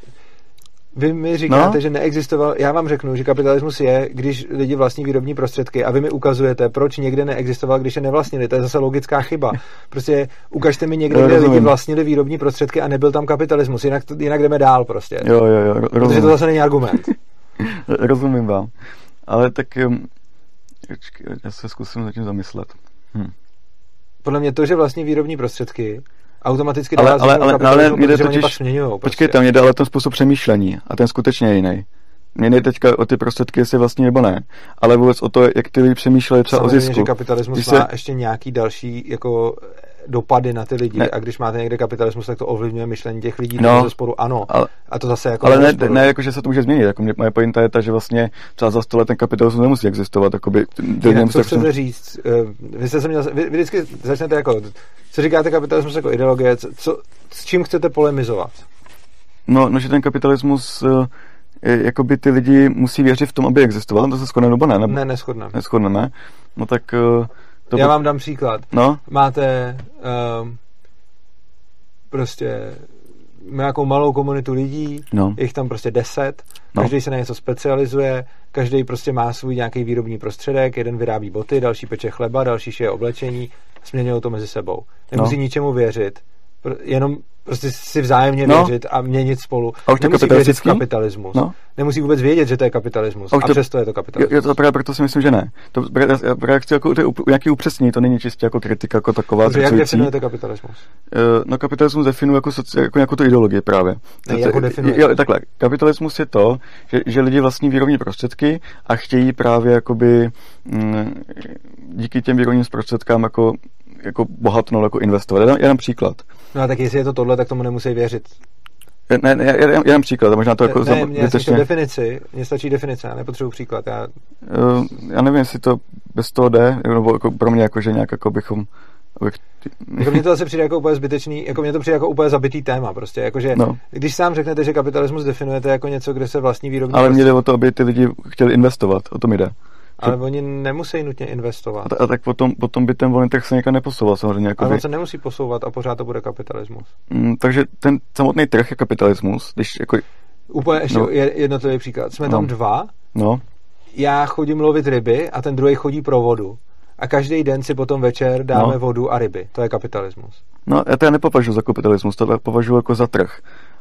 vy mi říkáte, no? že neexistoval, já vám řeknu, že kapitalismus je, když lidi vlastní výrobní prostředky a vy mi ukazujete, proč někde neexistoval, když je nevlastnili. To je zase logická chyba. Prostě ukažte mi někde, kde lidi vlastnili výrobní prostředky a nebyl tam kapitalismus, jinak, jinak jdeme dál prostě. Jo, jo, jo. Rozumím. Protože to zase není argument. rozumím vám. Ale tak um, já se zkusím zatím zamyslet. Hm. Podle mě to, že vlastní výrobní prostředky, automaticky ale, ale, ale, ale jde totiž, prostě. směňujou, prostě. tam jde ale ten způsob přemýšlení a ten skutečně je jiný. Mě nejde teďka o ty prostředky, jestli vlastně nebo ne, ale vůbec o to, jak ty lidi přemýšleli třeba Samozřejmě, o zisku. že kapitalismus Když má se... ještě nějaký další jako dopady na ty lidi ne. a když máte někde kapitalismus, tak to ovlivňuje myšlení těch lidí no, ze sporu, ano. Ale, a to zase jako ale ne, ne, jako, že se to může změnit. Jako mě, moje pointa je ta, že vlastně třeba za sto let ten kapitalismus nemusí existovat. Jakoby, Jinak, co chcete říct? Eh, vy, jste se měl, vy, vy, vždycky začnete jako, co říkáte kapitalismus jako ideologie, co, s čím chcete polemizovat? No, no že ten kapitalismus uh, jakoby ty lidi musí věřit v tom, aby existoval, to se shodne nebo ne? Nebo? Ne, neschodneme. Neschodneme. No tak uh, to Já vám dám příklad. No? Máte um, prostě nějakou malou komunitu lidí, no. jich tam prostě deset, no. každý se na něco specializuje, každý prostě má svůj nějaký výrobní prostředek, jeden vyrábí boty, další peče chleba, další šije oblečení, směňují to mezi sebou. Nemusí no. ničemu věřit, jenom prostě si vzájemně no. věřit a měnit spolu. A už Nemusí věřit v kapitalismus. No. Nemusí vůbec vědět, že to je kapitalismus. A, a to, přesto je to kapitalismus. Jo, to právě proto si myslím, že ne. To právě, právě chci jako, to nějaký upřesnění, to není čistě jako kritika jako taková. Takže jak definujete kapitalismus? Uh, no kapitalismus definuje jako, soci, jako nějakou tu ideologii právě. Ne, jako definuje. Jo, takhle. Kapitalismus je to, že, že lidi vlastní výrobní prostředky a chtějí právě jakoby m, mm, díky těm výrobním prostředkám jako jako bohatnout, jako investovat. Jenom, jenom příklad. No a tak jestli je to tohle, tak tomu nemusí věřit. Ne, ne, jenom, jenom příklad, možná to jako... Ne, ne mě stačí definici, mně stačí definice, já nepotřebuji příklad. Já... Uh, já nevím, jestli to bez toho jde, nebo jako pro mě jako, že nějak jako bychom Abych... Jako mně to zase přijde jako úplně zbytečný, jako mně to přijde jako úplně zabitý téma prostě, jakože no. když sám řeknete, že kapitalismus definujete jako něco, kde se vlastní výrobní Ale mě jde o to, aby ty lidi chtěli investovat, o tom jde. Ale oni nemusí nutně investovat. A, a tak potom, potom by ten volný trh se někam neposouval samozřejmě. Jako Ale on se nemusí posouvat a pořád to bude kapitalismus. Mm, takže ten samotný trh je kapitalismus, když jako... Úplně ještě no. jednotlivý příklad. Jsme no. tam dva. No. Já chodím lovit ryby a ten druhý chodí pro vodu. A každý den si potom večer dáme no. vodu a ryby. To je kapitalismus. No, já to já nepovažuji za kapitalismus, to považuji jako za trh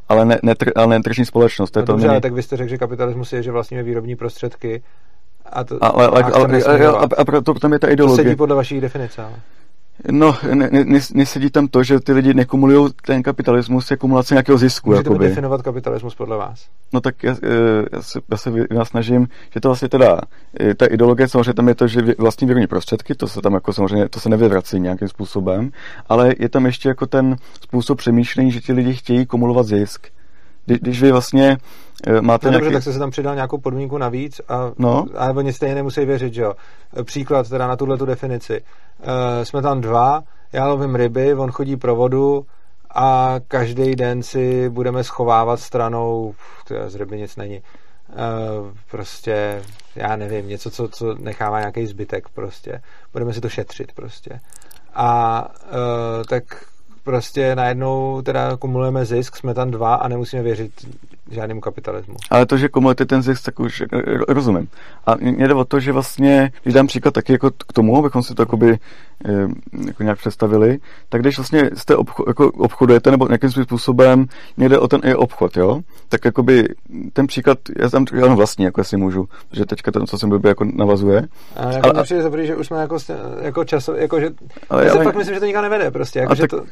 ale ne, ne, ale ne tržní společnost. To je no to dobře, není... tak vy jste řekl, že kapitalismus je, že vlastníme výrobní prostředky a to, ale, ale, ale, ale, a, a proto tam je ta ideologie. To sedí podle vaší definice, ale. No, ne, ne, nesedí tam to, že ty lidi nekumulují ten kapitalismus je kumulace nějakého zisku. Můžete jakoby. definovat kapitalismus podle vás? No tak já, eh, já, se, já se já snažím, že to vlastně teda, eh, ta ideologie samozřejmě tam je to, že vlastní výrobní prostředky, to se tam jako samozřejmě, to se nevyvrací nějakým způsobem, ale je tam ještě jako ten způsob přemýšlení, že ti lidi chtějí kumulovat zisk. Kdy, když vy vlastně máte no, nějaký... dobře, tak jste se tam přidal nějakou podmínku navíc a, no. a oni stejně nemusí věřit, že jo. Příklad teda na tuhle tu definici. Uh, jsme tam dva, já lovím ryby, on chodí pro vodu a každý den si budeme schovávat stranou, to z ryby nic není, uh, prostě, já nevím, něco, co, co nechává nějaký zbytek prostě. Budeme si to šetřit prostě. A uh, tak prostě najednou teda kumulujeme zisk, jsme tam dva a nemusíme věřit žádnému kapitalismu. Ale to, že kumulujete ten zisk, tak už rozumím. A mě jde o to, že vlastně, když dám příklad taky jako k tomu, abychom si to jakoby, eh, jako nějak představili, tak když vlastně jste obcho, jako obchodujete nebo nějakým způsobem někde o ten i obchod, jo, tak jakoby ten příklad, já tam ano, vlastně, jako jestli můžu, že teďka to, co jsem byl, jako navazuje. A jako ale, přijde dobrý, že už jsme jako, jako čas, jako že, ale, já ale, pak myslím, že to nikam nevede prostě, jako, že tak, to,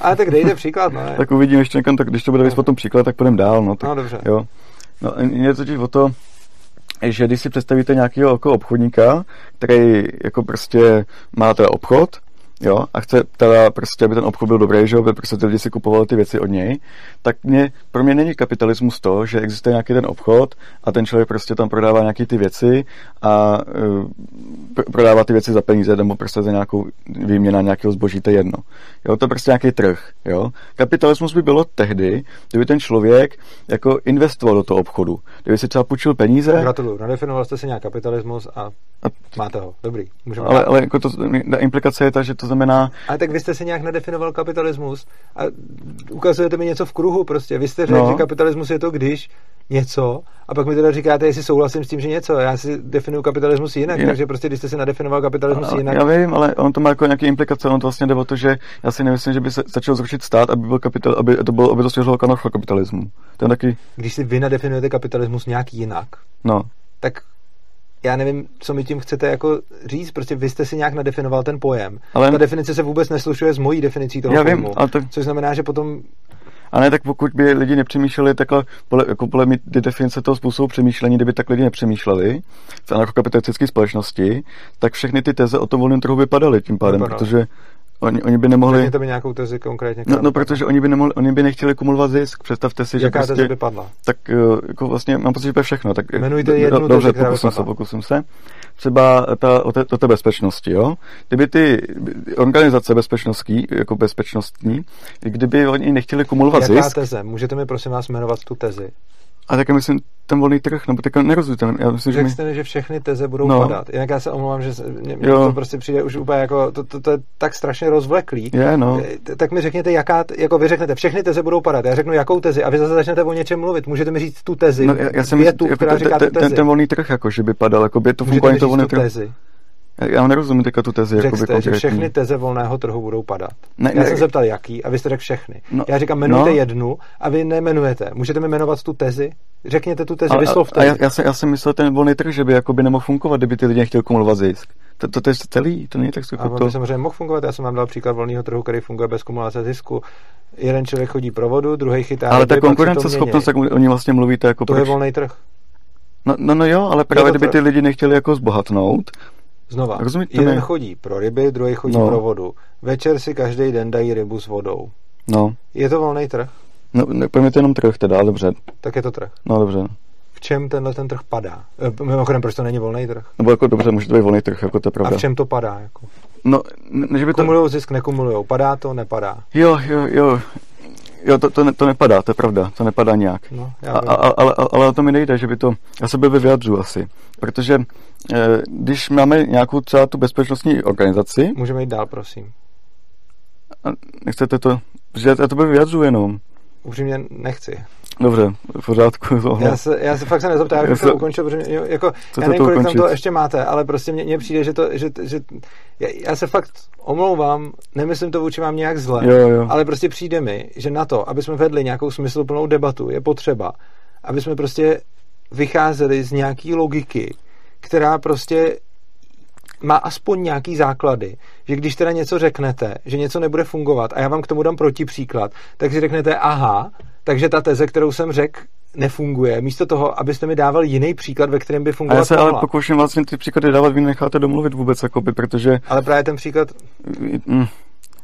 ale tak dejte příklad, no. tak uvidíme ještě někam, tak když to bude no. potom příklad, tak půjdeme dál, no. Tak, no dobře. Jo. No, je totiž o to, že když si představíte nějakého jako obchodníka, který jako prostě má teda obchod, jo, a chce teda prostě, aby ten obchod byl dobrý, že aby prostě ty lidi si kupovali ty věci od něj, tak mě, pro mě není kapitalismus to, že existuje nějaký ten obchod a ten člověk prostě tam prodává nějaké ty věci a uh, prodává ty věci za peníze nebo prostě za nějakou výměna nějakého zboží, to je jedno. Jo, to je prostě nějaký trh, jo. Kapitalismus by bylo tehdy, kdyby ten člověk jako investoval do toho obchodu. Kdyby si třeba půjčil peníze. Gratuluju, nadefinoval jste si nějak kapitalismus a, a máte ho. Dobrý. Můžeme ale, ale jako to, implikace je ta, že to to znamená... Ale tak vy jste si nějak nadefinoval kapitalismus a ukazujete mi něco v kruhu prostě. Vy jste řekl, no. že kapitalismus je to, když něco, a pak mi teda říkáte, jestli souhlasím s tím, že něco. Já si definuju kapitalismus jinak, je. takže prostě, když jste si nadefinoval kapitalismus a, jinak. Já vím, ale on to má jako nějaké implikace, on to vlastně jde o to, že já si nemyslím, že by se začal zrušit stát, aby, byl kapital, aby to bylo, aby to svěřilo kapitalismu. To je taky... Když si vy nadefinujete kapitalismus nějak jinak, no. tak já nevím, co mi tím chcete jako říct, prostě vy jste si nějak nadefinoval ten pojem. Ale... Ta definice se vůbec neslušuje s mojí definicí toho já pojmu, vím, ale to... což znamená, že potom a ne, tak pokud by lidi nepřemýšleli takhle, podle, jako podle mě ty definice toho způsobu přemýšlení, kdyby tak lidi nepřemýšleli v anarchokapitalistické společnosti, tak všechny ty teze o tom volném trhu vypadaly tím pádem, Vypadal. protože Oni, oni by nemohli... Řekněte mi nějakou tezi konkrétně. No, no, protože oni by, nemohli, oni by nechtěli kumulovat zisk. Představte si, Jaká že prostě... teze by padla? Tak eh, jako vlastně mám pocit, že to je všechno. Tak, Jmenujte jednu do, Dobře, tezi, pokusím se, pokusím se. Třeba ta, o, té, o té bezpečnosti, jo. Kdyby ty organizace bezpečnostní, jako bezpečnostní, kdyby oni nechtěli kumulovat Jaká zisk... Jaká teze? Můžete mi prosím vás jmenovat tu tezi? A tak myslím, ten volný trh, nebo teďka nerozumím. Já myslím, že mi... jste, že všechny teze budou no. padat. Jinak já se omlouvám, že mě, mě to prostě přijde už úplně jako, to, to, to je tak strašně rozvleklý. Je, no. Eh, tak mi řekněte, jaká, jako vy řeknete, všechny teze budou padat. Já řeknu, jakou tezi a vy zase začnete o něčem mluvit. Můžete mi říct tu tezi, no, já, já jsem větu, jako která říká tu tezi. Ten, ten volný trh, jako, že by padal, jako by to fungování to volný trh. Tezi. Já nerozumím teďka tu tezi. Řekl jste, že všechny teze volného trhu budou padat. Ne, Já ne, jsem zeptal, jaký, a vy jste řekl všechny. No, Já říkám, jmenujte no, jednu a vy nejmenujete. Můžete mi jmenovat tu tezi? Řekněte tu tezi, ale, vyslovte. A, a já, já, jsem, já jsem myslel, ten volný trh, že by by nemohl fungovat, kdyby ty lidi chtěli kumulovat zisk. To, to, to je celý, to není tak A on by samozřejmě mohl fungovat. Já jsem vám dal příklad volného trhu, který funguje bez kumulace zisku. Jeden člověk chodí pro vodu, druhý chytá. Ale ta konkurenceschopnost, tak oni vlastně mluvíte jako. To proč? je volný trh. No, no, no jo, ale právě kdyby ty lidi nechtěli jako zbohatnout, Znova, Rozumíte jeden mi? chodí pro ryby, druhý chodí no. pro vodu. Večer si každý den dají rybu s vodou. No. Je to volný trh? No, je to jenom trh teda, dobře. Tak je to trh. No, dobře. V čem tenhle ten trh padá? E, mimochodem, proč to není volný trh? Nebo jako dobře, může to být volný trh, jako to je pravda. A v čem to padá? Jako? No, ne, že by to... Kumulujou zisk, nekumulujou. Padá to, nepadá. Jo, jo, jo. Jo, to, to, ne, to nepadá, to je pravda, to nepadá nějak. No, a, a, ale, ale o to mi nejde, že by to, já se by vyjadřu asi, protože eh, když máme nějakou třeba tu bezpečnostní organizaci... Můžeme jít dál, prosím. A nechcete to, že já to by vyjadřu jenom. Upřímně nechci. Dobře, v pořádku. Já se, já se fakt se nezoptám, jak to ukončil, protože mě, jako, Co já nevím, kolik ukončit? tam to ještě máte, ale prostě mně, přijde, že to, že, že já, já, se fakt omlouvám, nemyslím to vůči vám nějak zle, jo, jo. ale prostě přijde mi, že na to, aby jsme vedli nějakou smysluplnou debatu, je potřeba, aby jsme prostě vycházeli z nějaký logiky, která prostě má aspoň nějaký základy, že když teda něco řeknete, že něco nebude fungovat a já vám k tomu dám protipříklad, tak si řeknete, aha, takže ta teze, kterou jsem řekl, nefunguje. Místo toho, abyste mi dával jiný příklad, ve kterém by fungoval. já se mohla. ale pokouším vlastně ty příklady dávat, vy necháte domluvit vůbec, jakoby, protože... Ale právě ten příklad... Mm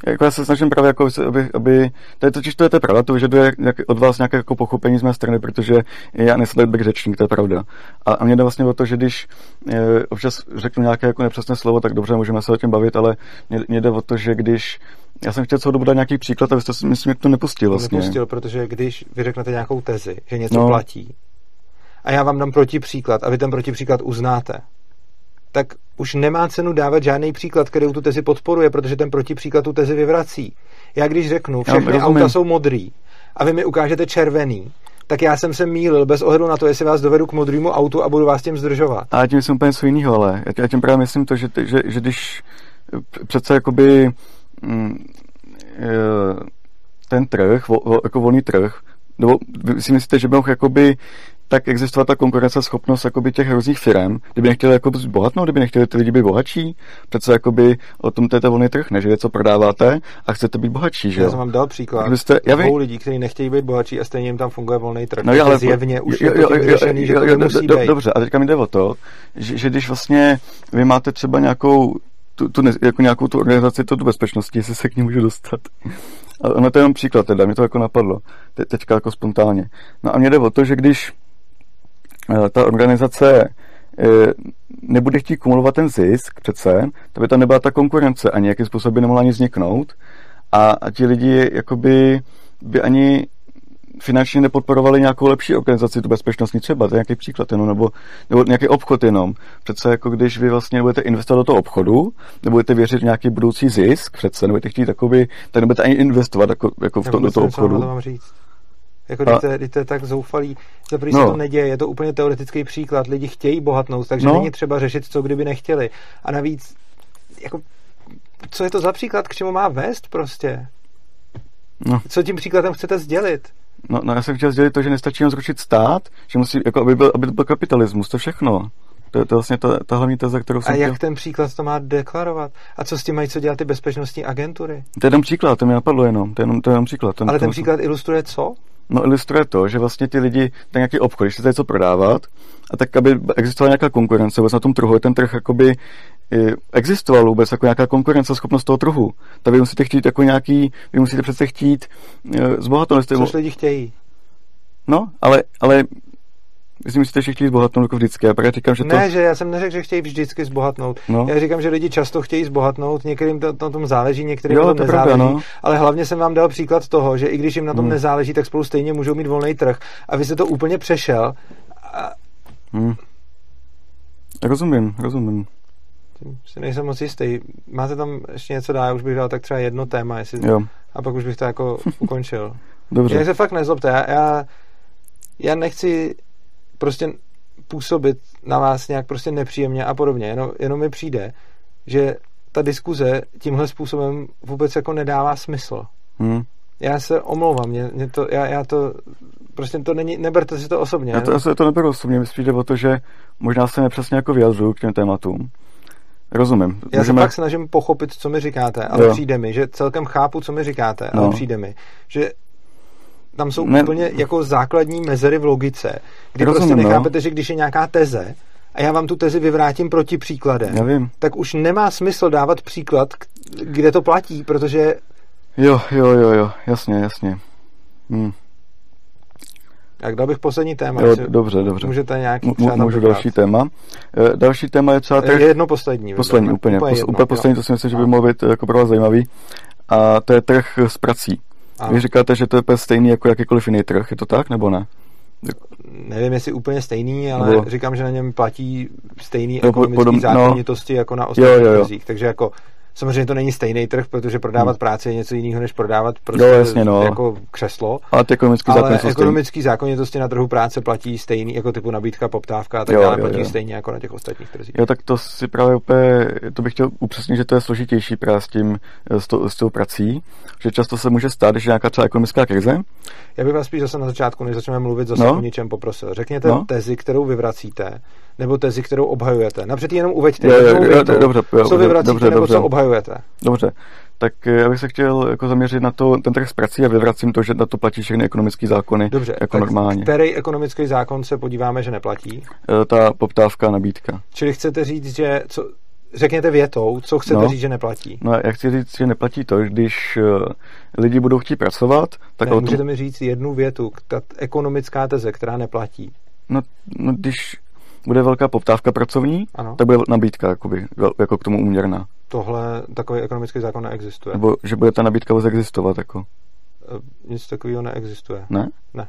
jako já se snažím právě, jako, aby, aby to je totiž to je to pravda, to vyžaduje jak, od vás nějaké jako pochopení z mé strany, protože já nejsem bych řečník, to je pravda. A, a mě jde vlastně o to, že když je, občas řeknu nějaké jako nepřesné slovo, tak dobře, můžeme se o tím bavit, ale mě, mě jde o to, že když já jsem chtěl celou dobu dát nějaký příklad a vy jste si myslím, to nepustil vlastně. Nepustil, protože když vy řeknete nějakou tezi, že něco no. platí, a já vám dám protipříklad a vy ten protipříklad uznáte, tak už nemá cenu dávat žádný příklad, který tu tezi podporuje, protože ten protipříklad tu tezi vyvrací. Já když řeknu, všechny auta jsou modrý a vy mi ukážete červený, tak já jsem se mýlil bez ohledu na to, jestli vás dovedu k modrému autu a budu vás tím zdržovat. A tím jsem úplně něco jiného, ale já tím právě myslím to, že, že, že když přece jakoby ten trh, jako volný trh, nebo si myslíte, že by mohl jakoby tak existovat ta konkurenceschopnost jakoby těch různých firm, kdyby nechtěli jako bohatnout, kdyby nechtěli ty lidi být bohatší, přece jakoby o tom to je volný trh, než něco prodáváte a chcete být bohatší, že Já jsem vám dal příklad Kdybyste, já dvou lidí, kteří nechtějí být bohatší a stejně jim tam funguje volný trh. No, ale, zjevně už jo, je to jo, řešený, jo, že to jo, nemusí do, být. Dobře, a teďka mi jde o to, že, že když vlastně vy máte třeba nějakou tu, tu, jako nějakou tu organizaci, tu bezpečnosti, jestli se k ní můžu dostat. A ono to je jenom příklad teda, mě to jako napadlo, te, teďka jako spontánně. No a mě jde o to, že když Eh, ta organizace eh, nebude chtít kumulovat ten zisk přece, to by tam nebyla ta konkurence a nějakým způsobem by nemohla ani vzniknout a, a ti lidi jakoby by ani finančně nepodporovali nějakou lepší organizaci, tu bezpečnostní třeba, to je nějaký příklad jenom, nebo, nebo nějaký obchod jenom. Přece jako když vy vlastně budete investovat do toho obchodu, nebudete věřit v nějaký budoucí zisk, přece nebudete chtít takový, tak nebudete ani investovat jako, jako v to, do toho obchodu. To mám říct. Jako a... když, to je tak zoufalý, za no. se to neděje, je to úplně teoretický příklad, lidi chtějí bohatnout, takže no. není třeba řešit, co kdyby nechtěli. A navíc, jako, co je to za příklad, k čemu má vést prostě? No. Co tím příkladem chcete sdělit? No, no já jsem chtěl sdělit to, že nestačí jen zrušit stát, že musí, jako aby byl, aby byl kapitalismus, to všechno. To je to vlastně ta, ta hlavní teze, kterou jsem A jak chtěl... ten příklad to má deklarovat? A co s tím mají co dělat ty bezpečnostní agentury? To je jenom příklad, to mi napadlo jenom. To je jenom, to je jenom příklad. Ten, Ale ten příklad ilustruje co? No ilustruje to, že vlastně ty lidi, ten nějaký obchod, když chcete něco prodávat, a tak, aby existovala nějaká konkurence vůbec na tom trhu, ten trh jakoby existoval vůbec jako nějaká konkurenceschopnost toho trhu, tak vy musíte chtít jako nějaký, vy musíte přece chtít zbohatnout. Což lidi chtějí. No, ale, ale vy si myslíte, že chtějí zbohatnout jako vždycky. Já právě říkám, že to... Ne, že já jsem neřekl, že chtějí vždycky zbohatnout. No. Já říkám, že lidi často chtějí zbohatnout, některým to, na tom záleží, některým jo, na tom nezáleží. Pravda, no. Ale hlavně jsem vám dal příklad toho, že i když jim na tom hmm. nezáleží, tak spolu stejně můžou mít volný trh. A vy jste to úplně přešel. A... Hmm. Rozumím, rozumím. Si nejsem moc jistý. Máte tam ještě něco dál? Já už bych dal tak třeba jedno téma, jestli... Jo. A pak už bych to jako ukončil. Dobře. Já se fakt nezlobte. Já, já, já nechci prostě působit na vás nějak prostě nepříjemně a podobně. Jenom, jenom mi přijde, že ta diskuze tímhle způsobem vůbec jako nedává smysl. Hmm. Já se omlouvám, mě, mě to, já, já to, prostě to není, neberte si to osobně. Já to, já se to neberu osobně, mi přijde o to, že možná se nepřesně jako vyjadřuju k těm tématům. Rozumím. Já Můžeme... se pak snažím pochopit, co mi říkáte, ale jo. přijde mi, že celkem chápu, co mi říkáte, ale no. přijde mi, že tam jsou ne... úplně jako základní mezery v logice, kdy Rozumím, prostě no. nechápete, no. že když je nějaká teze a já vám tu tezi vyvrátím proti příkladem, já vím. tak už nemá smysl dávat příklad, kde to platí, protože... Jo, jo, jo, jo, jasně, jasně. Hm. Jak dal bych poslední téma. Jo, dobře, dobře. Můžete nějaký M- Můžu další téma. E, další téma je třeba... Trh... Je jedno poslední. Poslední, vybrám. úplně. úplně, jedno, úplně poslední, to si myslím, že by mohlo být jako pro vás zajímavý. A to je trh s prací. Ano. Vy říkáte, že to je stejný jako jakýkoliv jiný trh, je to tak, nebo ne? Nevím, jestli úplně stejný, ale Nebo- říkám, že na něm platí stejný po- ekonomický podob- no. zákonitosti jako na ostatních Jo, jo, jo. trzích. Takže jako Samozřejmě to není stejný trh, protože prodávat práci je něco jiného, než prodávat prostě Jo, jasně, no. jako křeslo. Ale ty ekonomické Ale zákony jsou stejný. ekonomické zákonitosti na trhu práce platí stejný, jako typu nabídka, poptávka a tak Jo, dále, jo, platí jo. stejně jako na těch ostatních trzích. Jo, tak to si právě úplně, to bych chtěl upřesnit, že to je složitější právě s tím, eh, s, to, s tou prací, že často se může stát, že nějaká třeba ekonomická krize, Já bych vás spíš zase na začátku, než začneme mluvit, zase No. o něčem poprosil. Řekněte No. tezi, kterou vyvracíte, nebo tezi, kterou obhajujete. Napřed jenom uveďte. Jo, jo, jednou jo, větou, dobře, jo, co vyvracíte, dobře, nebo dobře. co obhajujete. dobře, tak eh, já bych se chtěl jako zaměřit na to, ten trh s prací a vyvracím to, že na to platí všechny ekonomické zákony Dobře, jako tak normálně. který ekonomický zákon se podíváme, že neplatí? Eh, Ta poptávka a nabídka. Čili chcete říct, že co, řekněte větou, co chcete No. říct, že neplatí. No já chci říct, že neplatí to, když eh, lidi budou chtít pracovat, tak ne, o můžete tom, mi říct jednu větu, ta ekonomická teze, která neplatí. no, no, když bude velká poptávka pracovní, Ano. tak bude nabídka jakoby, jako k tomu úměrná. Tohle, takový ekonomický zákon neexistuje. Nebo že bude ta nabídka vůbec existovat, jako. Eh, Nic takového neexistuje. Ne? Ne.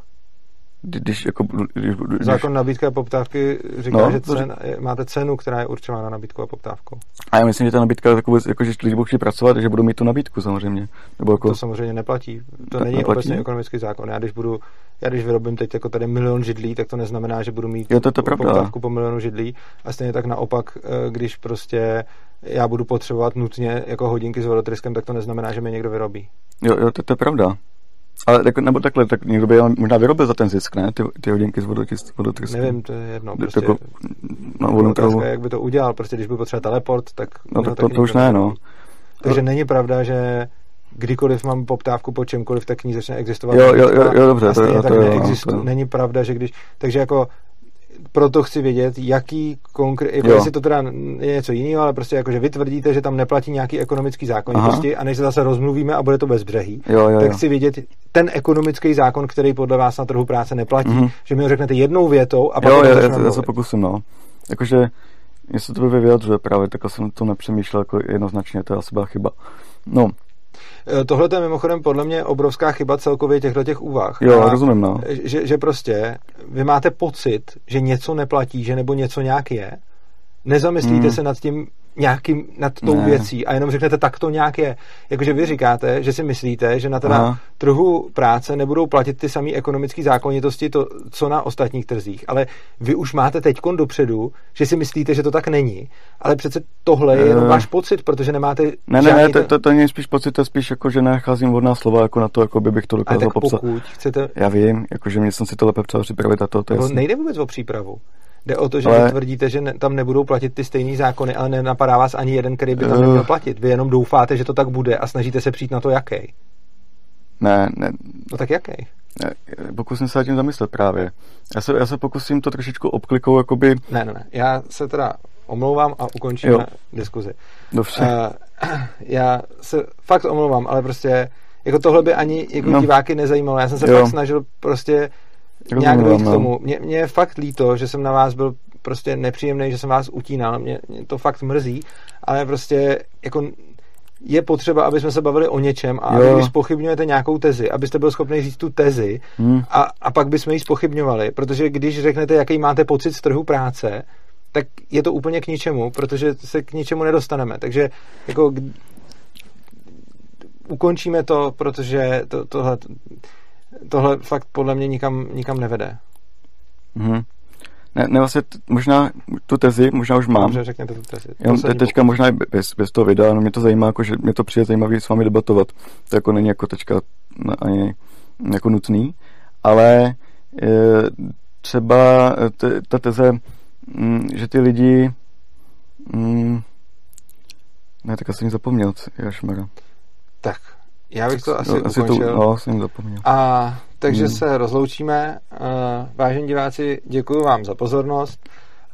Kdy- Když jako... Když, když, Zákon nabídky a poptávky říká, No, že to cen, máte cenu, která je určována nabídkou a poptávkou. A já myslím, že ta nabídka je takový, jako, že lidi budou chtít pracovat, že budou mít tu nabídku samozřejmě. Nebo jako, To samozřejmě neplatí. To To není neplatí? obecně ekonomický zákon. Já když budu, já když vyrobím teď jako tady milion židlí, tak to neznamená, že budu mít Jo, to to pravda. poptávku po milionu židlí. A stejně tak naopak, eh, když prostě já budu potřebovat nutně jako hodinky s vodotryskem, tak to neznamená, že mi někdo vyrobí. jo, jo, to, to je pravda. Ale jako, nebo takhle, tak někdo by možná vyrobil za ten zisk, ne? Ty, ty hodinky vodotrys- vodotryskem. Nevím, to je jedno. To Prostě, jako, no, otázka to, jak by to udělal. Prostě když by potřeboval teleport, tak... no, ho to, to, to už ne, no. Takže není pravda, že kdykoliv mám poptávku po čemkoliv, tak k ní začne existovat. Jo, jo, jo, jo, dobře, to jo, stejně to tak jo, no, to- Není pravda, že když... Takže jako proto chci vědět, jaký konkrétně, jako jestli to teda je něco jiného, ale prostě jako, že vy tvrdíte, že tam neplatí nějaký ekonomický zákonitosti a než se zase rozmluvíme a bude to bezbřehý, Jo, jo, tak jo. chci vědět ten ekonomický zákon, který podle vás na trhu práce neplatí, Mhm. že mi ho řeknete jednou větou a pak Jo, jo, já, já se pokusím, no. Jakože, jestli to by vyjadřuje právě, tak jsem to nepřemýšlel jako jednoznačně, to je asi byla chyba. No, Tohle je mimochodem podle mě obrovská chyba celkově těchto těch úvah. jo, A rozumím, no. že, že prostě vy máte pocit, že něco neplatí, že nebo něco nějak je, nezamyslíte Hmm. se nad tím nějakým, nad tou Ne. věcí a jenom řeknete, tak to nějak je. Jakože vy říkáte, že si myslíte, že na teda Aha. trhu práce nebudou platit ty samé ekonomické zákonitosti, to, co na ostatních trzích, ale vy už máte teď dopředu, že si myslíte, že to tak není, ale přece tohle je jenom Eh. váš pocit, protože nemáte Ne, ne, ne, to, to, to není spíš pocit, to je spíš jako, že nacházím vhodná slova jako na to, jako by bych to dokázal popsat. pokud chcete, Já vím, jakože mě jsem si to lépe přál připravit a to, to je Nebo jasný. nejde vůbec o přípravu. Jde o to, že Ale- vy tvrdíte, že ne, tam nebudou platit ty stejné zákony, ale nenapadá vás ani jeden, který by tam Eh. neměl platit. Vy jenom doufáte, že to tak bude a snažíte se přijít na to, jaký. Ne, ne, No tak jaký? ne, pokusím se nad tím zamyslet právě. Já se, já se pokusím to trošičku obklikou, jakoby, Ne, ne, ne. Já se teda omlouvám a ukončíme Jo. diskuzi. dobře. Uh, já se fakt omlouvám, ale prostě jako tohle by ani jako No. diváky nezajímalo. Já jsem se Jo. fakt snažil prostě Rozumím nějak dojít k no. tomu. Mě, mě je fakt líto, že jsem na vás byl prostě nepříjemný, že jsem vás utínal. Mě, mě to fakt mrzí, ale prostě jako je potřeba, aby jsme se bavili o něčem a Jo. když spochybňujete nějakou tezi, abyste byl schopni říct tu tezi Hmm. a, a pak bychom ji spochybňovali, protože když řeknete, jaký máte pocit z trhu práce, tak je to úplně k ničemu, protože se k ničemu nedostaneme. Takže jako ukončíme to, protože to, tohle, tohle fakt podle mě nikam, nikam nevede. Mhm. Ne, ne, vlastně t- možná tu tezi, možná už mám. Dobře, řekněte tu tezi. Jenom te, teďka možná i bez, bez toho videa, no mě to zajímá, jako, že mě to přijde zajímavý s vámi debatovat. To jako není jako teďka ani jako nutný, ale e, třeba e, t, ta teze, mm, že ty lidi mm, ne, tak asi jsem zapomněl, jašmara. Tak, já bych to asi no, asi to, ukončil. no, jsem zapomněl. A takže Hmm. se rozloučíme. Uh, vážení diváci, děkuji vám za pozornost.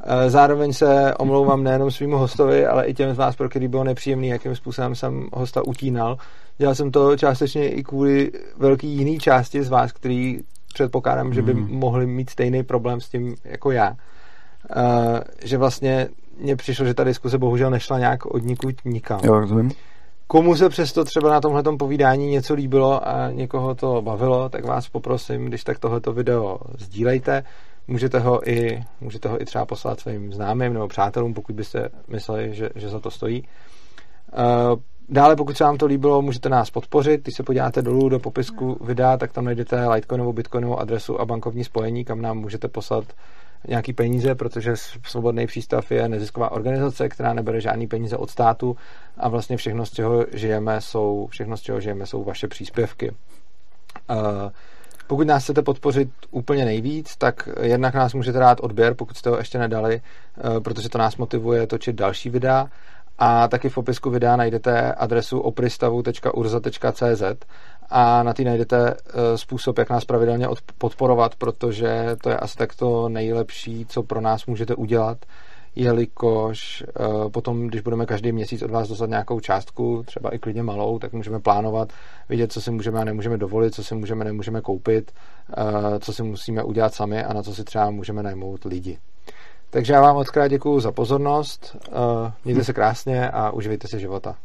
Uh, zároveň se omlouvám nejenom svýmu hostovi, ale i těm z vás, pro který bylo nepříjemný, jakým způsobem jsem hosta utínal. Dělal jsem to částečně i kvůli velký jiný části z vás, který předpokládám, že by mm. mohli mít stejný problém s tím jako já. Uh, že vlastně mně přišlo, že ta diskuse bohužel nešla nějak od nikud nikam. Jo, rozumím. Komu se přesto třeba na tomhle povídání něco líbilo a někoho to bavilo, tak vás poprosím, když tak tohleto video sdílejte. Můžete ho i, můžete ho i třeba poslat svým známým nebo přátelům, pokud byste mysleli, že, že za to stojí. Uh, Dále, pokud se vám to líbilo, můžete nás podpořit. Když se podíváte dolů do popisku videa, tak tam najdete Litecoinovou, Bitcoinovou adresu a bankovní spojení, kam nám můžete poslat nějaký peníze, protože Svobodný přístav je nezisková organizace, která nebere žádný peníze od státu a vlastně všechno, z čeho žijeme, jsou, všechno, z čeho žijeme, jsou vaše příspěvky. Uh, pokud nás chcete podpořit úplně nejvíc, tak jednak nás můžete dát odběr, pokud jste ho ještě nedali, uh, protože to nás motivuje točit další videa a taky v popisku videa najdete adresu opristavu.urza.cz a na té najdete eh, způsob, jak nás pravidelně podporovat, protože to je asi tak to nejlepší, co pro nás můžete udělat, jelikož eh, potom, když budeme každý měsíc od vás dostat nějakou částku, třeba i klidně malou, tak můžeme plánovat, vidět, co si můžeme a nemůžeme dovolit, co si můžeme a nemůžeme koupit, eh, co si musíme udělat sami a na co si třeba můžeme najmout lidi. Takže já vám moc krát děkuju za pozornost, mějte se krásně a uživejte si života.